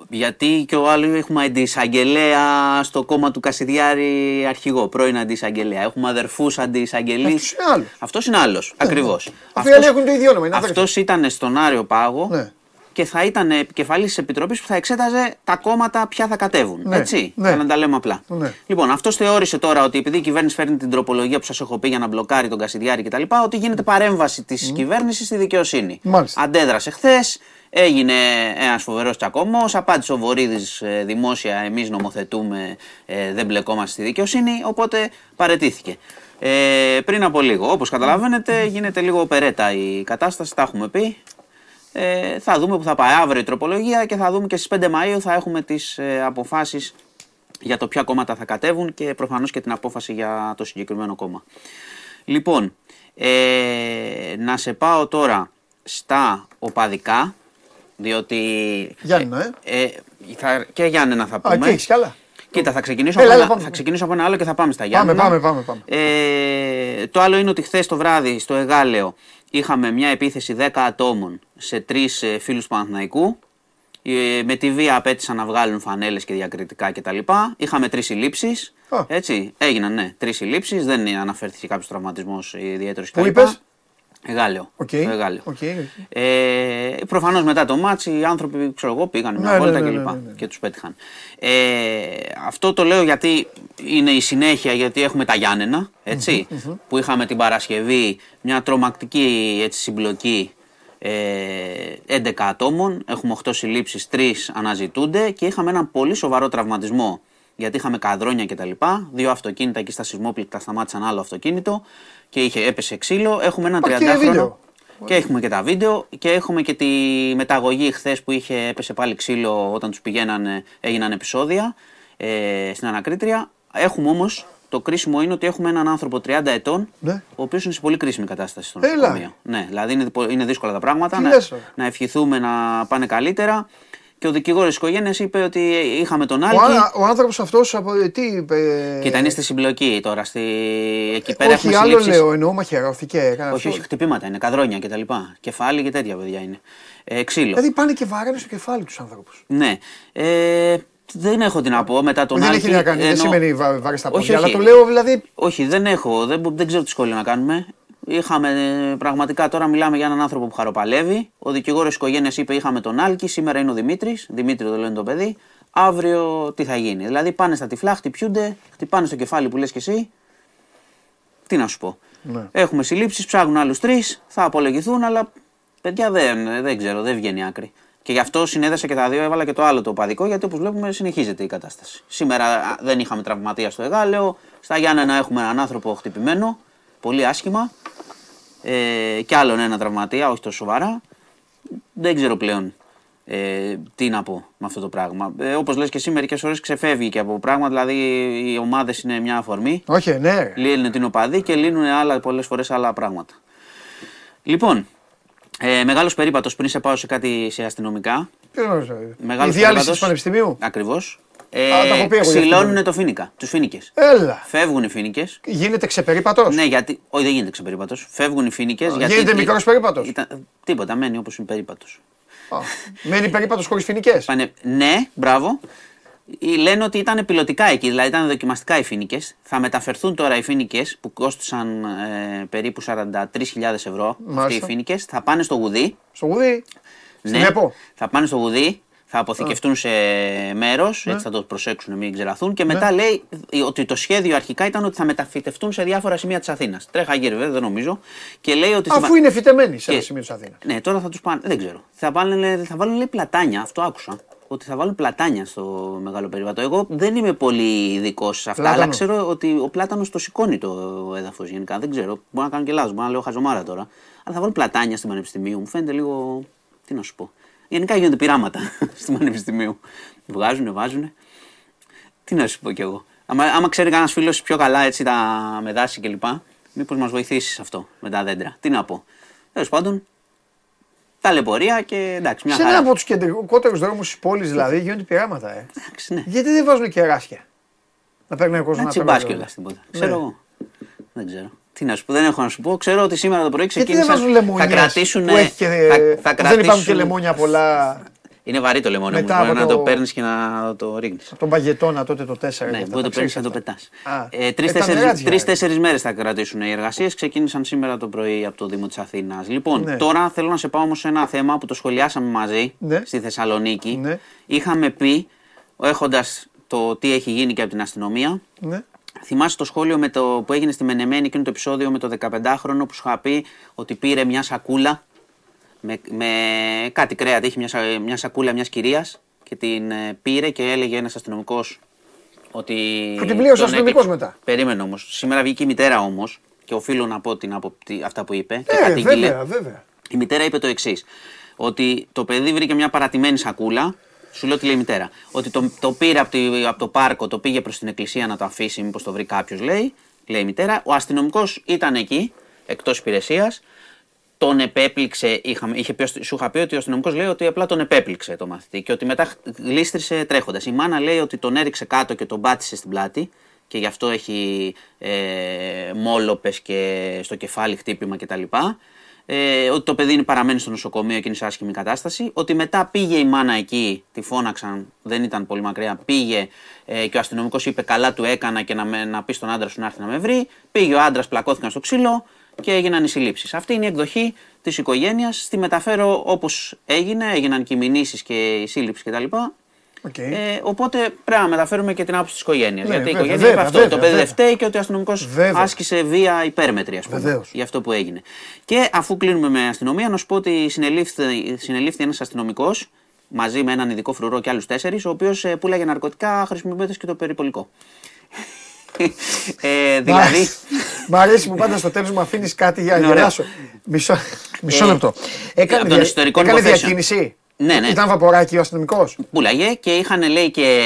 Γιατί και ο άλλος έχουμε αντισαγγελέα στο κόμμα του Κασιδιάρη αρχηγό, πρώην αντισαγγελέα. Έχουμε αδερφούς αντισαγγελείς. Αυτός είναι άλλος. Αυτός είναι άλλος. Ακριβώς. Αυτοί οι άλλοι έχουν το ίδιο όνομα. είναι αδέρφια. Αυτός ήταν στον Άριο Πάγο Ναι. Και θα ήταν επικεφαλής της επιτροπής που θα εξέταζε τα κόμματα ποια θα κατέβουν. Ναι, Έτσι. ναι. Για να τα λέμε απλά. Ναι. Λοιπόν, αυτός θεώρησε τώρα ότι επειδή η κυβέρνηση φέρνει την τροπολογία που σας έχω πει για να μπλοκάρει τον Κασιδιάρη κτλ., ότι γίνεται παρέμβαση της κυβέρνησης στη δικαιοσύνη. Μάλιστα. Αντέδρασε χθες, έγινε ένας φοβερός τσακωμός, απάντησε ο Βορύδης δημόσια: Εμείς νομοθετούμε, ε, δεν μπλεκόμαστε στη δικαιοσύνη, οπότε παρετήθηκε. Ε, πριν από λίγο, όπως καταλαβαίνετε, γίνεται λίγο περέτα η κατάσταση, τα έχουμε πει. Ε, θα δούμε που θα πάει αύριο η τροπολογία και θα δούμε και στις 5 Μαΐου θα έχουμε τις ε, αποφάσεις για το ποια κόμματα θα κατέβουν και προφανώς και την απόφαση για το συγκεκριμένο κόμμα. Λοιπόν, ε, να σε πάω τώρα στα οπαδικά, διότι... Γιάννενα, ε. ε, θα, και Γιάννενα θα Α, πούμε. και έχεις κι άλλα. Κοίτα, θα ξεκινήσω, Έλα, από, έλα, ένα, πάμε. θα ξεκινήσω από ένα άλλο και θα πάμε στα Πάμε, Γιάννενα. πάμε, πάμε, πάμε. Ε, το άλλο είναι ότι χθες το βράδυ στο Εγάλεο είχαμε μια επίθεση 10 ατόμων σε τρεις φίλους του Παναθηναϊκού. Ε, με τη βία απέτησαν να βγάλουν φανέλες και διακριτικά κτλ. Είχαμε τρεις συλλήψεις. Α. Έτσι, έγιναν ναι, τρεις συλλήψεις. Δεν αναφέρθηκε κάποιος τραυματισμός ιδιαίτερος Πού είπες; Εγάλεο. Οκ. Το Εγάλεο. OK, OK. Ε, Προφανώς μετά το ματς οι άνθρωποι ξέρω εγώ, πήγαν μια Ναι, ναι, βόλτα ναι, κλπ. ναι, ναι, ναι. Και τους πέτυχαν. Ε, αυτό το λέω γιατί είναι η συνέχεια, γιατί έχουμε τα Γιάννενα, έτσι, που είχαμε την Παρασκευή μια τρομακτική έτσι, συμπλοκή ε, 11 ατόμων, έχουμε 8 συλλήψεις, 3 αναζητούνται και είχαμε έναν πολύ σοβαρό τραυματισμό γιατί είχαμε καδρόνια κτλ. Δύο αυτοκίνητα εκεί στα σεισμόπληκτα σταμάτησαν άλλο αυτοκίνητο και είχε, έπεσε ξύλο. Έχουμε έναν Υπάρχει και 30χρονο. βίντεο. Και έχουμε και τα βίντεο και έχουμε και τη μεταγωγή χθες που είχε έπεσε πάλι ξύλο όταν τους πηγαίνανε, έγιναν επεισόδια ε, στην ανακρίτρια. Έχουμε όμως, το κρίσιμο είναι ότι έχουμε έναν άνθρωπο 30 ετών, Ναι. ο οποίος είναι σε πολύ κρίσιμη κατάσταση στο Έλα. νοσοκομείο. Ναι, δηλαδή είναι, είναι δύσκολα τα πράγματα. Τι να, λες, ρε. να ευχηθούμε να πάνε καλύτερα. Και ο δικηγόρος της οικογένειας είπε ότι είχαμε τον Ο, Άλκη. α- ο άνθρωπος αυτός από ε, τι είπε. ε, Κοίτα, είναι στη συμπλοκή τώρα. Στη... Εκεί πέρα Όχι, έχουμε άλλο συλλήψεις. λέω, εννοώ μαχαιρώθηκε. έκανε Όχι, αυτό. όχι, χτυπήματα είναι, καδρόνια κτλ. Κεφάλι και τέτοια παιδιά είναι. Ε, ξύλο. Δηλαδή πάνε και βάρανε στο κεφάλι τους άνθρωπους. Ναι. Ε, Δεν έχω τι να πω μετά τον Δεν Άλκη. έχει να κάνει, δεν ενώ- σημαίνει βα- βάρη στα Όχι, πόδια. Αλλά όχι. το λέω δηλαδή. Όχι, δεν έχω, δεν, μπο- δεν ξέρω τι σχόλιο να κάνουμε. Είχαμε ε, πραγματικά τώρα μιλάμε για έναν άνθρωπο που χαροπαλεύει. Ο δικηγόρος τη οικογένειας είπε: Είχαμε τον Άλκη, σήμερα είναι ο Δημήτρης. Δημήτρη το λένε το παιδί. Αύριο τι θα γίνει. Δηλαδή πάνε στα τυφλά, χτυπιούνται, χτυπάνε στο κεφάλι που λες και εσύ. Τι να σου πω. Ναι. Έχουμε συλλήψεις, ψάχνουν άλλους τρεις, θα απολογηθούν, αλλά παιδιά δεν, δεν ξέρω, δεν βγαίνει άκρη. Και γι' αυτό συνέδεσα και τα δύο, έβαλα και το άλλο το παδικό, γιατί όπως βλέπουμε συνεχίζεται η κατάσταση. Σήμερα α, δεν είχαμε τραυματία στο Εγάλεο. Στα Γιάννενα έχουμε έναν άνθρωπο χτυπημένο, πολύ άσχημα. Ε, και άλλον ένα τραυματία, όχι τόσο σοβαρά. Δεν ξέρω πλέον ε, τι να πω με αυτό το πράγμα. Ε, Όπως λες και εσύ, μερικές φορές ξεφεύγει και από πράγμα. Δηλαδή, οι ομάδες είναι μια αφορμή. Όχι, ναι. ρε. Λύνουν την οπαδή και λύνουν άλλα, πολλές φορές άλλα πράγματα. Λοιπόν, ε, μεγάλος περίπατος πριν σε πάω σε κάτι σε αστυνομικά. Ποιος γνωρίζει. Η Μεγάλος διάλυση περίπατος. του Πανεπιστημίου; Ακριβώς. Α, τα Ε, έχω πει εγώ για ξυλώνουν αυτήν. το φίνικα, τους φίνικες. Έλα. Φεύγουν οι φίνικες. Γίνεται ξεπερίπατος; Ναι, γιατί. Όχι, δεν γίνεται ξεπερίπατος. Φεύγουν οι φίνικες. γιατί Γίνεται ήταν- μικρός περίπατος; ήταν- Τίποτα, μένει όπως είναι περίπατος. Μένει περίπατος χωρίς φοινικέ. Πάνε... Ναι, μπράβο. Ε, Λένε ότι ήταν πιλωτικά εκεί, δηλαδή ήταν δοκιμαστικά οι φίνικες. Θα μεταφερθούν τώρα οι φίνικες που κόστησαν ε, περίπου 43.000 ευρώ. Αυτοί οι Μάλιστα. φίνικες θα πάνε στο γουδί. Στο γουδί; Στην Ναι, ΕΠΟ. θα πάνε στο γουδί, θα αποθηκευτούν σε μέρος, Ναι. έτσι θα το προσέξουν, μην ξελαθούν. Και μετά λέει ότι το σχέδιο αρχικά ήταν ότι θα μεταφυτευτούν σε διάφορα σημεία της Αθήνας. Τρέχα γύρω, βέβαια, δεν νομίζω. Και λέει ότι. Αφού είναι φυτεμένοι σε ένα Και- σημείο της Αθήνας. Ναι, τώρα θα τους πάνε. Δεν ξέρω. Θα, πάνε, θα βάλουν λέει, πλατάνια, αυτό άκουσα. Ότι θα βάλουν πλατάνια στο μεγάλο περιβατό. Εγώ δεν είμαι πολύ ειδικός σε αυτά, Πλάτανο. αλλά ξέρω ότι ο πλάτανος το σηκώνει το έδαφος γενικά. Δεν ξέρω. Μπορεί να κάνω και λάθος, μπορεί να λέω χαζομάρα τώρα. Αλλά θα βάλουν πλατάνια στην Πανεπιστημίου. Μου φαίνεται λίγο. Τι να σου πω. Γενικά γίνονται πειράματα στην Πανεπιστημίου. Βγάζουν, βάζουν. Τι να σου πω κι εγώ. Άμα, άμα ξέρει κανένας φίλος πιο καλά έτσι τα με δάση κλπ. Μήπως μας βοηθήσεις σε αυτό με τα δέντρα. Τι να πω. Τέλος πάντων, ταλαιπωρία και εντάξει, μια Σε ένα χαρά. από τους κεντρικότερου δρόμους της πόλης δηλαδή γίνονται πειράματα. Ε. Εντάξει, ναι. Γιατί δεν βάζουν κεράσια; Να παίρνει ο κόσμος να Έτσι παίρνει. μπα κιόλα τίποτα. Ξέρω εγώ. Δεν ξέρω. Τι να σου πω, δεν έχω να σου πω. Ξέρω ότι σήμερα το πρωί Γιατί δεν ξεκίνησαν. βάζουν λεμόνια. θα κρατήσουν. Που έχει και, θα, θα που δεν υπάρχουν και κρατήσουν- λεμόνια πολλά. Είναι βαρύ το λεμόνι Μετά όμως. Μπορεί από να το- το παίρνεις και να το ρίχνεις. Τον παγετώνα τότε το 4. Ναι, μπορεί να το παίρνεις και να το πετάς. Α, Ε, ε, τα νερά της Τρει-τέσσερι Γιάννης. μέρες θα κρατήσουν οι εργασίες. Ξεκίνησαν σήμερα το πρωί από το Δήμο της Αθήνας. Λοιπόν, Ναι. τώρα θέλω να σε πάω όμως σε ένα θέμα που το σχολιάσαμε μαζί Ναι. στη Θεσσαλονίκη. Ναι. Είχαμε πει, έχοντας το τι έχει γίνει και από την αστυνομία, Ναι. Θυμάσαι το σχόλιο με το, που έγινε στη Μενεμένη εκείνο το επεισόδιο με το 15χρονο που σου είχα πει ότι πήρε μια σακούλα με, με κάτι κρέατα. Είχε μια, σα- μια σακούλα μιας κυρίας και την ε, πήρε και έλεγε ένας αστυνομικός ότι. Που την πλήρωσε ο τον αστυνομικός έκαψε. μετά. Περίμενε όμως. Σήμερα βγήκε η μητέρα όμως και οφείλω να πω την, απο- τι- αυτά που είπε. και Ε, κατήγγειλε. βέβαια, βέβαια. Η μητέρα είπε το εξής. Ότι το παιδί βρήκε μια παρατημένη σακούλα. Σου λέω τι λέει η μητέρα. Ότι το, το πήρε από, τη- από το πάρκο, το πήγε προς την εκκλησία να το αφήσει, μήπως το βρει κάποιος, λέει. Λέει η μητέρα. Ο αστυνομικός ήταν εκεί, εκτός υπηρεσίας. Τον επέπληξε, είχαμε, είχε πει, ο αστι- σου είχα πει ότι ο αστυνομικός λέει ότι απλά τον επέπληξε το μαθητή και ότι μετά γλίστρισε τρέχοντας. Η μάνα λέει ότι τον έριξε κάτω και τον πάτησε στην πλάτη και γι' αυτό έχει ε, μώλωπες και στο κεφάλι χτύπημα κτλ. Ε, ότι το παιδί είναι παραμένει στο νοσοκομείο και είναι σε άσχημη κατάσταση. Ότι μετά πήγε η μάνα εκεί, τη φώναξαν, δεν ήταν πολύ μακριά. Πήγε ε, και ο αστυνομικός είπε: Καλά του έκανα και να, με, να πεις στον άντρα σου να έρθει να με βρει. Πήγε ο άντρας, πλακώθηκαν στο ξύλο και έγιναν οι συλλήψεις. Αυτή είναι η εκδοχή της οικογένειας. Τη μεταφέρω όπως έγινε, έγιναν και οι μηνύσεις και η σύλληψη κτλ. Οκ. Ε, οπότε πρέπει να μεταφέρουμε και την άποψη της οικογένειας. Ναι, Γιατί η βέβαια, οικογένεια είπε βέβαια, αυτό. βέβαια, το παιδί δεν βέβαια. φταίει και ότι ο αστυνομικός Βέβαια. άσκησε βία υπέρμετρη, ας πούμε. Βεβαίως. Για αυτό που έγινε. Και αφού κλείνουμε με αστυνομία, να σου πω ότι συνελήφθη, συνελήφθη ένας αστυνομικός μαζί με έναν ειδικό φρουρό και άλλους τέσσερις, ο οποίος πουλάγε ναρκωτικά χρησιμοποιώντα και το περιπολικό. ε, δηλαδή. Μ' αρέσει που πάντα στο τέλος μου αφήνεις κάτι για να Είναι ωραίο. γελάσω. Μισό, μισό Ε, λεπτό. Έκανε, από των δια- ιστορικών έκανε υποθέσεων. διακίνηση. Ναι, ναι. Ήταν βαποράκι ο αστυνομικός. Πουλάγε και είχαν λέει και.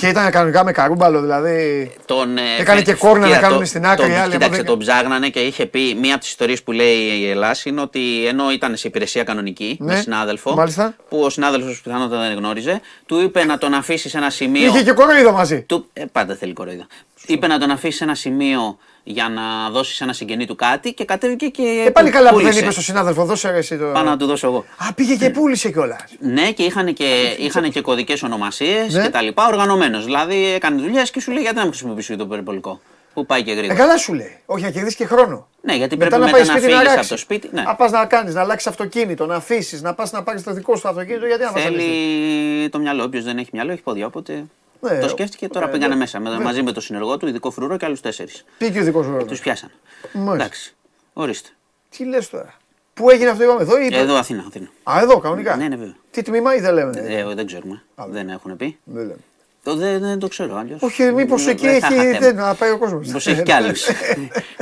Και ήταν κανονικά με καρούμπαλο, δηλαδή. Τον, ε, Έκανε και κόρνα να κοίτα, κάνουν το- στην άκρη, τον- οι άλλοι, Κοίταξε, άμα δεν- τον ψάγνανε και είχε πει μία από τις ιστορίες που λέει η Ελλάς είναι ότι ενώ ήταν σε υπηρεσία κανονική Ναι, με συνάδελφο, μάλιστα. που ο συνάδελφος πιθανότατα δεν γνώριζε, του είπε να τον αφήσει σε ένα σημείο. Είχε και κοροϊδό μαζί. Του, ε, πάντα θέλει κοροϊδό. είπε να τον αφήσει σε ένα σημείο για να δώσεις σε ένα συγγενή του κάτι και κατέβηκε και. Ε, πάλι καλά που δεν πούλησε. είπε στον συνάδελφο, δώσε ρε εσύ το. Πάω να του δώσω εγώ. Α, πήγε και πούλησε κιόλας. Ναι, και είχαν και, είχαν και κωδικές ονομασίες Ναι. και τα λοιπά. Οργανωμένος. Δηλαδή έκανε δουλειές και σου λέει γιατί να μην χρησιμοποιήσει το περιπολικό. Που πάει και Ε, γρήγορα. καλά σου λέει. Όχι, να κερδίσεις και χρόνο. Ναι, γιατί Μετά πρέπει να πάει μετά να σπίτι να φύγεις από ράξει. το σπίτι. Ναι. Να πας να κάνεις, να αλλάξεις αυτοκίνητο, να αφήσεις, να πας να πάρεις το δικό σου αυτοκίνητο. Γιατί να βασανιστεί. Θέλεις το μυαλό. Όποιος δεν έχει μυαλό έχει πόδια. Οπότε Ναι, το σκέφτηκε. Τώρα ε, πήγανε ναι, μέσα με- ναι. μαζί με το συνεργό του, ειδικό φρουρό και άλλους τέσσερις. Πήγε ο δικό σου ρόλο. Τους πιάσαν. Μάλιστα. Εντάξει. Ορίστε. Τι λες τώρα; Πού έγινε αυτό, είπαμε εδώ ή. είπε; Εδώ Αθήνα. Αθήνα. Α, εδώ κανονικά. Ναι, ναι, βέβαια. Τι τμήμα ή δεν λέμε. Ε, δεν ξέρουμε. Δεν έχουν πει. Δεν λέμε. Το, δεν, δεν το ξέρω αλλιώς. Όχι, μήπως εκεί έχει. Δεν, να πάει ο κόσμος. Μήπως έχει κι άλλου.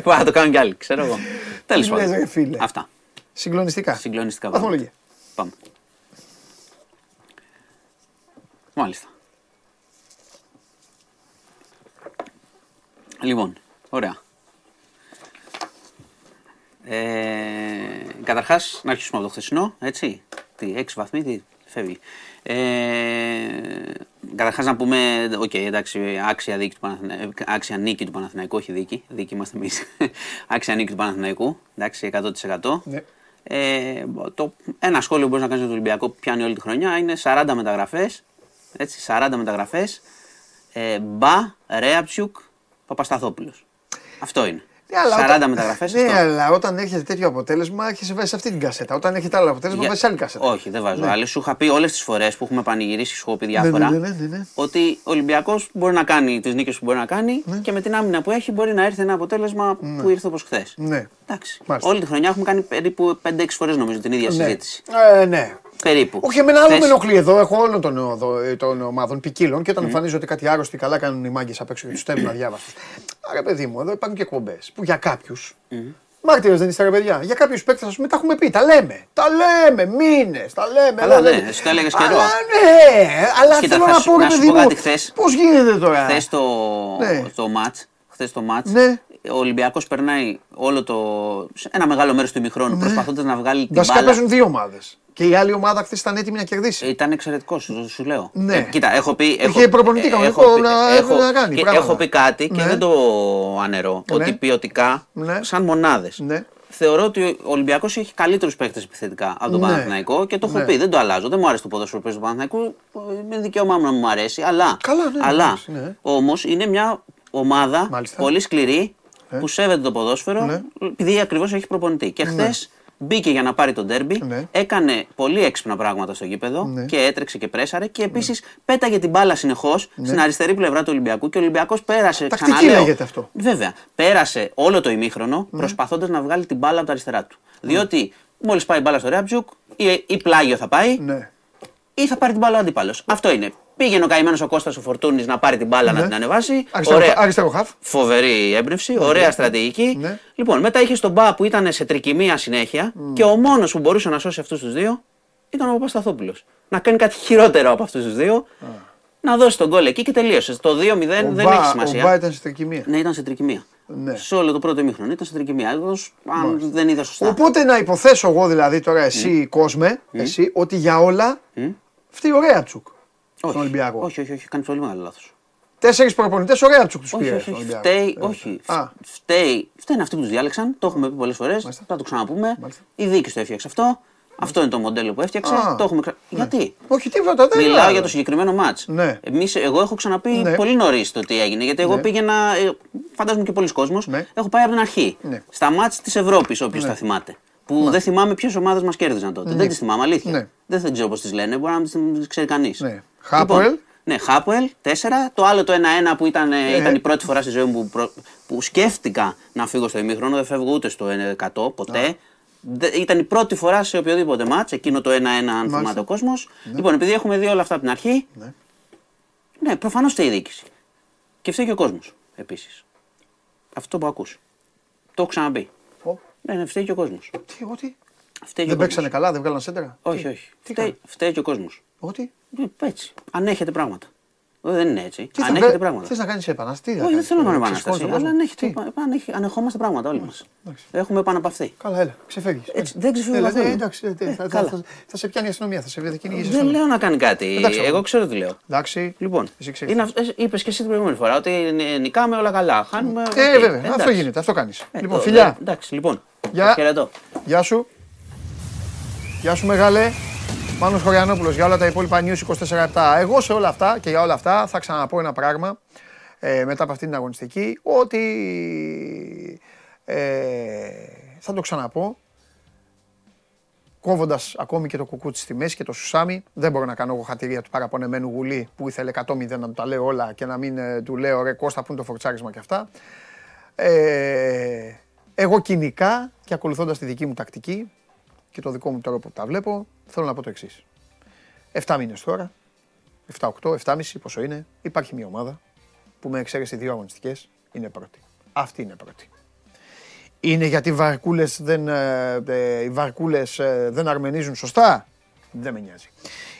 Μπορεί να το κάνουν κι άλλοι, ξέρω εγώ. Τέλος Τι λες, ρε πάντων. φίλε. Αυτά. Συγκλονιστικά. Συγκλονιστικά πράγματα. Βαθμολογία. Πάμε. Μάλιστα. Λοιπόν, ωραία. Ε, Καταρχάς, να αρχίσουμε από το χθεσινό, έτσι. Τι, έξι βαθμοί, τι, φεύγει. Ε, Καταρχάς να πούμε, οκ, εντάξει, άξια, δίκη του Παναθηνα... άξια νίκη του Παναθηναϊκού, όχι δίκη, δίκη είμαστε εμείς. άξια νίκη του Παναθηναϊκού, εντάξει, 100%. Ναι. Ε, το, ένα σχόλιο που μπορείς να κάνεις για τον Ολυμπιακό που πιάνει όλη τη χρονιά είναι 40 μεταγραφές. Έτσι, 40 μεταγραφές. Ε, Μπα, Ρέαψιουκ, Παπασταθόπουλος. Αυτό είναι. Ναι, αλλά 40 όταν- μεταγραφές. Ναι, αλλά όταν έρχεται τέτοιο αποτέλεσμα, έρχεσαι βάζει αυτή την κασέτα. Όταν έρχεται άλλο αποτέλεσμα, βάζεις άλλη κασέτα. Όχι, δεν βάζω Ναι. άλλη. Σου είχα πει όλες τις φορές που έχουμε πανηγυρίσει, σου έχω πει διάφορα. ναι, ναι, ναι, ναι. Ότι ο Ολυμπιακός μπορεί να κάνει τις νίκες που μπορεί να κάνει Ναι. και με την άμυνα που έχει μπορεί να έρθει ένα αποτέλεσμα που ήρθε όπως χθες. Ναι. Εντάξει. Μάλιστα. Όλη τη χρονιά έχουμε κάνει περίπου 5-6 φορές νομίζω την ίδια Ναι. συζήτηση. Ε, ναι. Περίπου. Όχι, εμένα άλλο Χθες- με ενοχλεί εδώ. Έχω όλων των, οδο- των ομάδων ποικίλων και Ναι. όταν εμφανίζονται κάτι άρρωστοι, καλά κάνουν οι μάγκες απ' έξω και τους στέλνουν αδιάβαστου. Άρα, παιδί μου, εδώ υπάρχουν και εκπομπές που για κάποιους. Μάρτυρες δεν είστε, ρε παιδιά. Για κάποιους παίκτες, ας πούμε, τα έχουμε πει. Τα λέμε. Τα λέμε μήνες. Τα λέμε. Καλά, εδώ, ναι, δεν- εσύ το έλεγες καιρό. Αλλά ναι, αλλά Κοίτα, θέλω θα να σου- πω, ρε να σου παιδί πω μου. κάτι χθες. Πώς γίνεται τώρα; Χθες το, Ναι. το μάτς, χθες το μάτς, Ναι. ο Ολυμπιακός περνάει όλο το, σε ένα μεγάλο μέρος του ημιχρόνου προσπαθώντας να βγάλει την Βασικά μπάλα. παίζουν δύο ομάδες. Και η άλλη ομάδα χθες ήταν έτοιμη να κερδίσει. Ήταν εξαιρετικός, σου, σου λέω. Ναι. Ε, κοίτα, έχω πει. Έχω, Είχε προπονητή ε, κανονικό έχω πει- να- έχω- να κάνει και πράγματα. έχω πει κάτι και Ναι. δεν το ανερώ. Ναι. Ότι ποιοτικά, Ναι. σαν μονάδες, Ναι. θεωρώ ότι ο Ολυμπιακός έχει καλύτερους παίκτες επιθετικά από τον Ναι. Παναθηναϊκό και το έχω Ναι. πει. Δεν το αλλάζω. Δεν μου αρέσει το ποδόσφαιρο που παίζει του Παναθηναϊκού. Είναι δικαίωμά μου να μου αρέσει. Αλλά, Καλά, ναι, αλλά εντάξει, ναι. όμως είναι μια ομάδα Μάλιστα. πολύ σκληρή Ναι. που σέβεται το ποδόσφαιρο Ναι. επειδή ακριβώς έχει προπονητή. Και χθες μπήκε για να πάρει τον τέρμπι, Ναι. έκανε πολύ έξυπνα πράγματα στο γήπεδο Ναι. και έτρεξε και πρέσαρε και επίσης πέταγε την μπάλα συνεχώς στην αριστερή πλευρά του Ολυμπιακού και ο Ολυμπιακός πέρασε. Τακτική ξαναλέω, λέγεται αυτό. Βέβαια. Πέρασε όλο το ημίχρονο Ναι. προσπαθώντας να βγάλει την μπάλα από τα αριστερά του. Διότι μόλις πάει η μπάλα στο Ρέαμπτζουκ, ή, ή πλάγιο θα πάει, Ναι. ή θα πάρει την μπάλα ο αντίπαλος. Αυτό είναι. Πήγαινε ο καημένος ο Κώστας ο Φορτούνης να πάρει την μπάλα να Ναι. την ανεβάσει. Αριστερό, Ωραία. αριστερό χαφ. Φοβερή έμπνευση, ωραία στρατηγική. Ναι. Λοιπόν, μετά είχε τον Μπα που ήταν σε τρικυμία συνέχεια και ο μόνος που μπορούσε να σώσει αυτούς τους δύο ήταν ο Παπασταθόπουλος. Να κάνει κάτι χειρότερο από αυτούς τους δύο, να δώσει τον γκολ εκεί και τελείωσες. Το 2-0 Ο δεν Μπα- έχει Ο σημασία. Μπα ήταν στην τρικυμία. Ναι, ήταν σε τρικυμία. Ναι. Σε όλο το πρώτο ημίχρονο ήταν σε τρικυμία. Εγώ, αν δεν είδα σωστά. Οπότε να υποθέσω εγώ δηλαδή τώρα εσύ, κόσμε, εσύ, ότι για όλα φταίει ο Ρέατσουκ στον Ολυμπιακό. όχι, όχι, όχι, κάνει πολύ μεγάλο λάθος. Τέσσερις προπονητές ο Ρέατσουκ τους Όχι, πήρε. όχι, στον όχι. Ολυμπιακό. Φταίει, Ε, όχι. Α, Φταίει, φταίνουν αυτοί που τους διάλεξαν. Το έχουμε πει πολλές φορές. Θα το ξαναπούμε. Μάλιστα. Η δίκη το έφτιαξε αυτό. Αυτό είναι το μοντέλο που έφτιαξε. Α. Το έχουμε ξα... Γιατί; όχι τίποτα. Δεν Μιλάω είναι. για το συγκεκριμένο μάτς. Ναι. Εμείς, εγώ έχω ξαναπεί Ναι. πολύ νωρίς το τι έγινε. Γιατί εγώ Ναι. πήγαινα. ε, Φαντάζομαι και πολλοί κόσμος Ναι. Έχω πάει από την αρχή. Ναι. Στα μάτς της Ευρώπης, όποιος τα θυμάται. Που δεν θυμάμαι ποιες ομάδες μας κέρδιζαν τότε. Δεν τις θυμάμαι, αλήθεια. Ναι. Δεν, δεν ξέρω πώς τις λένε. Μπορεί να μην τις ξέρει κανείς. Ναι. Χάποελ. Ναι, Χάποελ, 4. Το άλλο το 1-1 που ήταν, ε, Ε. ήταν η πρώτη φορά στη ζωή μου που, προ- που σκέφτηκα να φύγω στο ημίχρονο. Δεν φεύγω ούτε στο 100 ποτέ. Δε- ήταν η πρώτη φορά σε οποιοδήποτε μάτς, εκείνο το 1-1 αν θυμάται ο κόσμος. Λοιπόν, επειδή έχουμε δει όλα αυτά από την αρχή, Ναι. ναι, προφανώς φταίει η διοίκηση. Και φταίει και ο κόσμος επίσης. Αυτό που ακούς. Το έχω ξαναπεί. Ω, Ναι, ναι, φταίει και ο κόσμος. Τι, ότι. Φταίει και Δεν ο παίξανε κόσμος. καλά, δεν βγάλαν σέντρα; Όχι, Τι, όχι. Τι Φταίει, κάνει. φταίει και ο κόσμος. Ότι; Έτσι. Ανέχεται πράγματα. Δεν είναι έτσι. Τι αν θα έχετε βρε- πράγματα. Θες να κάνεις επανάσταση. τι θα Όχι, δεν κάνεις, θέλω να κάνω ε, επανάσταση. ξεσηκώνεις τον Αλλά αν, κόσμο. έχετε, αν έχει- ανεχόμαστε πράγματα όλοι μας. εντάξει. Έχουμε επαναπαυθεί. Καλά, έλα, ξεφεύγεις. Έτσι, δεν ξεφεύγω Έλα, καθόλου. ναι, εντάξει, ε, θα- θα- καλά. θα- θα σε πιάνει η αστυνομία, θα σε κυνηγήσει η Δεν αστυνομία. λέω να κάνει κάτι. Εντάξει, Εγώ αγόρι. ξέρω τι λέω. Εντάξει. Λοιπόν, Εσύ ξέρεις. είπες και εσύ την προηγούμενη φορά ότι ν- νικάμε όλα καλά. Χάνουμε. Ε, οκ, βέβαια, εντάξει. αυτό γίνεται, αυτό κάνεις. Ε, Λοιπόν, το- φιλιά. ε, Εντάξει, λοιπόν. Γεια. Σας χαιρετώ. Γεια σου. Γεια σου μεγάλε. Μάνος Χωριανόπουλος για όλα τα υπόλοιπα news 24 Εγώ σε όλα αυτά και για όλα αυτά θα ξαναπώ ένα πράγμα ε, μετά από αυτήν την αγωνιστική ότι ε, θα το ξαναπώ κόβοντας ακόμη και το κουκούτσι στη μέση και το σουσάμι. Δεν μπορώ να κάνω εγώ χατηρία του παραπονεμένου γουλή που ήθελε 100-0 να του τα λέω όλα και να μην ε, του λέω ρε Κώστα που είναι το φορτσάρισμα και αυτά. Ε, εγώ κοινικά και ακολουθώντας τη δική μου τακτική και το δικό μου τρόπο που τα βλέπω, θέλω να πω το εξής. 7 μήνες τώρα, 7-8, 7,5 πόσο είναι, υπάρχει μια ομάδα που με εξαίρεση δύο αγωνιστικές είναι πρώτη. Αυτή είναι πρώτη. Είναι γιατί οι βαρκούλες δεν, ε, ε, οι βαρκούλες ε, δεν αρμενίζουν σωστά; Δεν με νοιάζει.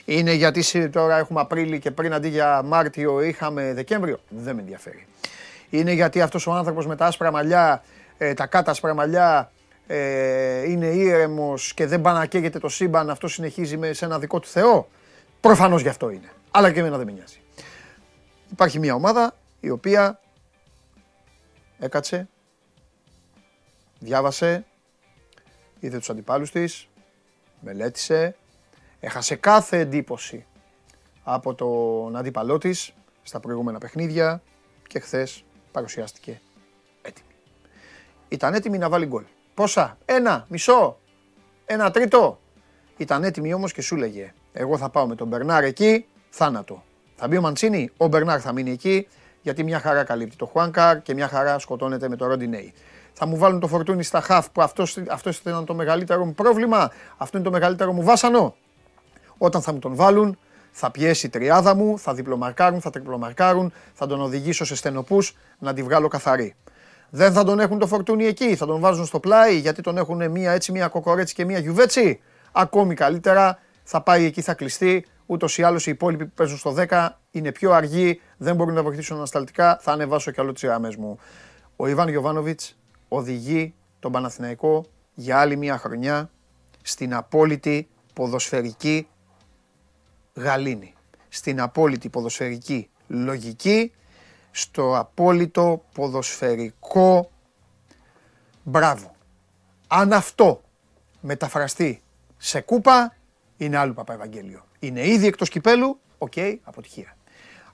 Είναι γιατί σε- τώρα έχουμε Απρίλη και πριν αντί για Μάρτιο είχαμε Δεκέμβριο; Δεν με ενδιαφέρει. Είναι γιατί αυτός ο άνθρωπος με τα άσπρα μαλλιά, ε, τα κάτω άσπρα μαλλιά, ε, είναι ήρεμος και δεν πάει να καίγεται το σύμπαν, αυτό συνεχίζει με, σε ένα δικό του Θεό. Προφανώς γι' αυτό είναι. Αλλά και εμένα δεν με νοιάζει. Υπάρχει μια ομάδα η οποία έκατσε, διάβασε, είδε τους αντιπάλους της, μελέτησε, έχασε κάθε εντύπωση από τον αντίπαλό της στα προηγούμενα παιχνίδια και χθες παρουσιάστηκε έτοιμη. Ήταν έτοιμη να βάλει γκολ. Πόσα, ένα, μισό, ένα τρίτο. Ήταν έτοιμη όμως και σου λέγε, εγώ θα πάω με τον Μπερνάρ εκεί, θάνατο. Θα μπει ο Μαντσίνη, ο Μπερνάρ θα μείνει εκεί, γιατί μια χαρά καλύπτει το Χουάνκαρ και μια χαρά σκοτώνεται με το Ροντινέι. Θα μου βάλουν το φορτούνι στα χαφ που αυτός, αυτός ήταν το μεγαλύτερο μου πρόβλημα, αυτό είναι το μεγαλύτερο μου βάσανο. Όταν θα μου τον βάλουν, θα πιέσει η τριάδα μου, θα διπλομαρκάρουν, θα τριπλομαρκάρουν, θα τον οδηγήσω σε στενοπούς να τη βγάλω καθαρή. Δεν θα τον έχουν το φορτούνι εκεί, θα τον βάζουν στο πλάι γιατί τον έχουν μία έτσι, μία κοκορέτσι και μία γιουβέτσι. Ακόμη καλύτερα θα πάει εκεί, θα κλειστεί. Ούτως ή άλλως οι υπόλοιποι που παίζουν στο 10 είναι πιο αργοί, δεν μπορούν να βοηθήσουν ανασταλτικά. Θα ανεβάσω κι άλλο τις γραμμές μου. Ο Ιβάν Γιοβάνοβιτ οδηγεί τον Παναθηναϊκό για άλλη μία χρονιά στην απόλυτη ποδοσφαιρική γαλήνη. Στην απόλυτη ποδοσφαιρική λογική, στο απόλυτο ποδοσφαιρικό μπράβο. Αν αυτό μεταφραστεί σε κούπα, είναι άλλου παπά ευαγγέλιο. Είναι ήδη εκτός κυπέλου, οκ, αποτυχία.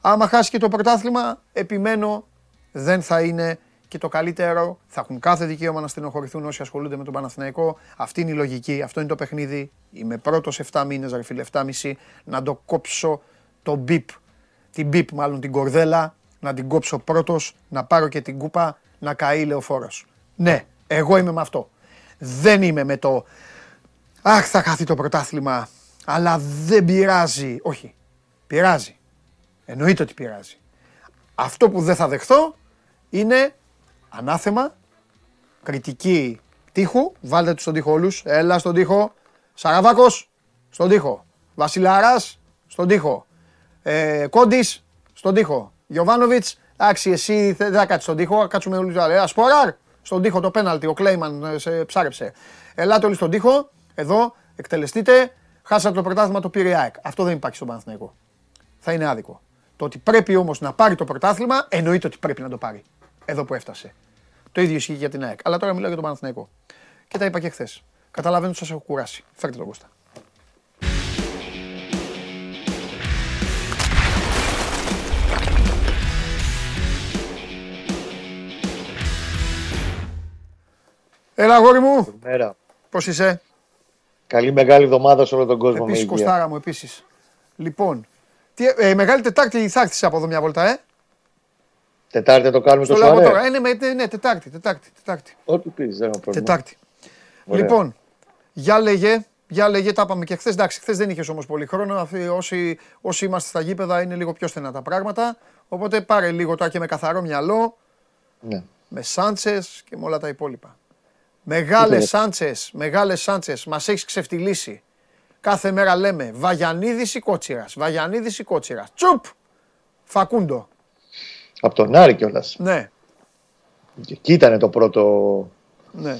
Άμα χάσει και το πρωτάθλημα, επιμένω, δεν θα είναι και το καλύτερο. Θα έχουν κάθε δικαίωμα να στενοχωρηθούν όσοι ασχολούνται με τον Παναθηναϊκό. Αυτή είναι η λογική, αυτό είναι το παιχνίδι. Είμαι πρώτος 7 μήνες, ρε φίλε, 7,5, να το κόψω το μπιπ, την μπιπ μάλλον την κορδέλα, να την κόψω πρώτος, να πάρω και την κούπα, να καεί λεωφόρος. Ναι, εγώ είμαι με αυτό. Δεν είμαι με το Αχ, θα χαθεί το πρωτάθλημα, αλλά δεν πειράζει. Όχι, πειράζει. Εννοείται ότι πειράζει. Αυτό που δεν θα δεχθώ είναι ανάθεμα, κριτική τείχου. Βάλτε τους στον τοίχο όλους. Έλα στον τοίχο. Σαραβάκος, στον τοίχο. Βασιλαράς, στον τοίχο. Ε, Κόντις, στον τοίχο. Γιωβάνοβιτς, εντάξει, εσύ δεν θα κάτσεις στον τοίχο, κάτσουμε όλοι τους άλλοι. Ε, Σποράρ, στον τοίχο το πέναλτι, ο Κλέιμαν ε, σε ψάρεψε. Ελάτε όλοι στον τοίχο, εδώ, εκτελεστείτε. Χάσατε το πρωτάθλημα, το πήρε η ΑΕΚ. Αυτό δεν υπάρχει στον Παναθηναϊκό. Θα είναι άδικο. Το ότι πρέπει όμως να πάρει το πρωτάθλημα, εννοείται ότι πρέπει να το πάρει. Εδώ που έφτασε. Το ίδιο ισχύει για την ΑΕΚ. Αλλά τώρα μιλάω για τον Παναθηναϊκό. Και τα είπα και χθες. Καταλαβαίνω ότι σας έχω κουράσει. Φέρτε τον Κώστα. Έλα, αγόρι μου. Καλημέρα. Πώς είσαι; Καλή μεγάλη εβδομάδα σε όλο τον κόσμο. Επίσης, με υγεία. Κωστάρα μου, επίσης. Λοιπόν, τι, ε, μεγάλη Τετάρτη θα έρθεις από εδώ μια βολτά, ε; Τετάρτη θα το κάνουμε Στο το λέω εγώ σοαρέ. τώρα. Ε, ναι, με- ναι, ναι, Τετάρτη, Τετάρτη, Τετάρτη. Ό,τι πεις, δεν έχω πρόβλημα. Τετάρτη. Ωραία. Λοιπόν, για λέγε, για λέγε, τα είπαμε και χθες. Εντάξει, χθες δεν είχες όμως πολύ χρόνο. Αυτοί, όσοι, όσοι είμαστε στα γήπεδα είναι λίγο πιο στενά τα πράγματα. Οπότε πάρε λίγο τώρα και με καθαρό μυαλό, Ναι. με Σάντσες και με όλα τα υπόλοιπα. Μεγάλες Είπε. Σάντσες, μεγάλες Σάντσες, μας έχεις ξεφτυλίσει. Κάθε μέρα λέμε Βαγιανίδης ή Κότσιρας. Βαγιανίδης ή Κότσιρας. Τσουπ! Φακούντο. Από τον Άρη κιόλας. Ναι, Εκεί ήταν το πρώτο, ναι.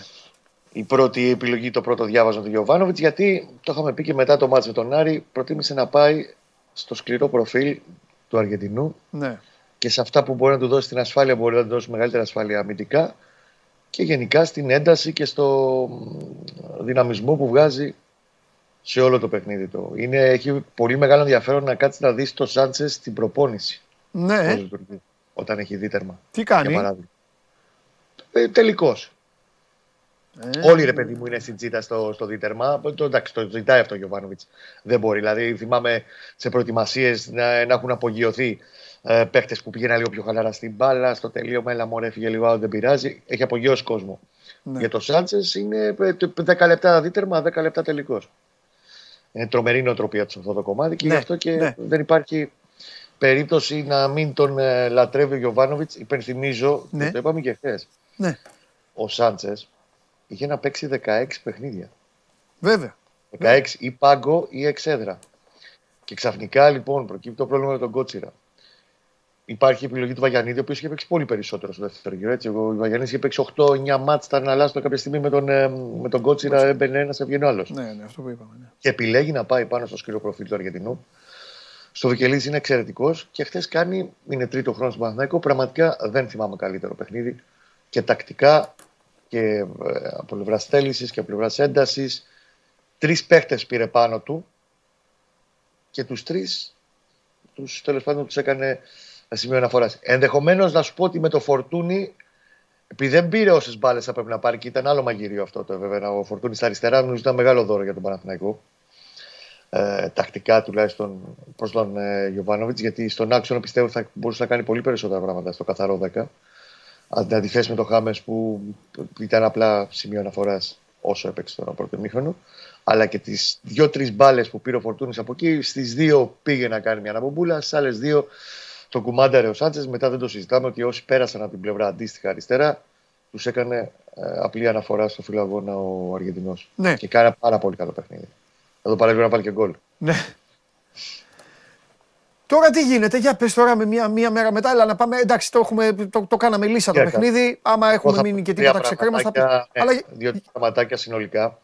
η πρώτη επιλογή, το πρώτο διάβασμα του Γιωβάνοβιτς. Γιατί το είχαμε πει και μετά το μάτς με τον Άρη, προτίμησε να πάει στο σκληρό προφίλ του Αργεντινού ναι. και σε αυτά που μπορεί να του δώσει την ασφάλεια, μπορεί να του δώσει μεγαλύτερη ασφάλεια αμυντικά και γενικά στην ένταση και στο μ, δυναμισμό που βγάζει σε όλο το παιχνίδι του. Είναι, έχει πολύ μεγάλο ενδιαφέρον να κάτσεις να δεις το Σάντσες στην προπόνηση. Ναι, πώς λειτουργεί, όταν έχει δει τέρμα. τι Για κάνει. παράδειγμα. Ε, Τελικός. Ε, Όλοι ρε παιδί μου είναι στην τσίτα στο, στο δίτερμα. Το, εντάξει, το ζητάει αυτό ο Γιωβάνοβιτς. Δεν μπορεί. Δηλαδή, θυμάμαι σε προετοιμασίες να, να έχουν απογειωθεί ε, παίχτε που πήγαιναν λίγο πιο χαλαρά στην μπάλα. Στο τελείωμα, έλα μωρέ, φύγε λίγο, δεν πειράζει. Έχει απογειώσει κόσμο. Ναι. Για το Σάντσες είναι ε, το 10 λεπτά δίτερμα, 10 λεπτά τελικός. Είναι τρομερή νοοτροπία τους αυτό το κομμάτι και Ναι, γι' αυτό και ναι. δεν υπάρχει περίπτωση να μην τον ε, λατρεύει ο Γιωβάνοβιτς. Υπενθυμίζω, Ναι. και το είπαμε και χθες, Ναι, ο Σάντσες είχε να παίξει 16 παιχνίδια. βέβαια. 16 ή πάγκο ή εξέδρα. Και ξαφνικά λοιπόν προκύπτει το πρόβλημα με τον Κότσιρα. Υπάρχει η επιλογή του Βαγιανίδη, ο οποίος είχε παίξει πολύ περισσότερο στο δεύτερο γύρο. Έτσι. Ο Βαγιανίδης είχε παίξει 8-9 μάτς, ήταν αλλάστο κάποια στιγμή με τον, ε, με τον Κότσιρα, έμπαινε ένας, έβγαινε άλλος. Ναι, ναι, αυτό που είπαμε. Ναι. Και επιλέγει να πάει πάνω στο σκληρό προφίλ του Αργεντινού. Στο Βικελίδης είναι εξαιρετικός και χθες κάνει, είναι τρίτο χρόνο στον Παναθηναϊκό. Πραγματικά δεν θυμάμαι καλύτερο παιχνίδι και τακτικά και ε, από πλευράς θέλησης και από πλευράς έντασης. Τρεις παίχτες πήρε πάνω του και τους τρεις τους τέλος πάντων τους έκανε σημείο αναφοράς. Ενδεχομένως να σου πω ότι με το Φορτούνι, επειδή δεν πήρε όσες μπάλες θα πρέπει να πάρει και ήταν άλλο μαγειρίο αυτό το βέβαια. Ο Φορτούνις στα αριστερά νομίζω ήταν μεγάλο δώρο για τον Παναθηναϊκό. Ε, τακτικά τουλάχιστον προς τον ε, Γιωβάνοβιτς, γιατί στον άξονα πιστεύω θα μπορούσε να κάνει πολύ περισσότερα πράγματα στο καθαρό 10. Αν αντιθέσει με τον Χάμες που ήταν απλά σημείο αναφοράς όσο έπαιξε τον πρώτο μήχρονο. Αλλά και τις δύο-τρεις μπάλες που πήρε ο Φορτούνης από εκεί, στις δύο πήγε να κάνει μια αναμπομπούλα, στις άλλες δύο τον κουμάνταρε ο Σάντσες. Μετά δεν το συζητάμε ότι όσοι πέρασαν από την πλευρά αντίστοιχα αριστερά, τους έκανε ε, απλή αναφορά στο φιλαγόνα ο Αργεντινός. Ναι. Και κάνει ένα πάρα πολύ καλό παιχνίδι. Εδώ παραλίγο να βάλει και γκολ. Ναι. Τώρα τι γίνεται, για πες τώρα με μία, μία μέρα μετά, αλλά να πάμε, εντάξει το, έχουμε, το, το κάναμε λύσα το Για παιχνίδι, άμα Εγώ έχουμε θα μείνει πω και τρία τίποτα ξεκρέμα θα πει. πραγματάκια, ναι, Αλλά Δύο πραγματάκια συνολικά.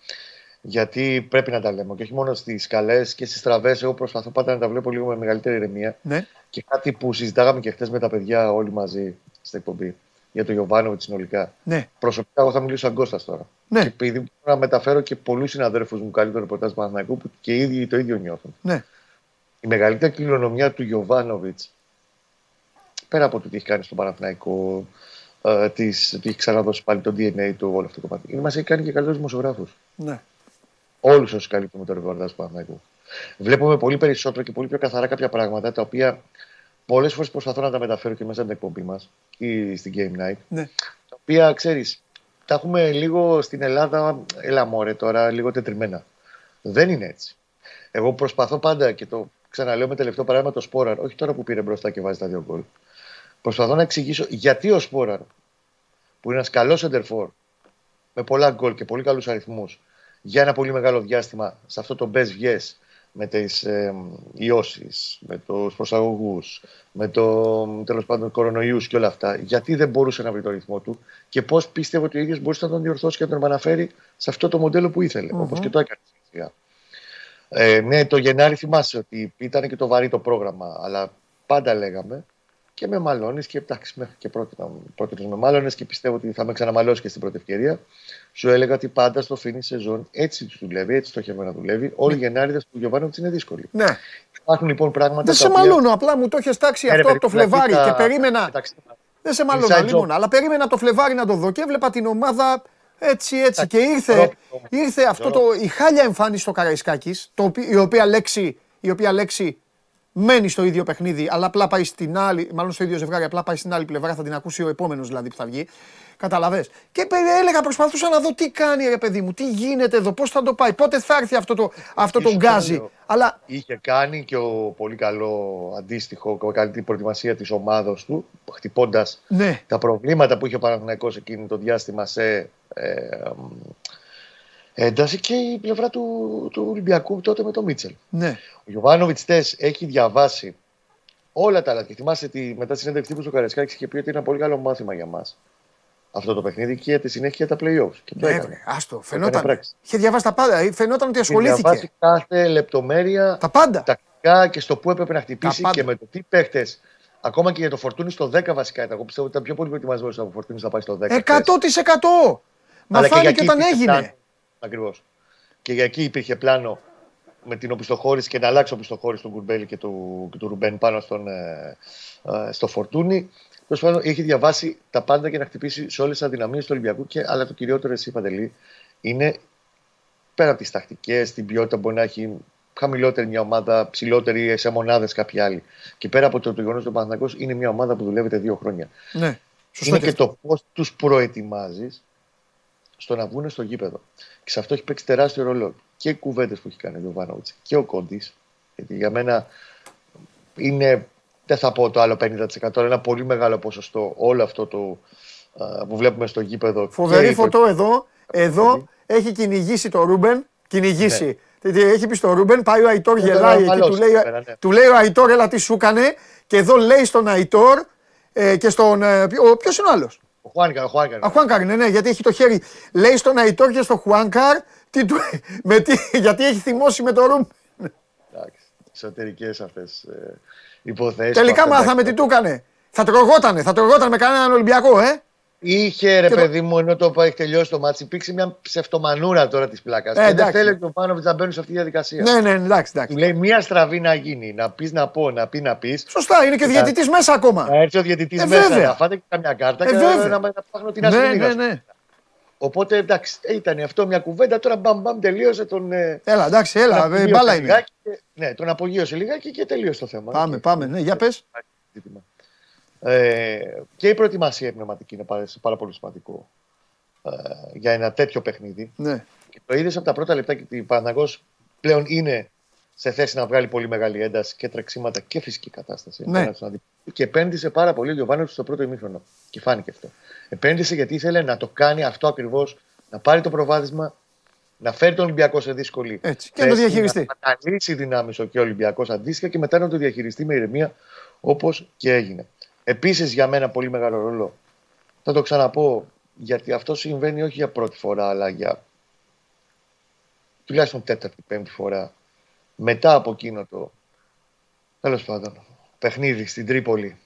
Γιατί πρέπει να τα λέμε. Και όχι μόνο στις καλέ και στις τραβέ. Εγώ προσπαθώ πάντα να τα βλέπω λίγο με μεγαλύτερη ηρεμία. ναι, Και κάτι που συζητάγαμε και χθες με τα παιδιά όλοι μαζί στην εκπομπή για τον Γιωβάνοβιτς συνολικά. ναι, Προσωπικά, εγώ θα μιλήσω σαν Κώστας τώρα. Ναι. Και επειδή μπορώ να μεταφέρω και πολλούς συναδέλφου μου καλύτερο ρεπορτάζ του Παναθηναϊκού που και οι ίδιοι το ίδιο νιώθουν. ναι, Η μεγαλύτερη κληρονομιά του Γιωβάνοβιτς, πέρα από το τι έχει κάνει στον Παναθηναϊκό, ε, της, ότι έχει ξαναδώσει πάλι το DNA του όλο αυτό το κομμάτι, μας έχει κάνει και καλύτερους δημοσιογράφους. ναι. Όλους όσου καλύπτουμε το ρεπορτάζ του Παναθηναϊκού. Βλέπουμε πολύ περισσότερο και πολύ πιο καθαρά κάποια πράγματα τα οποία πολλές φορές προσπαθώ να τα μεταφέρω και μέσα από την εκπομπή μας ή στην Game Night. Ναι. Τα οποία ξέρεις, τα έχουμε λίγο στην Ελλάδα, έλα μωρέ τώρα, λίγο τετριμένα. Δεν είναι έτσι. Εγώ προσπαθώ πάντα και το ξαναλέω με τελευταίο παράδειγμα το Σπόραρ, όχι τώρα που πήρε μπροστά και βάζει τα δύο γκολ. Προσπαθώ να εξηγήσω γιατί ο Σπόραρ, που είναι ένας καλός σεντερφόρ, με πολλά γκολ και πολύ καλούς αριθμούς, για ένα πολύ μεγάλο διάστημα σε αυτό το best yes με τις ε, ιώσεις, με τους προσαγωγούς, με το τέλος πάντων κορονοϊούς και όλα αυτά, γιατί δεν μπορούσε να βρει το ρυθμό του και πώς πίστευε ότι ο ίδιος μπορούσε να τον διορθώσει και να τον επαναφέρει σε αυτό το μοντέλο που ήθελε, Μμμ. όπως και το έκανε σιγά. Ε, ναι, το Γενάρη θυμάσαι ότι ήταν και το βαρύ το πρόγραμμα, αλλά πάντα λέγαμε και με μαλώνεις και εντάξει, μέχρι και πρότεινα, πρότεινες με μάλωνε και πιστεύω ότι θα με ξαναμαλώσεις και στην πρώτη ευκαιρία. Σου έλεγα ότι πάντα στο φίνι σεζόν έτσι τους δουλεύει, έτσι στοχευμένα δουλεύει. Όλοι οι Γενάριδες του Γιωβάνοβιτ είναι δύσκολοι. ναι. Υπάρχουν λοιπόν πράγματα. Δεν τα σε οποία- μαλώνω, απλά μου το έχεις τάξει Ναι, ρε αυτό από το παιδί, δηλαδή, Φλεβάρι τα- και περίμενα. μεταξύ μας. Δεν σε μαλώνω, Inside λοιπόν, job. αλλά περίμενα από το Φλεβάρι να το δω και έβλεπα την ομάδα έτσι, έτσι. Και ήρθε, Ρόπι, όμως. ήρθε αυτό το, η χάλια εμφάνιση στο Καραϊσκάκης, η οποία λέξη, η οποία λέξη μένει στο ίδιο παιχνίδι, αλλά απλά πάει στην άλλη, μάλλον στο ίδιο ζευγάρι, απλά πάει στην άλλη πλευρά, θα την ακούσει ο επόμενος δηλαδή που θα βγει. Καταλαβες. Και παι- έλεγα, προσπαθούσα να δω τι κάνει ρε παιδί μου, τι γίνεται εδώ, πώς θα το πάει, πότε θα έρθει αυτό το, αυτό το Ίσως γκάζι. λέω. Αλλά Είχε κάνει και ο πολύ καλό αντίστοιχο, καλή προετοιμασία της ομάδα του, χτυπώντας ναι, τα προβλήματα που είχε ο Παναθηναϊκός εκείνη το διάστημα σε ε, μ, ένταση και η πλευρά του, του Ολυμπιακού τότε με τον Μίτσελ. ναι, Ο Γιωβάνοβιτς έχει διαβάσει όλα τα άλλα. Και θυμάστε ότι μετά τη συνέντευξη τύπου του Καρεσκάκη είχε πει ότι είναι ένα πολύ καλό μάθημα για μας αυτό το παιχνίδι και για τη συνέχεια τα playoffs. Και το Ναι, έκανε. βρε, άστο. Το Φαινόταν. έκανε πράξη. Είχε διαβάσει τα πάντα. ε, Φαινόταν ότι Είχε ασχολήθηκε. διαβάσει κάθε λεπτομέρεια Τα πάντα. τακτικά και στο που έπρεπε να χτυπήσει πάντα. και με το τι παίχτες. Ακόμα και για το Φορτούνι στο 10 βασικά ήταν. Εγώ πιστεύω ότι ήταν πιο πολύ προετοιμασμένος από Φορτούνις θα πάει στο 10. 100%! Μα φάνηκε όταν έγινε. Ακριβώς. Και για εκεί υπήρχε πλάνο με την οπισθοχώρηση και να αλλάξει ο οπισθοχώρηση του Γκουρμπέλη και του, και του Ρουμπέν πάνω στον, ε, ε, στο Φορτούνι. Τέλος πάντων, είχε διαβάσει τα πάντα και να χτυπήσει σε όλες τις αδυναμίες του Ολυμπιακού. Και, αλλά το κυριότερο, εσύ Παντελή, είναι πέρα από τις τακτικές, την ποιότητα που μπορεί να έχει χαμηλότερη μια ομάδα, ψηλότερη σε μονάδες κάποιοι άλλοι. Και πέρα από το, το γεγονός ότι ο Παναθηναϊκός είναι μια ομάδα που δουλεύεται δύο χρόνια. Ναι. Σωστό είναι και και αυτό. το πώς τους προετοιμάζεις στο να βγουν στο γήπεδο. Και σε αυτό έχει παίξει τεράστιο ρόλο και οι κουβέντες που έχει κάνει ο Γιοβάνοβιτς και ο Κόντι. Γιατί για μένα είναι, δεν θα πω το άλλο 50%, αλλά ένα πολύ μεγάλο ποσοστό όλο αυτό το α, που βλέπουμε στο γήπεδο. Φοβερή και η φωτό εδώ. Εδώ έχει κυνηγήσει το Ρούμπεν. Κυνηγήσει. Τι- τι Έχει πει στο Ρούμπεν, πάει ο Αϊτόρ, Ναι. τον γελάει εκεί, αμαλώσει του λέει, εκεί πέρα, ναι. του λέει ο Αϊτόρ, έλα τι σου έκανε. Και εδώ λέει στον Αϊτόρ ε, και στον. Ε, ποιος είναι ο άλλος; Ο Χουάνκαρ, ο Χουάνκαρ. Α, Χουάνκαρ, ναι, ναι, γιατί έχει το χέρι. Λέει στον Αϊτόρ και στον Χουάνκαρ, τι του, με τι, γιατί έχει θυμώσει με το Ρούμπεν. Εντάξει, εσωτερικές αυτές ε, υποθέσεις. Τελικά μάθαμε τι του έκανε. Θα τρογότανε, θα τρογότανε με κανέναν Ολυμπιακό, ε. Είχε ρε Και το- παιδί μου, ενώ το έχει τελειώσει το μάτι, υπήρξε μια ψευτομανούρα τώρα της πλάκας. Ε, και δεν εντάξει. θέλει ο Πάνοβιτ να μπαίνει σε αυτή τη διαδικασία. Ναι, ναι, εντάξει, εντάξει. Του λέει μία στραβή να γίνει, να πεις να πω, να πει να πεις. Σωστά, είναι και διαιτητής μέσα ακόμα. Να έρθει ο διαιτητής Ε, μέσα, βέβαια. να φάτε και καμιά κάρτα Ε, και βέβαια. να, να, να πάχνω την Ναι, ασφαλή. ναι, ναι. Οπότε εντάξει, ήταν αυτό μια κουβέντα. Τώρα μπαμ μπαμ τελείωσε τον. ε, Έλα, εντάξει, έλα, τον ε, απογείωσε μπάλα είναι. λιγάκι και- ναι, τον απογείωσε λιγάκι και τελείωσε το θέμα. Πάμε, Και- πάμε, ναι, για πες. Ζήτημα. Ε, και η προετοιμασία η πνευματική είναι πάρα, πάρα πολύ σημαντικό ε, για ένα τέτοιο παιχνίδι. Ναι. Και το είδες από τα πρώτα λεπτά και ότι ο Παναγός πλέον είναι σε θέση να βγάλει πολύ μεγάλη ένταση και τρεξίματα και φυσική κατάσταση. Ναι. απέναντι στον αντίπαλο. Και επένδυσε πάρα πολύ ο Γιωβάνοβιτς στο πρώτο ημίχρονο. Και φάνηκε αυτό. Επένδυσε γιατί ήθελε να το κάνει αυτό ακριβώς, να πάρει το προβάδισμα, να φέρει τον Ολυμπιακό σε δύσκολη Έτσι, και να το θέση, διαχειριστεί. Να αναλύσει δυνάμεις και ο Ολυμπιακός αντίστοιχα και μετά να το διαχειριστεί με ηρεμία όπως και έγινε. Επίσης για μένα πολύ μεγάλο ρόλο. Θα το ξαναπώ γιατί αυτό συμβαίνει όχι για πρώτη φορά, αλλά για τουλάχιστον τέταρτη, πέμπτη φορά. Μετά από εκείνο το τέλος πάντων παιχνίδι στην Τρίπολη,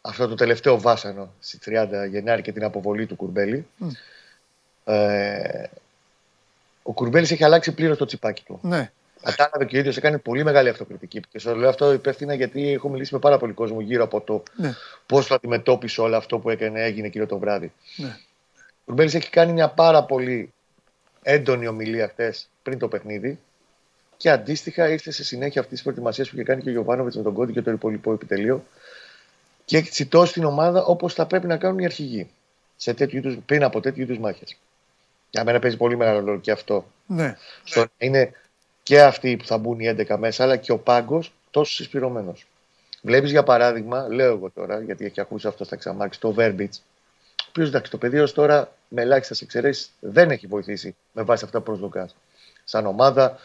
αυτό το τελευταίο βάσανο στι 30 Γενάρη και την αποβολή του Κουρμπέλη. Ε, ο Κουρμπέλης έχει αλλάξει πλήρως το τσιπάκι του. Ναι. Κατάλαβε και ο ίδιος έκανε πολύ μεγάλη αυτοκριτική. Και σου λέω αυτό υπεύθυνα γιατί έχω μιλήσει με πάρα πολύ κόσμο γύρω από το Ναι. πώς το αντιμετώπισε όλο αυτό που έκανε, έγινε εκείνο το βράδυ. Ναι. Ο Κουρμπέλη έχει κάνει μια πάρα πολύ έντονη ομιλία χθες πριν το παιχνίδι. Και αντίστοιχα ήρθε σε συνέχεια αυτής της προετοιμασίας που είχε κάνει και ο Γιωβάνοβιτς με τον Κόντι και το υπόλοιπο επιτελείο. Και έχει τσιτώσει την ομάδα όπως θα πρέπει να κάνουν οι αρχηγοί σε τέτοιου είδους, πριν από τέτοιου είδους μάχες. Για μένα παίζει πολύ μεγάλο ρόλο και αυτό Ναι. στο να είναι και αυτοί που θα μπουν οι 11 μέσα, αλλά και ο πάγκος τόσο συσπηρωμένος. Βλέπεις για παράδειγμα, λέω εγώ τώρα, γιατί έχει ακούσει αυτό στα ξαμάξι, το Verbitz, ο οποίος εντάξει, το παιδί ως τώρα με ελάχιστες εξαιρέσεις δεν έχει βοηθήσει με βάση αυτά που προσδοκάς. Σαν ομάδα,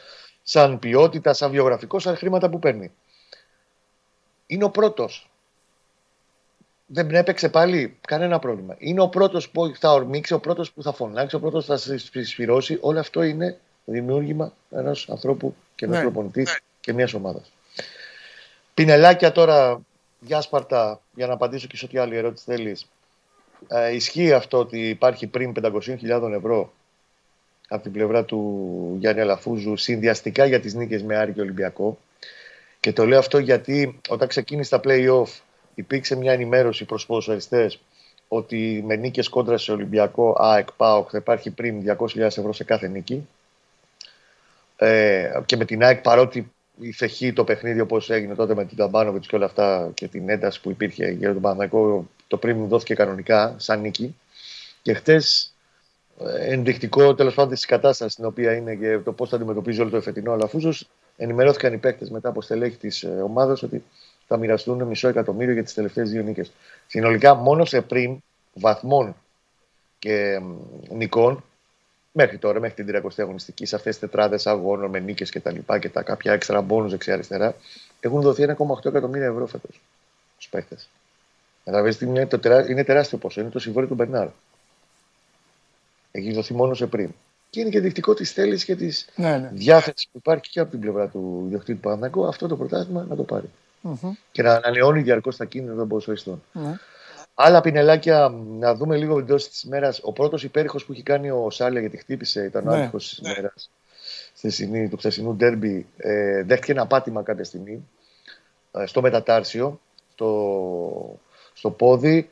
σαν ποιότητα, σαν βιογραφικό, σαν χρήματα που παίρνει. Είναι ο πρώτος. Δεν έπαιξε πάλι κανένα πρόβλημα. Είναι ο πρώτος που θα ορμήξει, ο πρώτος που θα φωνάξει, ο πρώτος που θα συσπηρώσει. Όλο αυτό είναι δημιούργημα ενός ανθρώπου και ενός Ναι. προπονητής και μιας ομάδας. Πινελάκια τώρα, διάσπαρτα, για να απαντήσω και σε ό,τι άλλη ερώτηση θέλεις. Ε, ισχύει αυτό ότι υπάρχει πριν 500.000 ευρώ από την πλευρά του Γιάννη Αλαφούζου συνδυαστικά για τις νίκες με Άρη και Ολυμπιακό; Και το λέω αυτό γιατί όταν ξεκίνησε τα play-off υπήρξε μια ενημέρωση προς ποδοσφαιριστές ότι με νίκες κόντρα σε Ολυμπιακό, ΑΕΚ, ΠΑΟΚ θα υπάρχει πριν 200.000 ευρώ σε κάθε νίκη. Ε, και με την ΑΕΚ παρότι είχε χει το παιχνίδι όπως έγινε τότε με την Ταμπάνοβιτς και όλα αυτά και την ένταση που υπήρχε για τον Παναγικό το πριν δόθηκε κανονικά σαν νίκη. Και χτες ε, ενδεικτικό τέλος πάντων της κατάστασης στην οποία είναι και το πώς θα αντιμετωπίζει όλο το εφετινό Αλαφούζος. Ενημερώθηκαν οι παίκτες μετά από στελέχη της ομάδας ότι θα μοιραστούν μισό εκατομμύριο για τις τελευταίες δύο νίκες. Συνολικά, μόνο σε πριν βαθμών και μ, νικών, μέχρι τώρα, μέχρι την 30η αγωνιστική, σε αυτές τις τετράδες αγώνων με νίκες και τα λοιπά και τα κάποια έξτρα μπόνους δεξιά-αριστερά, έχουν δοθεί 1,8 εκατομμύρια ευρώ φέτος. του παίχτε. Καταλαβαίνετε, είναι, το τερά... είναι τεράστιο ποσό. Είναι το συμβόλαιο του Μπερνάρ. Έχει δοθεί μόνο σε πριν. Και είναι και δεικτικό της θέλησης και της Ναι, ναι. διάθεσης που υπάρχει και από την πλευρά του ιδιοκτήτη του Παναθηναϊκού αυτό το πρωτάθλημα να το πάρει. Και να ανανεώνει διαρκώς τα κίνητρα των ποδοσφαιριστών. Ναι. Άλλα πινελάκια, να δούμε λίγο εντό της ημέρα. Ο πρώτος υπέρηχος που έχει κάνει ο Σάλια γιατί χτύπησε, ήταν ο Ναι. άτυχο της ημέρας του χθεσινού ντέρμπι. Ε, δέχτηκε ένα πάτημα κάποια στιγμή ε, στο μετατάρσιο, στο, στο πόδι.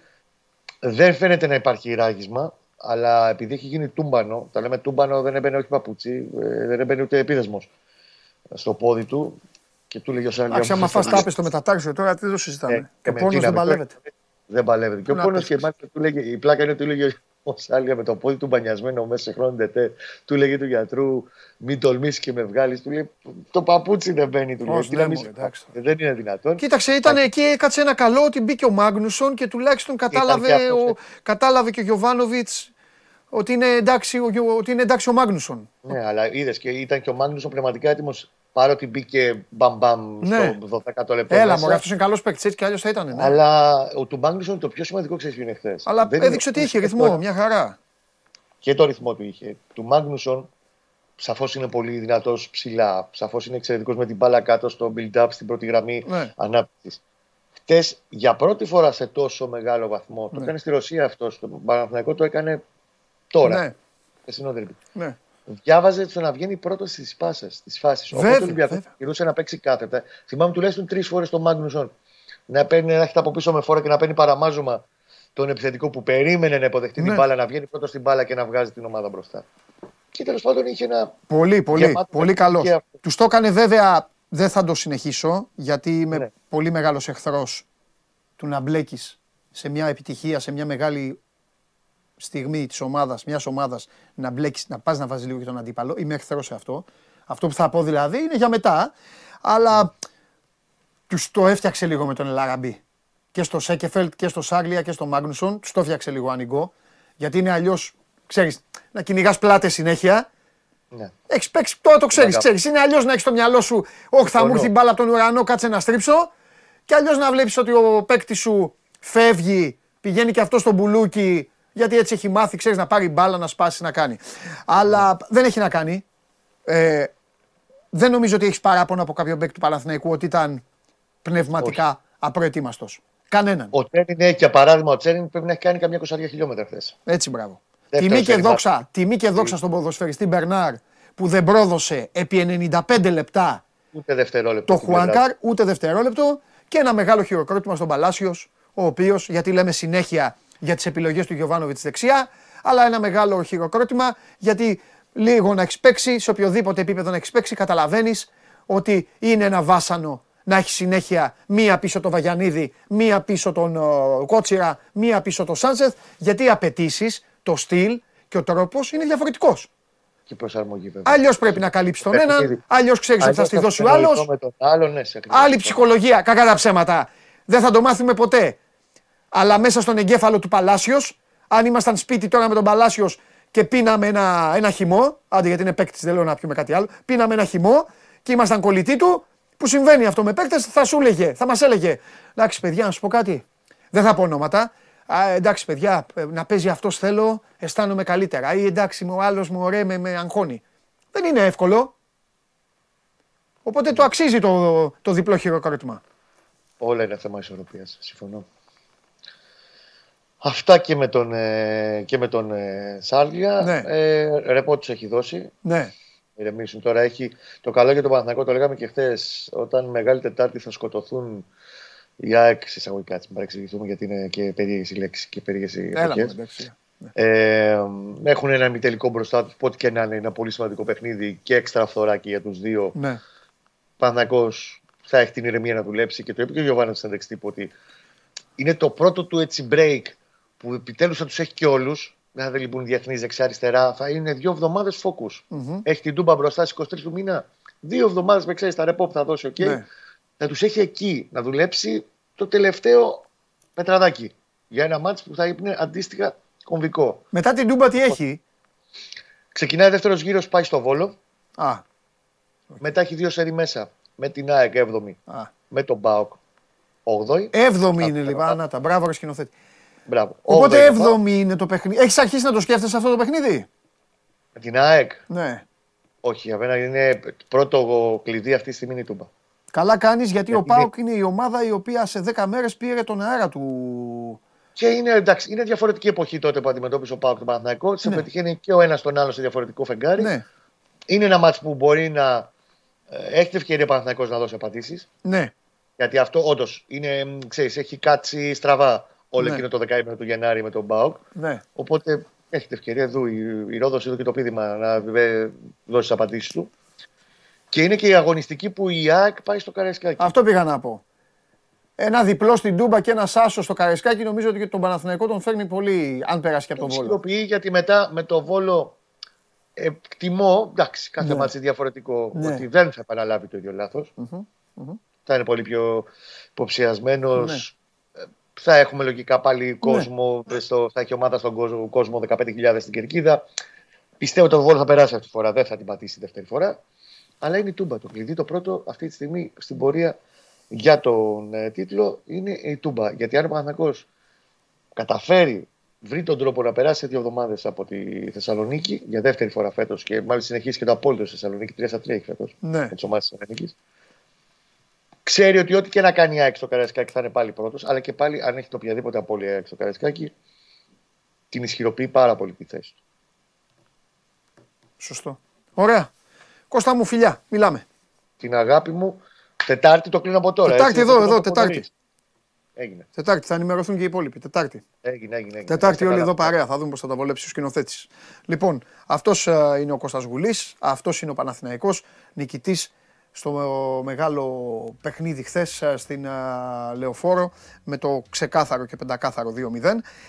Δεν φαίνεται να υπάρχει ράγισμα, αλλά επειδή έχει γίνει τούμπανο, τα λέμε τούμπανο δεν έμπαινε όχι παπούτσι, ε, δεν έμπαινε ούτε επίδεσμος στο πόδι του. Και του λέγει ο Σάλια. Εντάξει, άμα φας τάπες στο μετατάξιο τώρα, τι το συζητάμε. Ε, Και με τι πόνος να δεν με- παλεύεται. Δεν παλεύεται. Και ο Να πόνος πες. και μάλιστα του λέγε, η πλάκα είναι του λέγε ο Σάλια με το πόδι του μπανιασμένο μέσα σε χρόνο τετέ. Του λέγε του γιατρού, μην τολμήσεις και με βγάλεις. Του λέει, το παπούτσι δεν μπαίνει. Του λέει, Πώς, «Τι ναι, να μη μωρέ, σε- εντάξει. Ε, Δεν είναι δυνατόν. Κοίταξε, ήταν εκεί, έκατσε ένα καλό ότι μπήκε ο Μάγνουσον και τουλάχιστον κατάλαβε, και αυτός, ο, ε. κατάλαβε και ο Γιωβάνοβιτς ότι είναι εντάξει ο, Γιο- ότι είναι εντάξει ο Μάγνουσον. Ναι, αλλά είδες και ήταν και ο Μάγνουσον πνευματικά έτοιμος παρότι μπήκε μπαμ-μπαμ Ναι. στο 12ο λεπτό. Έλα, μέσα. μωρέ, αυτός είναι καλός παίκτης, έτσι κι αλλιώς θα ήταν. Ναι. Αλλά ο του Μάγνουσον το πιο σημαντικό ξέρεις ποιο είναι χθες. Αλλά έδειξε ότι είχε ρυθμό, μια χαρά. και το ρυθμό του είχε. Του Μάγνουσον σαφώς είναι πολύ δυνατός ψηλά. Σαφώς είναι εξαιρετικός με την μπάλα κάτω στο build-up στην πρώτη γραμμή Ναι. ανάπτυξης. Χτε για πρώτη φορά σε τόσο μεγάλο βαθμό, το Ναι. έκανε στη Ρωσία αυτός. Στο Παναθηναϊκό το έκανε τώρα. Ναι, χθεσινό derby. ναι. Διάβαζε το να βγαίνει πρώτο στι πάσε, στι φάσει. Βέβαια, Οπότε ο Ολυμπιακός βέβαια. κυρούσε να παίξει κάθετα. Θυμάμαι τουλάχιστον τρεις φορές τον Μάγνουσον να, παίρνει, να έρχεται από πίσω με φόρα και να παίρνει παραμάζωμα τον επιθετικό που περίμενε να υποδεχτεί Ναι. την μπάλα, να βγαίνει πρώτος στην μπάλα και να βγάζει την ομάδα μπροστά. Και τέλος πάντων είχε ένα. Πολύ, πολύ, Γεμάτο πολύ με καλός. και αυτό. Τους το έκανε βέβαια, δεν θα το συνεχίσω, γιατί είμαι Ναι. πολύ μεγάλος εχθρός του να μπλέκεις σε μια επιτυχία, σε μια μεγάλη στιγμή της ομάδας, μιας ομάδας, να μπλέκεις, να πας να βάζεις λίγο και τον αντίπαλο. Είμαι εχθρός σε αυτό. Αυτό που θα πω δηλαδή είναι για μετά. Αλλά τους το έφτιαξε λίγο με τον Ελαραμπή. Και στο Σέκεφελτ και στο Σάγλια και στο Μάγνουσον. Τους το έφτιαξε λίγο ανοιγό. Γιατί είναι αλλιώς, ξέρεις, να κυνηγάς πλάτες συνέχεια. Ναι. Έχεις παίξει, τώρα το ξέρεις. Να Ξέρεις. Είναι αλλιώς να έχεις στο μυαλό σου, Όχι, θα μου Συμφωνώ. έρθει η μπάλα από τον ουρανό, κάτσε να στρίψω. Και αλλιώς να βλέπεις ότι ο παίκτης σου φεύγει, πηγαίνει και αυτός στο μπουλούκι, γιατί έτσι έχει μάθει, ξέρεις, να πάρει μπάλα, να σπάσει, να κάνει. Αλλά δεν έχει να κάνει. Ε, δεν νομίζω ότι έχεις παράπονο από κάποιον παίκτη του Παναθηναϊκού ότι ήταν πνευματικά απροετοίμαστος. Κανέναν. Ο Τσέριν έχει για παράδειγμα, ο Τσέριν πρέπει να έχει κάνει καμιά 20 χιλιόμετρα χθες. Έτσι, μπράβο. Δεύτερος Τιμή και, περιβάλλον. δόξα, τιμή και δόξα στον ποδοσφαιριστή Μπερνάρ που δεν πρόδωσε επί 95 λεπτά Ούτε δευτερόλεπτο. το στην πλευρά Χουάνκαρ, ούτε δευτερόλεπτο και ένα μεγάλο χειροκρότημα στον Παλάσιος, ο οποίος, γιατί λέμε συνέχεια για τις επιλογές του Γιωβάνοβιτς δεξιά, αλλά ένα μεγάλο χειροκρότημα γιατί λίγο να έχεις παίξει, σε οποιοδήποτε επίπεδο να έχεις παίξει, καταλαβαίνεις ότι είναι ένα βάσανο να έχει συνέχεια μία πίσω το Βαγιανίδη, μία πίσω τον ε, Κότσιρα, μία πίσω το Σάνσεθ, γιατί οι απαιτήσεις, το στυλ και ο τρόπος είναι διαφορετικός. Και προσαρμογή βέβαια. Αλλιώς πρέπει να καλύψει τον Παιχνίδι. έναν, αλλιώς ξέρεις ότι θα Αλλιώς στη δώσει ο συνεννοηθώ άλλο. Με τον άλλον, ναι, σε ακριβώς Άλλη αυτό. ψυχολογία, κακά τα ψέματα. Δεν θα το μάθουμε ποτέ. Αλλά μέσα στον εγκέφαλο του Παλάσιος, αν ήμασταν σπίτι τώρα με τον Παλάσιος και πίναμε ένα, ένα χυμό, άντε γιατί είναι παίκτης, δεν λέω να πιούμε κάτι άλλο, πίναμε ένα χυμό και ήμασταν κολλητοί του, που συμβαίνει αυτό με παίκτες, θα σου έλεγε, θα μας έλεγε. Εντάξει, παιδιά, να σου πω κάτι. Δεν θα πω ονόματα. Α, εντάξει, παιδιά, ε, να παίζει αυτός θέλω, αισθάνομαι καλύτερα. Ή εντάξει, ο άλλος μου ωραία με, με αγχώνει. Δεν είναι εύκολο. Οπότε το αξίζει το, το διπλό χειροκρότημα. Όλα είναι θέμα ισορροπίας. Συμφωνώ. Αυτά και με τον, ε, και με τον ε, Σάρλια. Ναι. Ε, ρεπό τους έχει δώσει. Ναι. Ηρεμήσουν. Τώρα έχει το καλό για τον Παναθηναϊκό, το λέγαμε και χθες. Όταν Μεγάλη Τετάρτη θα σκοτωθούν οι ΑΕΚ εισαγωγικά, έτσι, μην παρεξηγηθούμε γιατί είναι και περίεργες οι λέξεις και περίεργες οι Έλα, μου, εποχές. εντάξει. Ε, έχουν ένα ημιτελικό μπροστά τους. Πότε και να είναι ένα πολύ σημαντικό παιχνίδι και έξτρα φθοράκι για τους δύο. Ναι. Παναγό θα έχει την ηρεμία να δουλέψει και το είπε και ο Γιωβάνα στην αντεξτή ότι είναι το πρώτο του έτσι break που επιτέλους θα τους έχει και όλους. Δεν θα λείπουν διεθνείς δεξιά-αριστερά. Θα είναι δύο εβδομάδες focus. Μμμ. Έχει την τούμπα μπροστά στις 23 του μήνα. Δύο εβδομάδες με ξέρεις τα ρεπό που θα δώσει. Okay. Ναι. Θα τους έχει εκεί να δουλέψει το τελευταίο πετραδάκι. Για ένα μάτς που θα είναι αντίστοιχα κομβικό. Μετά την Τούμπα τι έχει; Ξεκινάει δεύτερος γύρος, πάει στο Βόλο. Α, Μετά έχει δύο σερί μέσα. Με την ΑΕΚ 7η. α. Με τον Μπάοκ. 8η. Έβδομη είναι λοιπόν. Να τα μπράβο, ρε σκηνοθέτη. Μπράβο. Οπότε Όγδοη θα πάω. έβδομη είναι το παιχνίδι. Έχεις αρχίσει να το σκέφτεσαι αυτό το παιχνίδι; Με την ΑΕΚ; Ναι. Όχι, για μένα είναι πρώτο κλειδί αυτή τη στιγμή είναι η Τούμπα. Καλά κάνεις γιατί ο Γιατί Πάοκ είναι η ομάδα η οποία σε 10 μέρες πήρε τον αέρα του. Και είναι, εντάξει, είναι διαφορετική εποχή τότε που αντιμετώπισε ο Πάοκ τον Παναθηναϊκό. Σε Ναι. πετυχαίνει και ο ένας τον άλλο σε διαφορετικό φεγγάρι. Ναι, Είναι ένα μάτσο που μπορεί να ε, έχει την ευκαιρία ο Παναθηναϊκός να δώσει απαντήσεις. ναι. Γιατί αυτό όντως είναι, μ, ξέρεις, έχει κάτσει στραβά όλο Ναι. εκείνο το δεκαήμερο του Γενάρη με τον Πάοκ. ναι. Οπότε έχετε ευκαιρία εδώ η, η Ρόδος εδώ και το πείδημα να ε, δώσει τις απαντήσεις του. Και είναι και η αγωνιστική που η ΑΕΚ πάει στο Καραϊσκάκι. Αυτό πήγα να πω. Ένα διπλό στην Τούμπα και ένα άσο στο Καρεσκάκι νομίζω ότι και τον Παναθηναϊκό τον φέρνει πολύ αν περάσει και από Το τον Βόλο. ψηλοποιεί γιατί μετά με το Βόλο εκτιμώ, εντάξει, κάθε Ναι. μάτς είναι διαφορετικό, Ναι. ότι δεν θα επαναλάβει το ίδιο λάθος. Θα είναι πολύ πιο υποψιασμένος. Ναι. Θα έχουμε λογικά πάλι κόσμο, στο, θα έχει ομάδα στον κόσμο, κόσμο 15.000 στην κερκίδα. Πιστεύω ότι το Βόλο θα περάσει αυτή τη φορά, δεν θα την πατήσει δεύτερη φορά. Αλλά είναι η Τούμπα το κλειδί. Το πρώτο αυτή τη στιγμή στην πορεία για τον ε, τίτλο είναι η Τούμπα. Γιατί αν ο Παναθηναϊκός καταφέρει, βρει τον τρόπο να περάσει σε δύο εβδομάδες από τη Θεσσαλονίκη για δεύτερη φορά φέτος και μάλιστα συνεχίσει και το απόλυτο στη Θεσσαλονίκη 3 στα 3 έχει φέτος Ναι. με τις ομάδες της Θεσσαλονίκης. Ξέρει ότι ό,τι και να κάνει η ΑΕΚ στο Καραϊσκάκι θα είναι πάλι πρώτος, αλλά και πάλι αν έχει το οποιαδήποτε απώλεια η ΑΕΚ στο Καραϊσκάκι, την ισχυροποιεί πάρα πολύ τη θέση του. Σωστό. Ωραία. Κώστα μου, φιλιά, μιλάμε. Την αγάπη μου, Τετάρτη το κλείνω από τώρα. Τετάρτη έτσι, εδώ, δεν το εδώ, πω Τετάρτη. νωρίς. Έγινε. Τετάρτη, θα ενημερωθούν και οι υπόλοιποι. Τετάρτη. Έγινε, έγινε. έγινε. Τετάρτη Είστε όλοι καλά. εδώ παρέα. Θα δούμε πώς θα τα βολέψει ο σκηνοθέτης. Λοιπόν, αυτός είναι ο Κώστας Γουλής, αυτός είναι ο Παναθηναϊκός, νικητής στο μεγάλο παιχνίδι χθες στην α, Λεωφόρο με το ξεκάθαρο και πεντακάθαρο 2-0.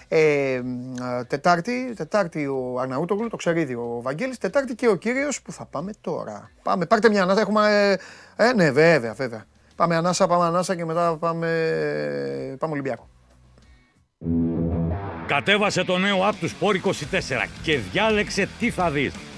Ε, μ, α, τετάρτη, τετάρτη ο Αρναούτογλου, το ξέρει ήδη ο Βαγγέλης, Τετάρτη και ο κύριος που θα πάμε τώρα. Πάμε, πάρτε μια ανάσα, έχουμε... Ε, ε, ναι, βέβαια, βέβαια. Πάμε ανάσα, πάμε ανάσα και μετά πάμε, πάμε Ολυμπιακό. Κατέβασε το νέο app του Sport 24 και διάλεξε τι θα δεις.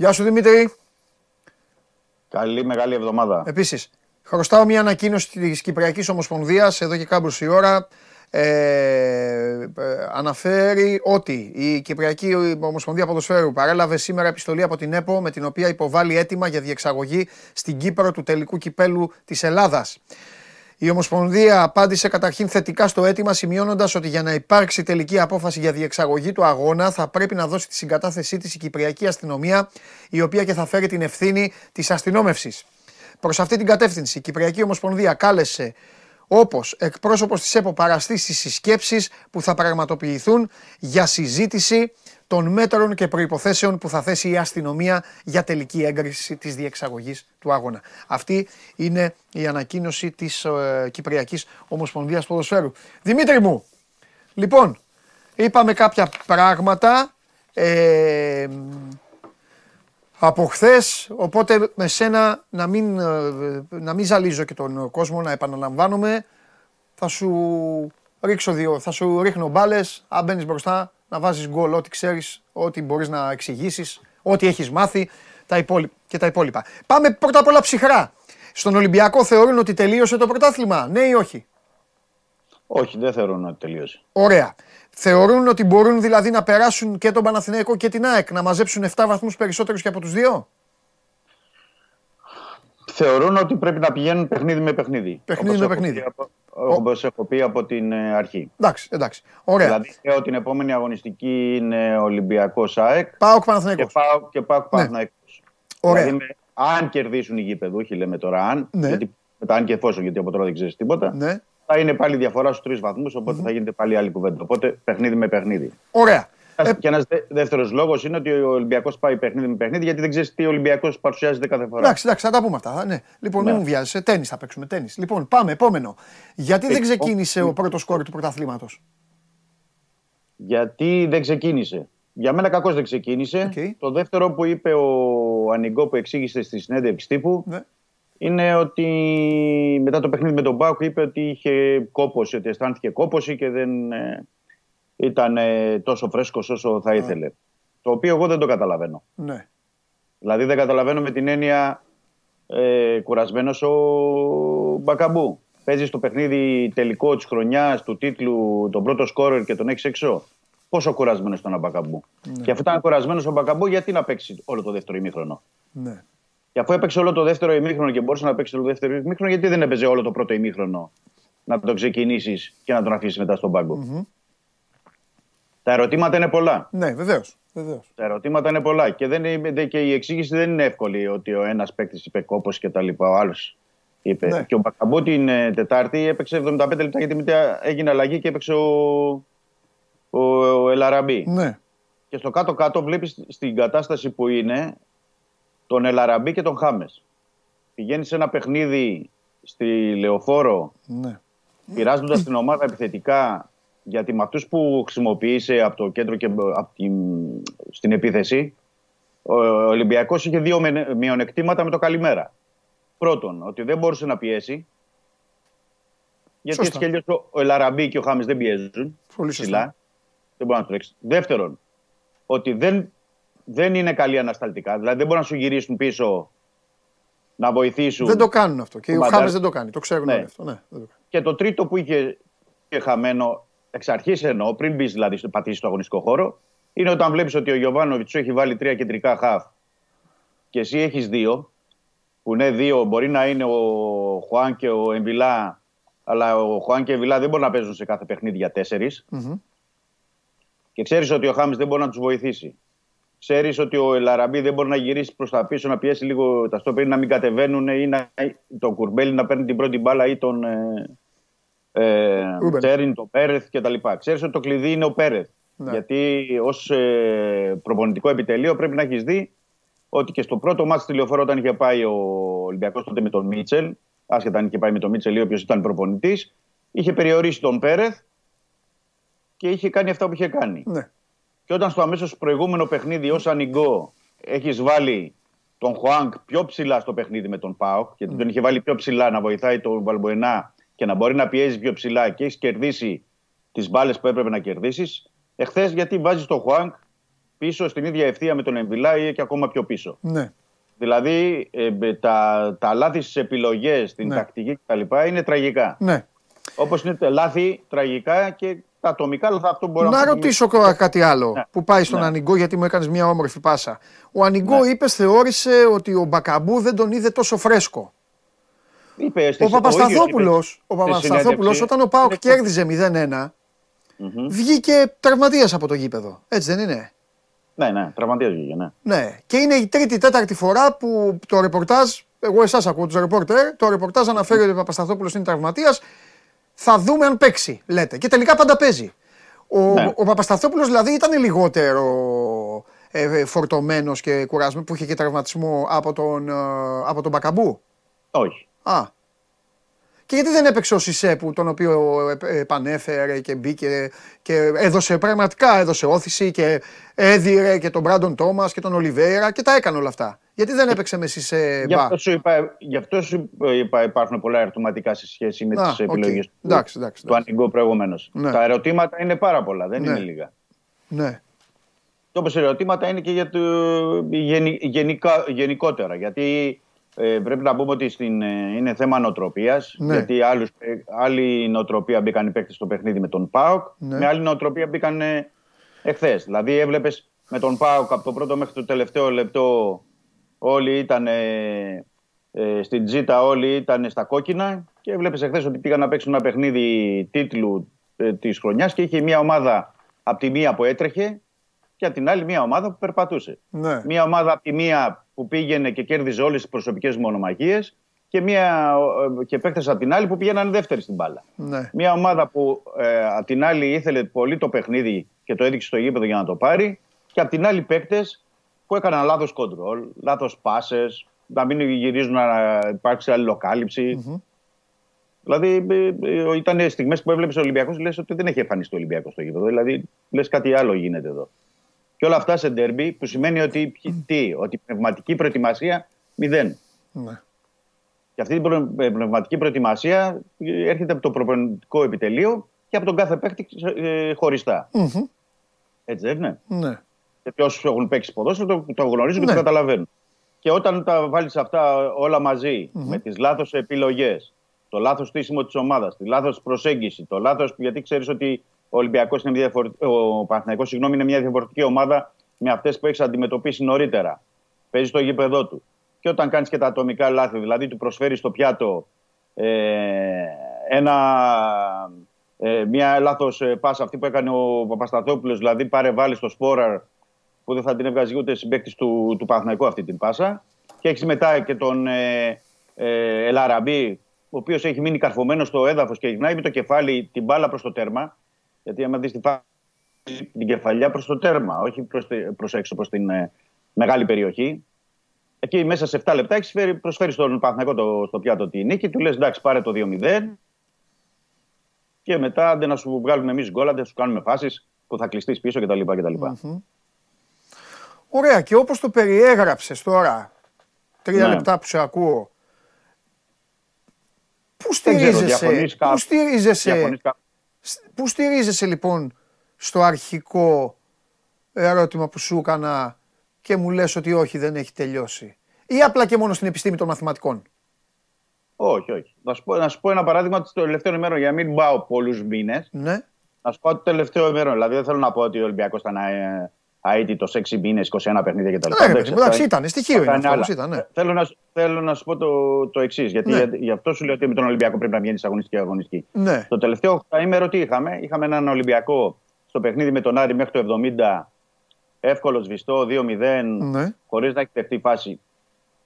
Γεια σου Δημήτρη. Καλή μεγάλη εβδομάδα. Επίσης, χρωστάω μια ανακοίνωση της Κυπριακής Ομοσπονδίας εδώ και κάμποση ώρα. Ε, ε, αναφέρει ότι η Κυπριακή Ομοσπονδία Ποδοσφαίρου παρέλαβε σήμερα επιστολή από την ΕΠΟ με την οποία υποβάλλει αίτημα για διεξαγωγή στην Κύπρο του τελικού κυπέλου της Ελλάδας. Η Ομοσπονδία απάντησε καταρχήν θετικά στο αίτημα, σημειώνοντας ότι για να υπάρξει τελική απόφαση για διεξαγωγή του αγώνα θα πρέπει να δώσει τη συγκατάθεσή της η Κυπριακή Αστυνομία, η οποία και θα φέρει την ευθύνη της αστυνόμευσης. Προς αυτή την κατεύθυνση, η Κυπριακή Ομοσπονδία κάλεσε όπως εκπρόσωπος της ΕΠΟ παραστεί στι συσκέψεις που θα πραγματοποιηθούν για συζήτηση των μέτρων και προϋποθέσεων που θα θέσει η αστυνομία για τελική έγκριση της διεξαγωγής του αγώνα. Αυτή είναι η ανακοίνωση της ε, Κυπριακής Ομοσπονδίας Ποδοσφαίρου. Δημήτρη μου, λοιπόν, είπαμε κάποια πράγματα ε, από χθες, οπότε με σένα να μην, ε, να μην ζαλίζω και τον κόσμο, να επαναλαμβάνομαι. Θα σου ρίξω δύο, θα σου ρίχνω μπάλες, αν μπαίνεις μπροστά, να βάζεις γκολ, ό,τι ξέρεις, ό,τι μπορείς να εξηγήσεις, ό,τι έχεις μάθει τα υπόλοιπα, και τα υπόλοιπα. Πάμε πρώτα απ' όλα ψυχρά. Στον Ολυμπιακό θεωρούν ότι τελείωσε το πρωτάθλημα, ναι ή όχι; Όχι, δεν θεωρούν ότι τελείωσε. Ωραία. Θεωρούν ότι μπορούν δηλαδή να περάσουν και τον Παναθηναϊκό και την ΑΕΚ, να μαζέψουν 7 βαθμούς περισσότερους και από τους δύο; Θεωρούν ότι πρέπει να πηγαίνουν παιχνίδι με παιχνίδι. Παιχνίδι Όπως με έχω παιχνίδι. πει από- Όπως έχω πει από την ε, αρχή. Εντάξει, εντάξει. Ωραία. Δηλαδή, λέω την επόμενη αγωνιστική είναι Ολυμπιακός ΑΕΚ Πάω και Παναθηναϊκός. πάω και πάω Παναθηναϊκός. Ωραία. Δηλαδή, με- αν κερδίσουν οι γήπεδοι, λέμε τώρα αν, Ναι. γιατί μετά αν και εφόσον, γιατί από τώρα δεν ξέρεις τίποτα, Ναι. θα είναι πάλι διαφορά στους τρεις βαθμούς, οπότε θα γίνεται πάλι άλλη κουβέντα. Οπότε παιχνίδι με παιχνίδι. Ωραία. Ένας- Και ένας δεύτερος λόγος είναι ότι ο Ολυμπιακός πάει παιχνίδι με παιχνίδι γιατί δεν ξέρεις τι ο Ολυμπιακός παρουσιάζεται κάθε φορά. Εντάξει, εντάξει, θα τα πούμε αυτά. Ναι. Λοιπόν, μην Ναι. μου βιάζεσαι. Τένις θα παίξουμε. Τένις. Λοιπόν, πάμε, επόμενο. Γιατί δεν Ε, ξεκίνησε ο- ο πρώτος σκόρερ του πρωταθλήματος; Γιατί δεν ξεκίνησε. Για μένα κακώς δεν ξεκίνησε. Οκ. Το δεύτερο που είπε ο Ανιγκό που εξήγησε στη συνέντευξη τύπου Ναι. είναι ότι μετά το παιχνίδι με τον Μπάουκ είπε ότι είχε κόποση, ότι αισθάνθηκε κόποση και δεν ε, ήταν ε, τόσο φρέσκος όσο θα ήθελε. Το οποίο εγώ δεν το καταλαβαίνω. Ναι. Δηλαδή δεν καταλαβαίνω με την έννοια ε, κουρασμένος ο Μπακαμπού. Παίζεις στο παιχνίδι τελικό της χρονιάς, του τίτλου, τον πρώτο σκόρερ και τον έχεις έξω. Πόσο κουρασμένος ήταν ο Μπακαμπού. Και αφού ήταν κουρασμένος ο Μπακαμπού, γιατί να παίξει όλο το δεύτερο ημίχρονο; ναι. Και αφού έπαιξε όλο το δεύτερο ημίχρονο και μπορούσε να παίξει όλο το δεύτερο ημίχρονο, γιατί δεν έπαιζε όλο το πρώτο ημίχρονο; Να το ξεκινήσεις και να τον αφήσεις μετά στον παγκο Τα ερωτήματα είναι πολλά. Ναι, βεβαίως. Βεβαίως. Τα ερωτήματα είναι πολλά και, δεν είναι, δε- και η εξήγηση δεν είναι εύκολη ότι ο ένας παίκτης είπε κόπος και τα λοιπά, ο άλλος είπε. Ναι. Και ο Μπακαμπού την ε, Τετάρτη έπαιξε 75 λεπτά γιατί μετά έγινε αλλαγή και έπαιξε ο, ο, ο Ελαραμπή. Ναι. Και στο κάτω-κάτω βλέπεις στην κατάσταση που είναι τον Ελαραμπή και τον Χάμες. Πηγαίνει σε ένα παιχνίδι στη Λεωφόρο ναι. πειράζοντας την ομάδα επιθετικά γιατί με αυτούς που χρησιμοποίησε από το κέντρο και από την, στην επίθεση, ο Ολυμπιακός είχε δύο μενε- μειονεκτήματα με το καλημέρα. Πρώτον, ότι δεν μπορούσε να πιέσει. Γιατί Σωστά. έτσι κι αλλιώς ο- ο Ελαραμπή και ο Χάμε δεν πιέζουν Πολύ σωστά. ψηλά. Δεν μπορεί να του τρέξει. Δεύτερον, ότι δεν, δεν είναι καλοί ανασταλτικά. Δηλαδή δεν μπορούν να σου γυρίσουν πίσω να βοηθήσουν. Δεν το κάνουν αυτό. Και τον ο Μπαντάρ. Χάμε δεν το κάνει. Το ξέρουν Ναι. όλοι αυτό. Ναι, δεν το κάνει. Και το τρίτο που είχε, είχε χαμένο εξ αρχής εννοώ, πριν μπεις δηλαδή στο πατήσεις στο αγωνιστικό χώρο, είναι όταν βλέπεις ότι ο Γιωβάνοβιτς σου έχει βάλει τρία κεντρικά χαφ και εσύ έχεις δύο, που ναι, δύο μπορεί να είναι ο Χουάν και ο Εμβιλά, αλλά ο Χουάν και ο Εμβιλά δεν μπορούν να παίζουν σε κάθε παιχνίδι για τέσσερις. Μμμ. Και ξέρεις ότι ο Χάμε δεν μπορεί να τους βοηθήσει. Ξέρεις ότι ο Ελαραμπή δεν μπορεί να γυρίσει προς τα πίσω, να πιέσει λίγο τα στόπερ, να μην κατεβαίνουν ή να, τον Κουρμπέλι να παίρνει την πρώτη μπάλα ή τον ε, ε, Ρούμπεν. Τσέριν, τον Πέρεθ κτλ. Ξέρεις ότι το κλειδί είναι ο Πέρεθ. Ναι. Γιατί ως ε, προπονητικό επιτελείο πρέπει να έχεις δει ότι και στο πρώτο μάτι στη λεωφόρο, όταν είχε πάει ο Ολυμπιακός τότε με τον Μίτσελ, άσχετα αν είχε πάει με τον Μίτσελ ή όποιος ήταν προπονητής, είχε περιορίσει τον Πέρεθ και είχε κάνει αυτά που είχε κάνει. Ναι. Και όταν στο αμέσως προηγούμενο παιχνίδι ως ανοιγό έχεις βάλει τον Χουάνκ πιο ψηλά στο παιχνίδι με τον Πάοκ, γιατί τον είχε βάλει πιο ψηλά να βοηθάει τον Βαλμποενά και να μπορεί να πιέζει πιο ψηλά και έχεις κερδίσει τις μπάλες που έπρεπε να κερδίσεις. Εχθές γιατί βάζεις τον Χουάνκ πίσω στην ίδια ευθεία με τον Εμβιλά ή και ακόμα πιο πίσω. Ναι. Δηλαδή ε, ε, τα, τα λάθη στις επιλογές, στην Ναι. τακτική κτλ. είναι τραγικά. ναι. Όπως είναι τα λάθη τραγικά και τα ατομικά λάθη αυτό μπορεί Να να ρωτήσω τώρα κάτι άλλο Ναι. που πάει στον Ναι. Ανιγκό γιατί μου έκανες μια όμορφη πάσα. Ο Ανιγκό είπες, θεώρησε ότι ο Μπακαμπού δεν τον είδε τόσο φρέσκο. Είπε, στη- Ο Παπασταθόπουλο, ίδιος είπε ο στη Παπασταθόπουλος, συνέντευξη, όταν ο Πάοκ είναι- κέρδιζε 0-1, Μμμ. βγήκε τραυματίας από το γήπεδο. Έτσι δεν είναι; Ναι, ναι, τραυματίας βγήκε, ναι. Ναι. Και είναι η τρίτη, τέταρτη φορά που το ρεπορτάζ, εγώ εσάς ακούω τους ρεπόρτερ, το ρεπορτάζ αναφέρει ότι ο Παπασταθόπουλος είναι τραυματίας. Θα δούμε αν παίξει, λέτε. Και τελικά πάντα παίζει. Ο, Ναι. ο Παπασταθόπουλος δηλαδή ήταν λιγότερο ε, φορτωμένος και κουρασμένος που είχε και τραυματισμό από τον, ε, από τον Μπακαμπού; Όχι. Α. Και γιατί δεν έπαιξε ο Σισε που τον οποίο ε, επανέφερε και μπήκε και έδωσε πραγματικά έδωσε ώθηση και έδειρε και τον Μπράντον Τόμας και τον Ολιβέρα και τα έκανε όλα αυτά. Γιατί δεν έπαιξε με Σισε Γι' μπα. αυτό, σου είπα, γι' αυτό σου είπα υπάρχουν πολλά ερωτηματικά σε σχέση με Α, τις οκ. επιλογές του, Εντάξει, εντάξει, του Ανιγκό προηγουμένως. Ναι. Τα ερωτήματα είναι πάρα πολλά, δεν Ναι. είναι λίγα. Ναι. Και όπως ερωτήματα είναι και για το, γενι- γενικά, γενικότερα. Γιατί ε, πρέπει να πούμε ότι στην, ε, είναι θέμα νοοτροπίας. Ναι. Γιατί άλλους, ε, άλλη νοοτροπία μπήκαν οι παίκτες στο παιχνίδι με τον ΠΑΟΚ. Ναι. Με άλλη νοοτροπία μπήκαν ε, εχθές. Δηλαδή έβλεπες με τον ΠΑΟΚ από το πρώτο μέχρι το τελευταίο λεπτό όλοι ήταν ε, ε, στην τζίτα, όλοι ήταν στα κόκκινα και έβλεπες εχθές ότι πήγαν να παίξουν ένα παιχνίδι τίτλου ε, της χρονιάς και είχε μια ομάδα από τη μία που έτρεχε και από την άλλη μια ομάδα που περπατούσε. Ναι. Μια ομάδα από τη μία που πήγαινε και κέρδιζε όλες τις προσωπικές μονομαχίες και, μια, ε, και παίκτες από την άλλη που πήγαιναν δεύτερη στην μπάλα. Ναι. Μια ομάδα που ε, απ' την άλλη ήθελε πολύ το παιχνίδι και το έδειξε στο γήπεδο για να το πάρει και απ' την άλλη παίκτες που έκαναν λάθος κοντρόλ, λάθος πάσες, να μην γυρίζουν να υπάρξει αλληλοκάλυψη. Μμμ. Δηλαδή ε, ε, ήταν στιγμές που έβλεπες ο Ολυμπιακός, λες ότι δεν έχει εμφανιστεί ο Ολυμπιακός στο γήπεδο. Δηλαδή λες κάτι άλλο γίνεται εδώ. Και όλα αυτά σε ντέρμπι που σημαίνει ότι, τι, ότι η πνευματική προετοιμασία μηδέν. Ναι. Και αυτή η προ- ε, πνευματική προετοιμασία ε, έρχεται από το προπονητικό επιτελείο και από τον κάθε παίκτη ε, χωριστά. Μμμ. Έτσι δεν είναι; Ναι. Γιατί όσου έχουν παίξει ποδόσφαιρο το, το γνωρίζουν και Ναι. το καταλαβαίνουν. Και όταν τα βάλεις αυτά όλα μαζί, Μμμ. με τις λάθος επιλογές, το λάθος στήσιμο της ομάδας, τη λάθος προσέγγιση, το λάθο. Γιατί ξέρεις ότι ο Ολυμπιακός είναι μια διαφορετική. Ο Παναθηναϊκός, συγγνώμη, είναι μια διαφορετική ομάδα με αυτές που έχεις αντιμετωπίσει νωρίτερα. Παίζεις στο γήπεδό του. Και όταν κάνεις και τα ατομικά λάθη, δηλαδή του προσφέρεις στο πιάτο ε, ένα, ε, μια λάθος πάσα αυτή που έκανε ο Παπασταθόπουλος, δηλαδή πάρε βάλει στο σπόραρ που δεν θα την έβγαζε ούτε συμπέκτη του, του Παναθηναϊκού αυτή την πάσα. Και έχεις μετά και τον ε, ε, Ελαραμπή, ο οποίος έχει μείνει καρφωμένος στο έδαφος και γυρνάει με το κεφάλι την μπάλα προς το τέρμα. Γιατί άμα δεις την, φάση, την κεφαλιά προς το τέρμα, όχι προς έξω, προς την ε, μεγάλη περιοχή. Εκεί μέσα σε 7 λεπτά έχεις φέρει, προσφέρεις στον Παναθηναϊκό το, στο πιάτο τη νίκη. Του λες εντάξει, πάρε το 2-0. Και μετά αντί να σου βγάλουμε εμείς γκολ, αντί να σου κάνουμε φάσεις που θα κλειστείς πίσω κτλ. κτλ. Μμμ. Ωραία, και όπως το περιέγραψες τώρα, τρία Ναι. λεπτά που σε ακούω, πού Δεν ξέρω, στηρίζεσαι, διαφωνείς πού κάπου. στηρίζεσαι, Διαφωνείς κάπου. Σ- πού στηρίζεσαι λοιπόν στο αρχικό ερώτημα που σου έκανα και μου λες ότι όχι δεν έχει τελειώσει; Ή απλά και μόνο στην επιστήμη των μαθηματικών; Όχι, όχι. Να σου πω, να σου πω ένα παράδειγμα το τελευταίο ημέρο για να μην πάω πολλούς μήνες. Ναι. Να σου πω το τελευταίο ημέρο. Δηλαδή δεν θέλω να πω ότι ο Ολυμπιακός ήταν ε, αίτητο 6 μήνε, 21 παιχνίδια κτλ. Ναι, ρε παιδί μου, εντάξει, ήταν, στοιχείο είναι αυτό, άλλα. όπως ήταν, ναι. Θέλω να, σου- θέλω να σου πω το, το εξής. Γιατί Ναι. για- γι' αυτό σου λέω ότι με τον Ολυμπιακό πρέπει να βγαίνεις αγωνιστική αγωνιστική. Ναι. Το τελευταίο ημέρο τι είχαμε; Είχαμε έναν Ολυμπιακό στο παιχνίδι με τον Άρη μέχρι το 70. Εύκολο σβηστό, 2-0, Ναι. χωρίς να έχει δεχτεί φάση.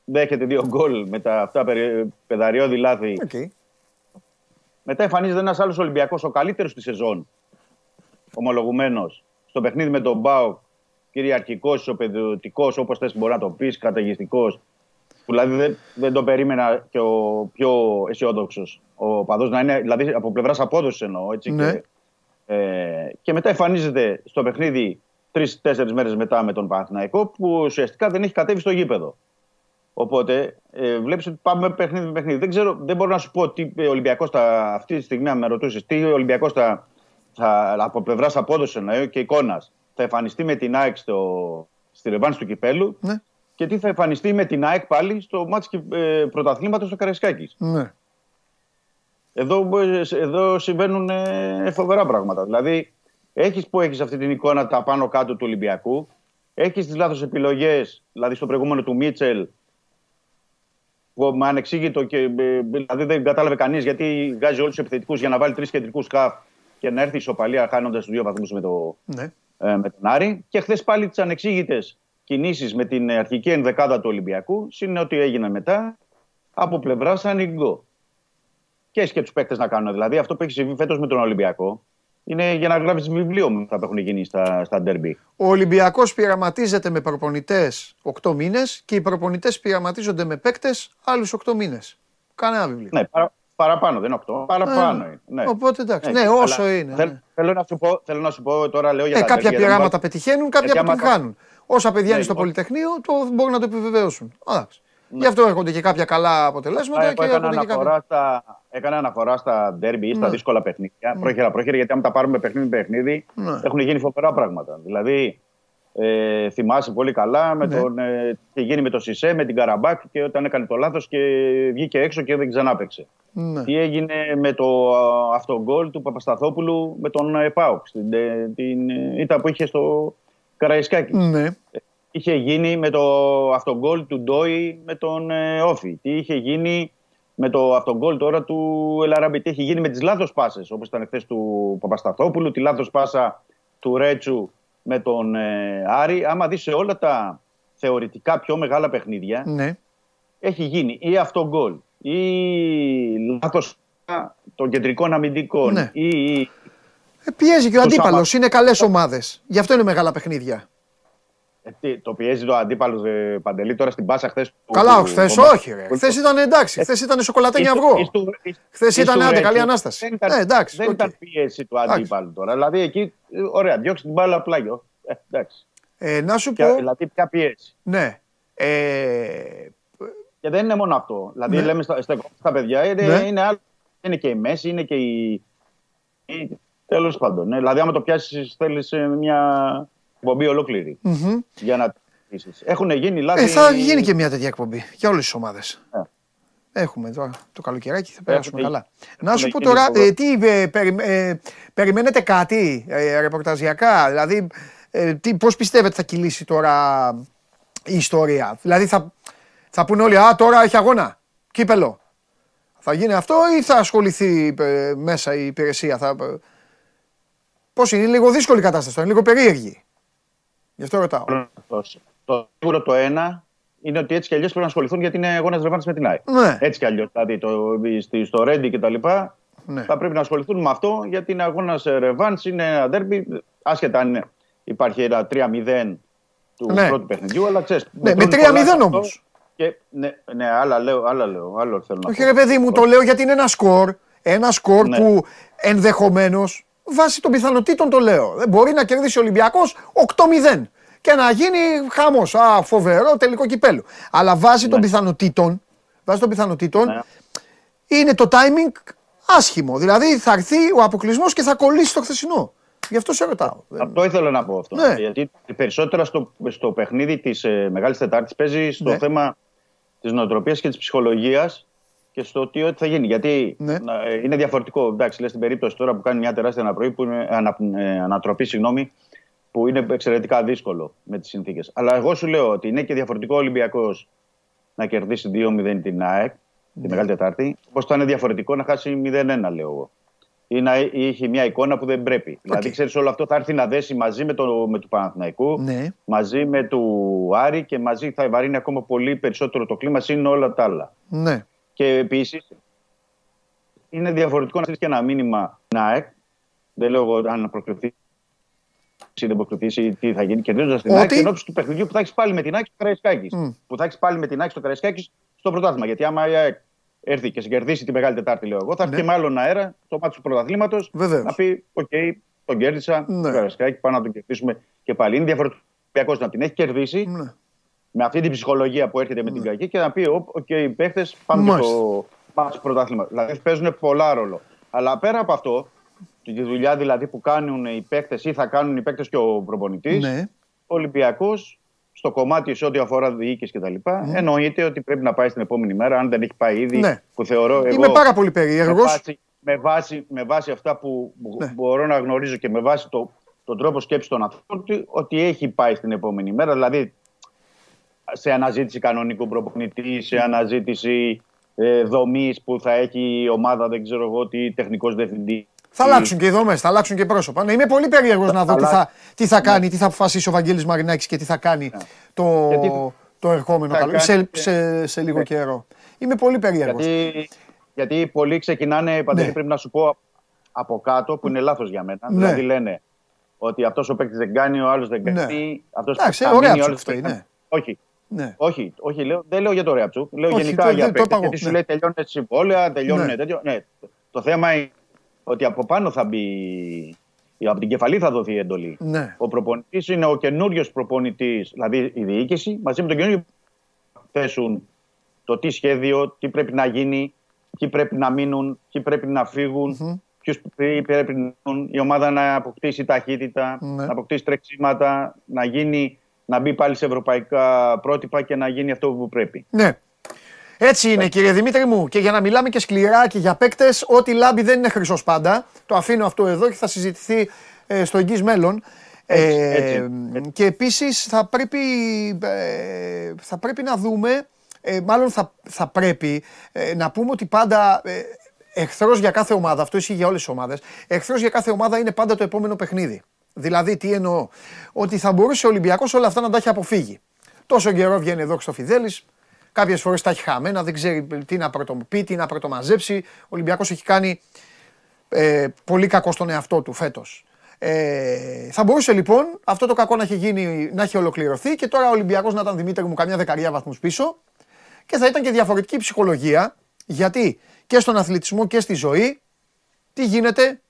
Δέχεται δύο γκολ με τα αυτά περι- παιδαριώδη λάθη. Οκ. Μετά εμφανίζεται ένας άλλος Ολυμπιακός, ο καλύτερος της σεζόν. Ομολογουμένως. Στο παιχνίδι με τον ΠΑΟΚ, κυριαρχικός, ισοπεδωτικός, όπως θες μπορεί να το πεις, καταιγιστικός. Δηλαδή δεν, δεν το περίμενα και ο πιο αισιόδοξος οπαδός να είναι, δηλαδή από πλευράς απόδοσης εννοώ. Έτσι, Ναι. και, ε, και μετά εμφανίζεται στο παιχνίδι τρει-τέσσερι μέρες μετά με τον Παναθηναϊκό που ουσιαστικά δεν έχει κατέβει στο γήπεδο. Οπότε ε, βλέπεις ότι πάμε παιχνίδι με παιχνίδι. Δεν, ξέρω, δεν μπορώ να σου πω τι ο Ολυμπιακός αυτή τη στιγμή, αν με ρωτούσες, τι ο Ολυμπιακός θα, θα, από πλευράς απόδοσης εννοώ και εικόνας θα εμφανιστεί με την ΑΕΚ στο, στη ρευάνση του κυπέλου Ναι. και τι θα εμφανιστεί με την ΑΕΚ πάλι στο μάτς ε, πρωταθλήματος στο Καραϊσκάκης. Ναι. Εδώ, ε, εδώ συμβαίνουν ε, φοβερά πράγματα. Δηλαδή, έχεις που έχεις αυτή την εικόνα τα πάνω κάτω του Ολυμπιακού. Έχεις τις λάθος επιλογές, δηλαδή στο προηγούμενο του Μίτσελ, που με ανεξήγητο και ε, δηλαδή δεν κατάλαβε κανείς γιατί βγάζει όλους τους επιθετικούς για να βάλει τρεις κεντρικούς σκαφ και να έρθει η ισοπαλία χάνοντας τους δύο βαθμούς με, το, Ναι. Ε, με τον Άρη. Και χθες πάλι τις ανεξήγητες κινήσεις με την αρχική ενδεκάδα του Ολυμπιακού, συν ό,τι έγινε μετά από πλευράς Ανιγκό. Και έχεις και τους παίκτες να κάνουν. Δηλαδή αυτό που έχεις συμβεί φέτος με τον Ολυμπιακό είναι για να γράψεις βιβλίο με αυτά που έχουν γίνει στα, στα ντέρμπι. Ο Ολυμπιακός πειραματίζεται με προπονητές 8 μήνες και οι προπονητές πειραματίζονται με παίκτες άλλους 8 μήνες. Κανένα βιβλίο. Ναι, παρα, παραπάνω, δεν είναι 8. Παραπάνω Ε, είναι. Ναι. Οπότε εντάξει. Ναι, αλλά όσο είναι. θέλ- ναι. Θέλω, να σου πω, θέλω να σου πω τώρα, λέω για Ε, τα κάποια ντέρμπι, γιατί πειράματα δεν πετυχαίνουν, κάποια γιατί άμα τα- αποτυγχάνουν. Όσα παιδιά είναι Ναι, στο λοιπόν. Πολυτεχνείο το μπορούν να το επιβεβαιώσουν. Εντάξει. Γι' αυτό έρχονται και κάποια καλά αποτελέσματα Εγώ και έκανα έρχονται και κάποια. αναφορά, στα, έκανα αναφορά στα ντέρμπι ή στα Ναι. δύσκολα παιχνίδια. Πρόχειρα, πρόχειρα, γιατί άμα τα πάρουμε παιχνίδι με παιχνίδι, Ναι. έχουν γίνει φοβερά πράγματα. Δηλαδή, ε, θυμάσαι πολύ καλά με Ναι. τον, ε, τι γίνει με τον Σισε, με την Καραμπάκ και όταν έκανε το λάθος και βγήκε έξω και δεν ξανάπαιξε. Ναι. Τι έγινε με το α, αυτογκόλ του Παπασταθόπουλου με τον ε, ΠΑΟΚ, στην ε, την ε, ήττα που είχε στο Καραϊσκάκη. Ναι. Είχε γίνει με το αυτογκόλ του Ντόι με τον ε, Όφη. Τι είχε γίνει με το αυτογκόλ τώρα του Ελαραμπή. Τι είχε γίνει με τις λάθος πάσες, όπως ήταν χθες του Παπασταθόπουλου, τη λάθος πάσα του Ρέτσου με τον ε, Άρη. Άμα δεις σε όλα τα θεωρητικά πιο μεγάλα παιχνίδια, Ναι. έχει γίνει ή αυτογκόλ ή λάθος των κεντρικών αμυντικών Ναι. ή, ή Ε, πιέζει και ο Το αντίπαλος. Σάββατο. Είναι καλές ομάδες. Γι' αυτό είναι μεγάλα παιχνίδια. ε, τι, το πιέζει το αντίπαλος ε, Παντελή τώρα στην Πάσα χθες. Καλά, όχι, χθες όχι. Ρε. Χθες ήταν εντάξει. Χθες ήταν σοκολατένια αυγό. Χθες ήταν άντε καλή ανάσταση. Δεν ήταν, Ε, εντάξει. δεν οκ. ήταν πίεση του Εντάξει. αντίπαλου τώρα. Δηλαδή εκεί, ε, ωραία, διώξει την μπάλα πλάγιο. Ε, εντάξει. Ε, να σου Ποια- πω. δηλαδή, ποια πίεση. Ναι. Ε, Και δεν είναι μόνο αυτό. Δηλαδή, Ναι. λέμε στα, στα, στα παιδιά, είναι, Ναι. είναι, άλλο, είναι και η μέση, είναι και η. Τέλος πάντων. Ναι. Δηλαδή, άμα το πιάσεις, θέλεις μια εκπομπή ολόκληρη μμμ. για να πείσεις. Έχουν γίνει λάθη. ε, θα γίνει και μια τέτοια εκπομπή για όλες τις ομάδες. Ναι. Έχουμε τώρα το καλοκαιράκι, θα περάσουμε Έχουν- καλά. Να σου πω γίνει τώρα, φοβερό. ε, τι, ε, περι- ε, περιμένετε κάτι ε, ρεπορταζιακά, δηλαδή ε, τι, πώς πιστεύετε θα κυλήσει τώρα η ιστορία; Δηλαδή θα, θα πούνε όλοι, α τώρα έχει αγώνα, κύπελο. Θα γίνει αυτό ή θα ασχοληθεί ε, μέσα η υπηρεσία; Θα, ε, πώς είναι, είναι λίγο δύσκολη η κατάσταση, τώρα, είναι λίγο περίεργη. Γι' αυτό ρωτάω. Το, το σίγουρο το ένα είναι ότι έτσι κι αλλιώς πρέπει να ασχοληθούν γιατί είναι αγώνας ρευάνση με την ΑΕΚ. Ναι. Έτσι κι αλλιώς. Δηλαδή το, στη- στο Ρέντι και τα λοιπά Ναι. θα πρέπει να ασχοληθούν με αυτό γιατί είναι αγώνας ρευάνση, είναι ένα ντέρμπι. Άσχετα αν είναι- υπάρχει ένα 3-0 του Ναι. πρώτου παιχνιδιού, αλλά ξέρεις. Ναι, με 3-0 όμως. Και, ναι, ναι, άλλα λέω, άλλα λέω, άλλο θέλω να Όχι πω. ρε παιδί μου, το λέω γιατί είναι ένα σκορ. Ένα σκορ Ναι. που ενδεχομένως βάσει των πιθανότητων το λέω. Δεν μπορεί να κερδίσει ο Ολυμπιακός 8-0 και να γίνει χαμός. Α, φοβερό τελικό κυπέλου. Αλλά βάσει των πιθανότητων, βάσει των πιθανότητων Ναι. είναι το timing άσχημο. Δηλαδή θα έρθει ο αποκλεισμός και θα κολλήσει το χθεσινό. Γι' αυτό σε ρωτάω. Αυτό ήθελα να πω αυτό. Ναι. Γιατί περισσότερα στο, στο παιχνίδι της ε, Μεγάλης Τετάρτης παίζει στο Ναι. θέμα της νοοτροπίας και της ψυχολογίας και στο τι ό,τι θα γίνει. Γιατί Ναι. να- ε, είναι διαφορετικό. Εντάξει, λες την περίπτωση τώρα που κάνει μια τεράστια αναπροή, που είναι, ανα, ε, ανατροπή, συγγνώμη, που είναι εξαιρετικά δύσκολο με τις συνθήκες. Αλλά εγώ σου λέω ότι είναι και διαφορετικό ο Ολυμπιακός να κερδίσει 2-0 την ΑΕΚ Ναι. τη Μεγάλη Τετάρτη, όπως θα είναι διαφορετικό να χάσει 0-1, λέω εγώ. Ή να είχε μια εικόνα που δεν πρέπει. Δηλαδή, ξέρεις, όλο αυτό θα έρθει να δέσει μαζί με, το, με του Παναθηναϊκού, Ναι. μαζί με του Άρη και μαζί θα βαρύνει ακόμα πολύ περισσότερο το κλίμα, συν όλα τα άλλα. Ναι. Και επίσης είναι διαφορετικό να στείλεις και ένα μήνυμα στην ΑΕΚ. Δεν λέω εγώ αν προκριθεί ή δεν προκριθεί ή τι θα γίνει. Κερδίζοντας την Ότι- ΑΕΚ εν ώψη του παιχνιδιού που θα έχεις πάλι με την ΑΕΚ στο Καραϊσκάκης. Μμ. Που θα έχεις πάλι με την ΑΕΚ στο Καραϊσκάκης στο πρωτάθλημα. Γιατί άμα η ΑΕΚ έρθει και σε κερδίσει τη Μεγάλη Τετάρτη, λέω εγώ, θα έρθει Ναι. και με άλλον αέρα στο ματς του πρωταθλήματος Βεβαίως. να πει: Οκ, τον κέρδισα. Ναι. Το Καραϊσκάκη, πάμε να τον κερδίσουμε και πάλι. Είναι διαφορετικό να την έχει κερδίσει Ναι. με αυτή την ψυχολογία που έρχεται με την κακή και να πει: «Ω, Οκ, οι παίχτες πάμε και Μάλιστα. στο ματς πρωτάθλημα. Δηλαδή παίζουν πολλά ρόλο. Αλλά πέρα από αυτό, τη δουλειά δηλαδή που κάνουν οι παίχτες ή θα κάνουν οι παίχτες και ο προπονητής, Ναι. ο Ολυμπιακός στο κομμάτι σε ό,τι αφορά διοίκηση κτλ. Εννοείται ότι πρέπει να πάει στην επόμενη μέρα, αν δεν έχει πάει ήδη. Ναι. Που θεωρώ εγώ. Είμαι πάρα πολύ με περίεργο. βάση, με, βάση, με βάση αυτά που που Ναι. μπορώ να γνωρίζω και με βάση το, τον τρόπο σκέψης των ανθρώπων του, ότι έχει πάει στην επόμενη μέρα. Δηλαδή σε αναζήτηση κανονικού προπονητή, σε αναζήτηση ε, δομής που θα έχει η ομάδα, δεν ξέρω εγώ τι, τεχνικός διευθυντής. Θα αλλάξουν και οι δομές, θα αλλάξουν και πρόσωπα. Ναι, είμαι πολύ περίεργος να δω τι θα, τι θα κάνει, τι θα αποφασίσει ο Βαγγέλης Μαρινάκης και τι θα κάνει το, Γιατί το ερχόμενο θα καλό. κάνει Σε, και- σε, σε λίγο Ναι. καιρό. Είμαι πολύ περίεργος. Γιατί, γιατί πολλοί ξεκινάνε, Παντελή, Ναι. πρέπει να σου πω από κάτω, που είναι λάθος για μένα. Ναι. Δηλαδή λένε ότι αυτός ο παίκτης δεν κάνει, ο άλλος δεν Ναι. κάνει. Αυτός Εντάξει, θα ωραία μείνει, ο ψουκ άλλος αυτό δεν είναι. κάνει. Όχι. Ναι. Όχι, όχι λέω, δεν λέω για το Ρεαψούκ. Λέω Όχι, γενικά το- για δεν το παίκτες. είπα εγώ, Γιατί σου ναι. λέει τελειώνουν συμβόλαια, τελειώνουν Ναι. τέτοιο. Ναι. Το θέμα είναι ότι από πάνω θα μπει. Από την κεφαλή θα δοθεί η εντολή. Ναι. Ο προπονητής είναι ο καινούριος προπονητής, δηλαδή η διοίκηση, μαζί με τον καινούριο θέσουν το τι σχέδιο, τι πρέπει να γίνει, ποιοι πρέπει να μείνουν, ποιοι πρέπει να φύγουν, ποιους πρέπει να μείνουν, η ομάδα να αποκτήσει ταχύτητα, Ναι. να αποκτήσει τρεξίματα, να, γίνει, να μπει πάλι σε ευρωπαϊκά πρότυπα και να γίνει αυτό που πρέπει. Ναι. Έτσι είναι κύριε Δημήτρη μου και για να μιλάμε και σκληρά και για παίκτες, ό,τι λάμπει δεν είναι χρυσός πάντα. Το αφήνω αυτό εδώ και θα συζητηθεί ε, στο εγγύς μέλλον. Έτσι, Ε, έτσι. και επίσης θα πρέπει, ε, θα πρέπει να δούμε, ε, μάλλον θα, θα πρέπει ε, να πούμε ότι πάντα ε, εχθρός για κάθε ομάδα, αυτό ισχύει για όλες τις ομάδες, εχθρός για κάθε ομάδα είναι πάντα το επόμενο παιχνίδι. Δηλαδή τι εννοώ, ότι θα μπορούσε ο Ολυμπιακός όλα αυτά να τα έχει αποφύγει. Τόσο καιρό βγαίνει εδώ στο Φιδέλης, Κάποιες φορές τα έχει χαμένα, δεν ξέρει τι να πρωτοπεί, τι να πρωτομαζέψει. Ο Ολυμπιακός έχει κάνει ε, πολύ κακό στον εαυτό του φέτος. Ε, θα μπορούσε λοιπόν αυτό το κακό να έχει, γίνει, να έχει ολοκληρωθεί και τώρα ο Ολυμπιακός να ήταν Δημήτρη μου καμιά δεκαριά βαθμούς πίσω και θα ήταν και διαφορετική ψυχολογία γιατί και στον αθλητισμό και στη ζωή τι γίνεται,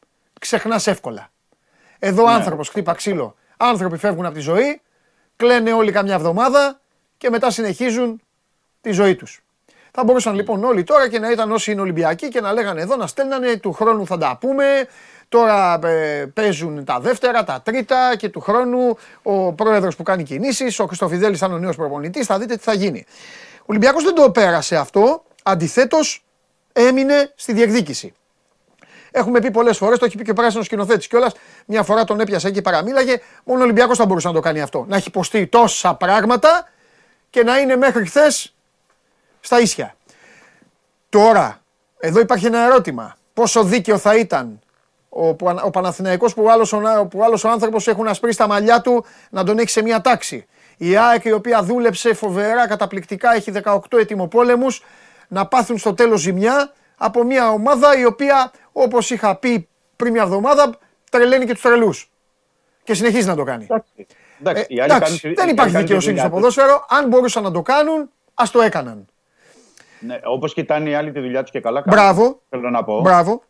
ξεχνάς εύκολα. Εδώ ναι. άνθρωπος χτύπα ξύλο. Άνθρωποι φεύγουν από τη ζωή, κλαίνε όλοι καμιά εβδομάδα και μετά συνεχίζουν τη ζωή τους. Θα μπορούσαν λοιπόν όλοι τώρα και να ήταν όσοι είναι Ολυμπιακοί και να λέγανε εδώ να στέλνανε του χρόνου θα τα πούμε. Τώρα ε, παίζουν τα δεύτερα, τα τρίτα και του χρόνου ο πρόεδρος που κάνει κινήσεις, ο Χρυστοφιδέλη θα είναι ο νέος προπονητής, θα δείτε τι θα γίνει. Ο Ολυμπιακός δεν το πέρασε αυτό. Αντιθέτως, έμεινε στη διεκδίκηση. Έχουμε πει πολλές φορές, το έχει πει και ο πράσινος σκηνοθέτης κιόλας. Μια φορά τον έπιασε και παραμίλαγε. Μόνο ο Ολυμπιακός θα μπορούσε να το κάνει αυτό. Να έχει υποστεί τόσα πράγματα και να είναι μέχρι χθες στα ίσια. Τώρα, εδώ υπάρχει ένα ερώτημα. Πόσο δίκαιο θα ήταν ο, ο Παναθηναϊκός που άλλος, που άλλος ο άνθρωπος έχουν ασπρίσει τα μαλλιά του να τον έχει σε μια τάξη. Η ΑΕΚ η οποία δούλεψε φοβερά καταπληκτικά, έχει 18 ετοιμοπόλεμους, να πάθουν στο τέλος ζημιά από μια ομάδα η οποία όπως είχα πει πριν μια εβδομάδα τρελαίνει και τους τρελούς. Και συνεχίζει να το κάνει. Εντάξει, ε, εντάξει, δεν υπάρχει δικαιοσύνη στο ποδόσφαιρο. Αν μπορούσαν να το κάνουν, ας το έκαναν. Ναι, Όπως κοιτάνε οι άλλοι τη δουλειά τους και καλά κάνουν. Μπράβο. Θέλω να πω. Μπράβο.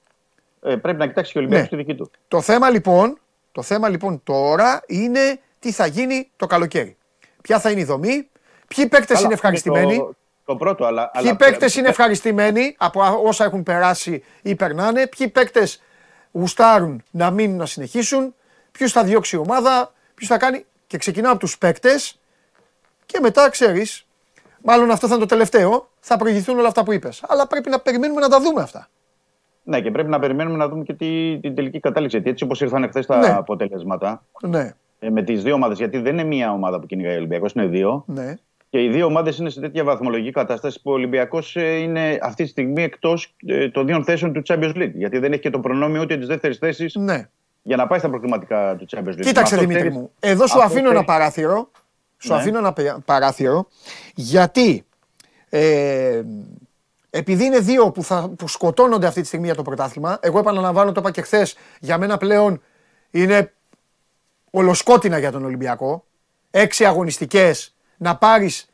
Ε, πρέπει να κοιτάξει και ο Ολυμπιακός ναι. τη δική του. Το θέμα, λοιπόν, το θέμα λοιπόν τώρα είναι τι θα γίνει το καλοκαίρι. Ποια θα είναι η δομή, ποιοι παίκτες είναι ευχαριστημένοι. Το, το πρώτο, αλλά. Ποιοι παίκτες είναι ευχαριστημένοι από όσα έχουν περάσει ή περνάνε, ποιοι παίκτες γουστάρουν να μείνουν να συνεχίσουν, ποιους θα διώξει η ομάδα, ποιο θα κάνει. Και ξεκινάω από τους παίκτες και μετά ξέρεις, Μάλλον αυτό θα είναι το τελευταίο. Θα προηγηθούν όλα αυτά που είπες. Αλλά πρέπει να περιμένουμε να τα δούμε αυτά. Ναι, και πρέπει να περιμένουμε να δούμε και τη, την τελική κατάληξη. Γιατί έτσι όπως ήρθαν χθες τα ναι. αποτελέσματα. Ναι. Ε, με τις δύο ομάδες, γιατί δεν είναι μία ομάδα που κυνηγάει ο Ολυμπιακός, είναι δύο. Ναι. Και οι δύο ομάδες είναι σε τέτοια βαθμολογική κατάσταση που ο Ολυμπιακός ε, είναι αυτή τη στιγμή εκτός ε, των δύο θέσεων του Champions League. Γιατί δεν έχει και το προνόμιο ούτε τη δεύτερη θέση ναι. για να πάει στα προκληματικά του Champions League. Κοίταξε Δημήτρη μου, εδώ σου αφήνω ένα παράθυρο σου ναι. αφήνω ένα παράθυρο γιατί ε, επειδή είναι δύο που, θα, που σκοτώνονται αυτή τη στιγμή για το πρωτάθλημα, εγώ επαναλαμβάνω, το είπα και χθες, για μένα πλέον είναι ολοσκότεινα για τον Ολυμπιακό. Έξι αγωνιστικές, να πάρεις...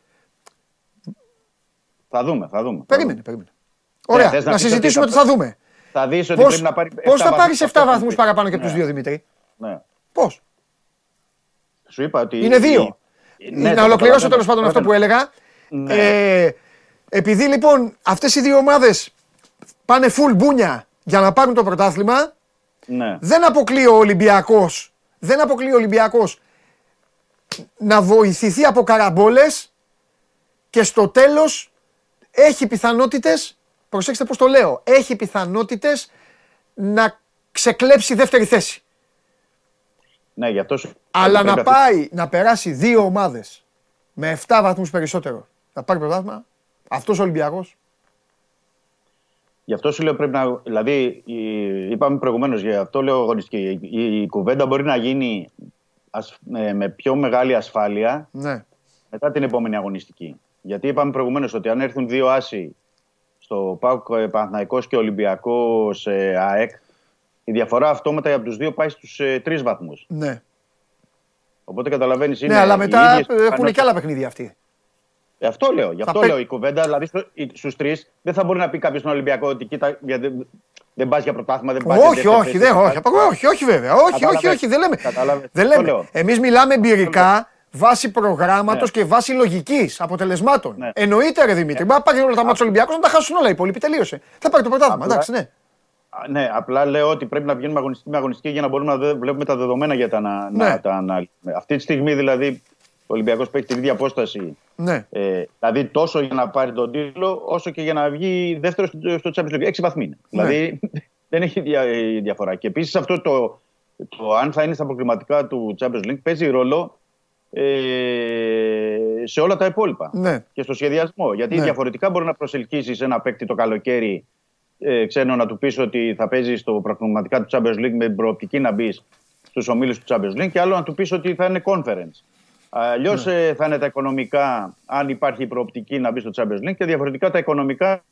Θα δούμε, θα δούμε. Περίμενε, περίμενε. Ωραία, να, να συζητήσουμε ότι θα δούμε. Θα δεις ότι πώς, πρέπει να πάρει Πώς θα πάρεις 7 βαθμούς παραπάνω και από τους ναι. δύο, Δημήτρη; Ναι. Πώς; Σου είπα ότι... Είναι δύο. Ναι, να ολοκληρώσω τέλος πάντων αυτό που έλεγα. Ναι. Ε, επειδή λοιπόν αυτές οι δύο ομάδες πάνε full μπούνια για να πάρουν το πρωτάθλημα, ναι. δεν αποκλείει ο Ολυμπιακός, δεν αποκλείει ο Ολυμπιακός να βοηθηθεί από καραμπόλες και στο τέλος έχει πιθανότητες, προσέξτε πώς το λέω, έχει πιθανότητες να ξεκλέψει δεύτερη θέση. Ναι, για Αλλά να πάει να περάσει δύο ομάδες με 7 βαθμούς περισσότερο να πάρει πρωτάθλημα, αυτός ο Ολυμπιακός. Γι' αυτό σου λέω πρέπει να. Δηλαδή, είπαμε προηγουμένως, γι' αυτό λέω αγωνιστική. Η, η κουβέντα μπορεί να γίνει με, πιο μεγάλη ασφάλεια ναι. μετά την επόμενη αγωνιστική. Γιατί είπαμε προηγουμένως ότι αν έρθουν δύο άσοι στο ΠΑΟΚ Παναθηναϊκός και Ολυμπιακός ΑΕΚ, η διαφορά αυτόματα από τους δύο πάει στους ε, τρεις βαθμούς. Ναι. Οπότε καταλαβαίνεις. Ναι, αλλά μετά έχουν και άλλα παιχνίδια αυτοί. Ε, αυτό λέω. Γι' αυτό λέω η κουβέντα. Δηλαδή στους τρεις δεν θα μπορεί να πει κάποιος στον Ολυμπιακό ότι κοίτα, δεν, δεν πας για πρωτάθλημα, δεν πας Όχι, όχι, δεν, όχι, όχι, όχι, βέβαια. Όχι, όχι, όχι, δεν λέμε. Δεν λέμε. Εμείς μιλάμε εμπειρικά βάσει προγράμματος ναι. και βάσει λογικής αποτελεσμάτων. Ναι. Εννοείται, ρε Δημήτρη. Ναι. Πάει όλα τα μάτια Ολυμπιακού να τα χάσουν όλα οι υπόλοιποι. Τελείωσε. Θα πάρει το πρωτάθλημα. Εντάξει, ναι. Ναι, απλά λέω ότι πρέπει να βγαίνουμε αγωνιστική με αγωνιστική για να μπορούμε να βλέπουμε τα δεδομένα για τα, να, ναι. τα αναλύσουμε. Αυτή τη στιγμή δηλαδή ο Ολυμπιακός παίρνει την ίδια απόσταση. Ναι. Ε, δηλαδή τόσο για να πάρει τον τίτλο, όσο και για να βγει δεύτερος στο Champions League. Έξι βαθμοί είναι. Ναι. Δηλαδή δεν έχει διαφορά. Και επίσης αυτό το, το αν θα είναι στα προκληματικά του Champions League παίζει ρόλο ε, σε όλα τα υπόλοιπα. Ναι. Και στο σχεδιασμό. Γιατί ναι. διαφορετικά μπορεί να προσελκύσεις ένα παίκτη το καλοκαίρι ε, ξένο να του πεις ότι θα παίζει στο πραγματικά του Champions League με την προοπτική να μπεις στους ομίλους του Champions League και άλλο να του πεις ότι θα είναι conference. Αλλιώς Ναι. θα είναι τα οικονομικά, αν υπάρχει η προοπτική να μπει στο Champions League, και διαφορετικά τα οικονομικά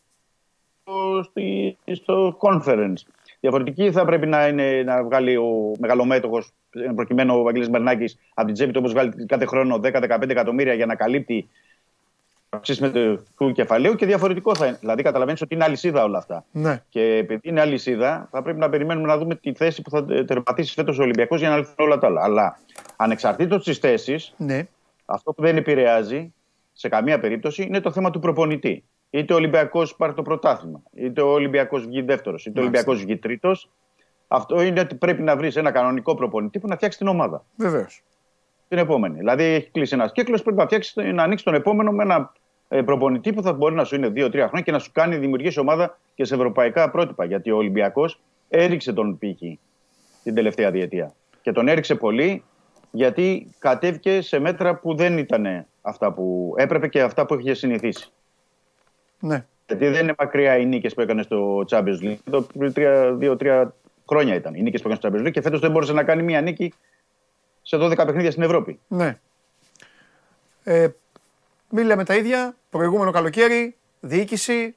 στο, στη- στο conference. Διαφορετική θα πρέπει να, είναι, να βγάλει ο μεγαλομέτωχος, προκειμένου ο Βαγγέλης Μερνάκης, από την τσέπη του όπως βγάλει κάθε χρόνο 10-15 εκατομμύρια για να καλύπτει αυξήσεις του κεφαλαίου και διαφορετικό θα είναι. Δηλαδή, καταλαβαίνεις ότι είναι αλυσίδα όλα αυτά. Ναι. Και επειδή είναι αλυσίδα, θα πρέπει να περιμένουμε να δούμε τη θέση που θα τερματίσει φέτος ο Ολυμπιακός για να λυθούν όλα τα άλλα. Αλλά ανεξαρτήτως της θέσης, Ναι. αυτό που δεν επηρεάζει σε καμία περίπτωση είναι το θέμα του προπονητή. Είτε ο Ολυμπιακός πάρει το πρωτάθλημα, είτε ο Ολυμπιακός βγει δεύτερος, είτε ο Ολυμπιακός βγει τρίτος. Αυτό είναι ότι πρέπει να βρεις ένα κανονικό προπονητή που να φτιάξει την ομάδα. Βεβαίως. Την επόμενη. Δηλαδή, έχει κλείσει ένας κύκλος, πρέπει να, φτιάξεις, να ανοίξει τον επόμενο με ένα ε, προπονητή που θα μπορεί να σου είναι 2-3 χρόνια και να σου κάνει δημιουργήσει ομάδα και σε ευρωπαϊκά πρότυπα. Γιατί ο Ολυμπιακός έριξε τον πύχη την τελευταία διετία. Και τον έριξε πολύ γιατί κατέβηκε σε μέτρα που δεν ήταν αυτά που έπρεπε και αυτά που είχε συνηθίσει. Ναι. Γιατί δεν είναι μακριά οι νίκες που έκανε στο Champions League. Το πριν τρία- δύο-τρία χρόνια ήταν οι νίκες που έκανε στο Champions League και φέτος δεν μπόρεσε να κάνει μία νίκη σε 12 παιχνίδια στην Ευρώπη. Ναι. Ε, μίλαμε τα ίδια. Προηγούμενο καλοκαίρι, διοίκηση,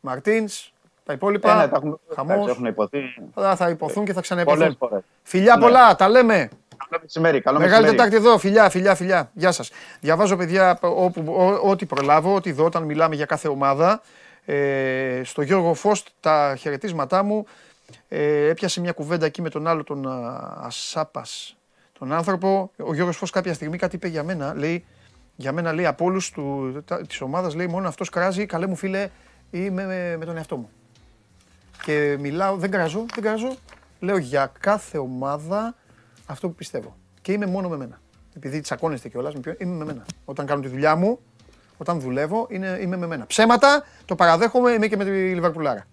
Μαρτίνς, τα υπόλοιπα. Ε, ναι, τα έχουμε- χαμός. εντάξει, έχουν υποθεί. Θα, θα υποθούν και θα ξαναυποθούν. Πολλές φορές. Φιλιά Ναι. πολλά, τα λέμε. Καλό μεσημέρι. Καλό Μεγάλη μεσημέρι. Τετάρτη εδώ, φιλιά, φιλιά, φιλιά. Γεια σας. Διαβάζω, παιδιά, όπου, ό, ό,τι προλάβω, ό,τι δω όταν μιλάμε για κάθε ομάδα. Ε, στο Γιώργο Φώστ τα χαιρετίσματά μου. Ε, έπιασε μια κουβέντα εκεί με τον άλλο τον α, Ασάπας, τον άνθρωπο. Ο Γιώργος Φως κάποια στιγμή κάτι είπε για μένα. Λέει, για μένα λέει από όλους του, τα, της ομάδας λέει μόνο αυτός κράζει. Καλέ μου φίλε, είμαι με, με τον εαυτό μου. Και μιλάω, δεν κράζω, δεν κράζω. Λέω για κάθε ομάδα αυτό που πιστεύω. Και είμαι μόνο με μένα. Επειδή τσακώνεστε κιόλας, με ποιον- είμαι με μένα. Όταν κάνω τη δουλειά μου, όταν δουλεύω, είναι, είμαι με μένα. Ψέματα, το παραδέχομαι, είμαι και με τη Λιβερπουλάρα.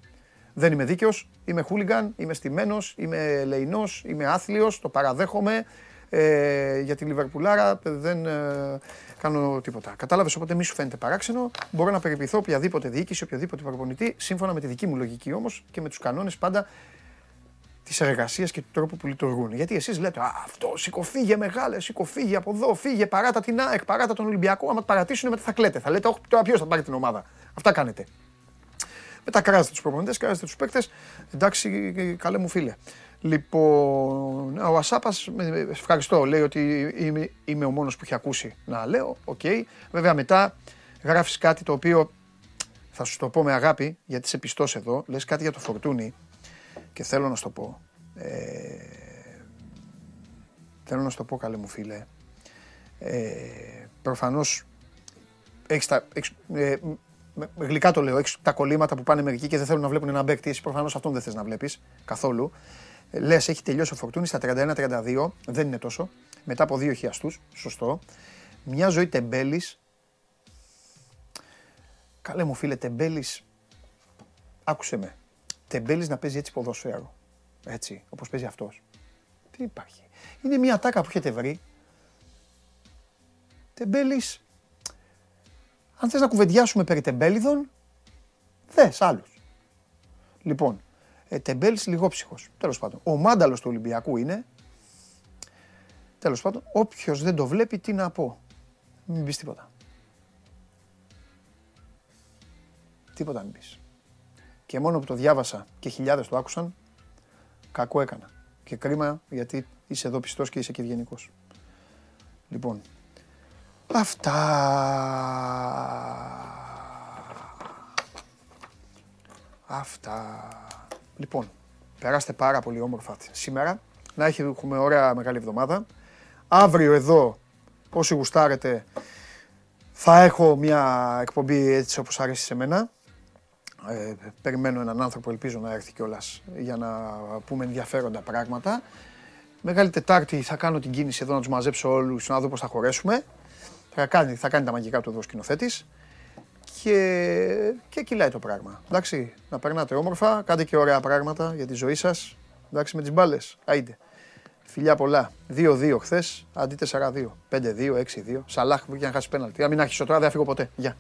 Δεν είμαι δίκαιος, είμαι χούλιγκαν, είμαι στημένος, είμαι λεϊνό, είμαι άθλιος, το παραδέχομαι. Ε, για τη Λιβερπουλάρα δεν ε, κάνω τίποτα. Κατάλαβες, οπότε μη σου φαίνεται παράξενο. Μπορώ να περιποιηθώ οποιαδήποτε διοίκηση, οποιοδήποτε προπονητή, σύμφωνα με τη δική μου λογική όμως και με τους κανόνες πάντα της εργασίας και του τρόπου που λειτουργούν. Γιατί εσείς λέτε, Α, αυτό σηκωφίγε μεγάλε, σηκωφίγε από εδώ, φύγε, παράτα την ΑΕΚ, παράτα τον Ολυμπιακό. Άμα το παρατήσουν, μετά θα κλαίτε. Θα λέτε, Όχι, τώρα ποιος θα πάρει την ομάδα. Αυτά κάνετε. Μετά κράζετε τους προπονητές, κράζετε τους παίκτες. Εντάξει, καλέ μου φίλε. Λοιπόν, ο Ασάπας, ευχαριστώ, λέει ότι είμαι, είμαι ο μόνος που έχει ακούσει να λέω. Οκ. Βέβαια, μετά γράφεις κάτι το οποίο θα σου το πω με αγάπη, γιατί είσαι πιστός εδώ. Λες κάτι για το Φορτούνη και θέλω να σου το πω. Ε, θέλω να σου το πω, καλέ μου φίλε. Ε, προφανώς έχεις τα, έχεις, ε, με- με γλυκά το λέω, έχεις τα κολλήματα που πάνε μερικοί και δεν θέλουν να βλέπουν έναν παίκτη. Εσύ προφανώς αυτόν δεν θες να βλέπεις καθόλου. Ε, Λες, έχει τελειώσει ο Φορτούνης στα 31-32, δεν είναι τόσο. Μετά από δύο χιαστούς, σωστό. Μια ζωή τεμπέλης. Καλέ μου φίλε, τεμπέλης, άκουσε με. Τεμπέλης να παίζει έτσι ποδόσφαιρο. Έτσι, όπως παίζει αυτός. Τι υπάρχει. Είναι μια τάκα που έχετε βρει. Τεμπέλης, αν θες να κουβεντιάσουμε περί τεμπέλιδων, θες άλλους. Λοιπόν, ε, τεμπέλης λιγόψυχος. Τέλος πάντων. Ο μάνταλος του Ολυμπιακού είναι, τέλος πάντων, όποιος δεν το βλέπει, τι να πω. Μην πεις τίποτα. Τίποτα μην πεις. Και μόνο που το διάβασα και χιλιάδες το άκουσαν, κακό έκανα. Και κρίμα γιατί είσαι εδώ πιστός και είσαι και ευγενικός. Λοιπόν, αυτά. Αυτά. Λοιπόν, περάστε πάρα πολύ όμορφα σήμερα. Να έχει- έχουμε ωραία μεγάλη εβδομάδα. Αύριο εδώ, όσοι γουστάρετε, θα έχω μια εκπομπή έτσι όπως αρέσει σε μένα. Ε, περιμένω έναν άνθρωπο, ελπίζω να έρθει κιόλας για να πούμε ενδιαφέροντα πράγματα. Μεγάλη Τετάρτη θα κάνω την κίνηση εδώ να τους μαζέψω όλους να δω πώς θα χωρέσουμε. Θα κάνει, θα κάνει τα μαγικά του εδώ ο σκηνοθέτης. Και, και κυλάει το πράγμα. Εντάξει, να περνάτε όμορφα, κάντε και ωραία πράγματα για τη ζωή σας. Εντάξει, με τις μπάλες. Άιντε. Φιλιά πολλά. 2-2 χθες, αντί 4-2. 5-2, 6-2. Σαλάχ που είχε να χάσει πέναλτι. Αν μην άρχισε τώρα, δεν θα φύγω ποτέ. Γεια.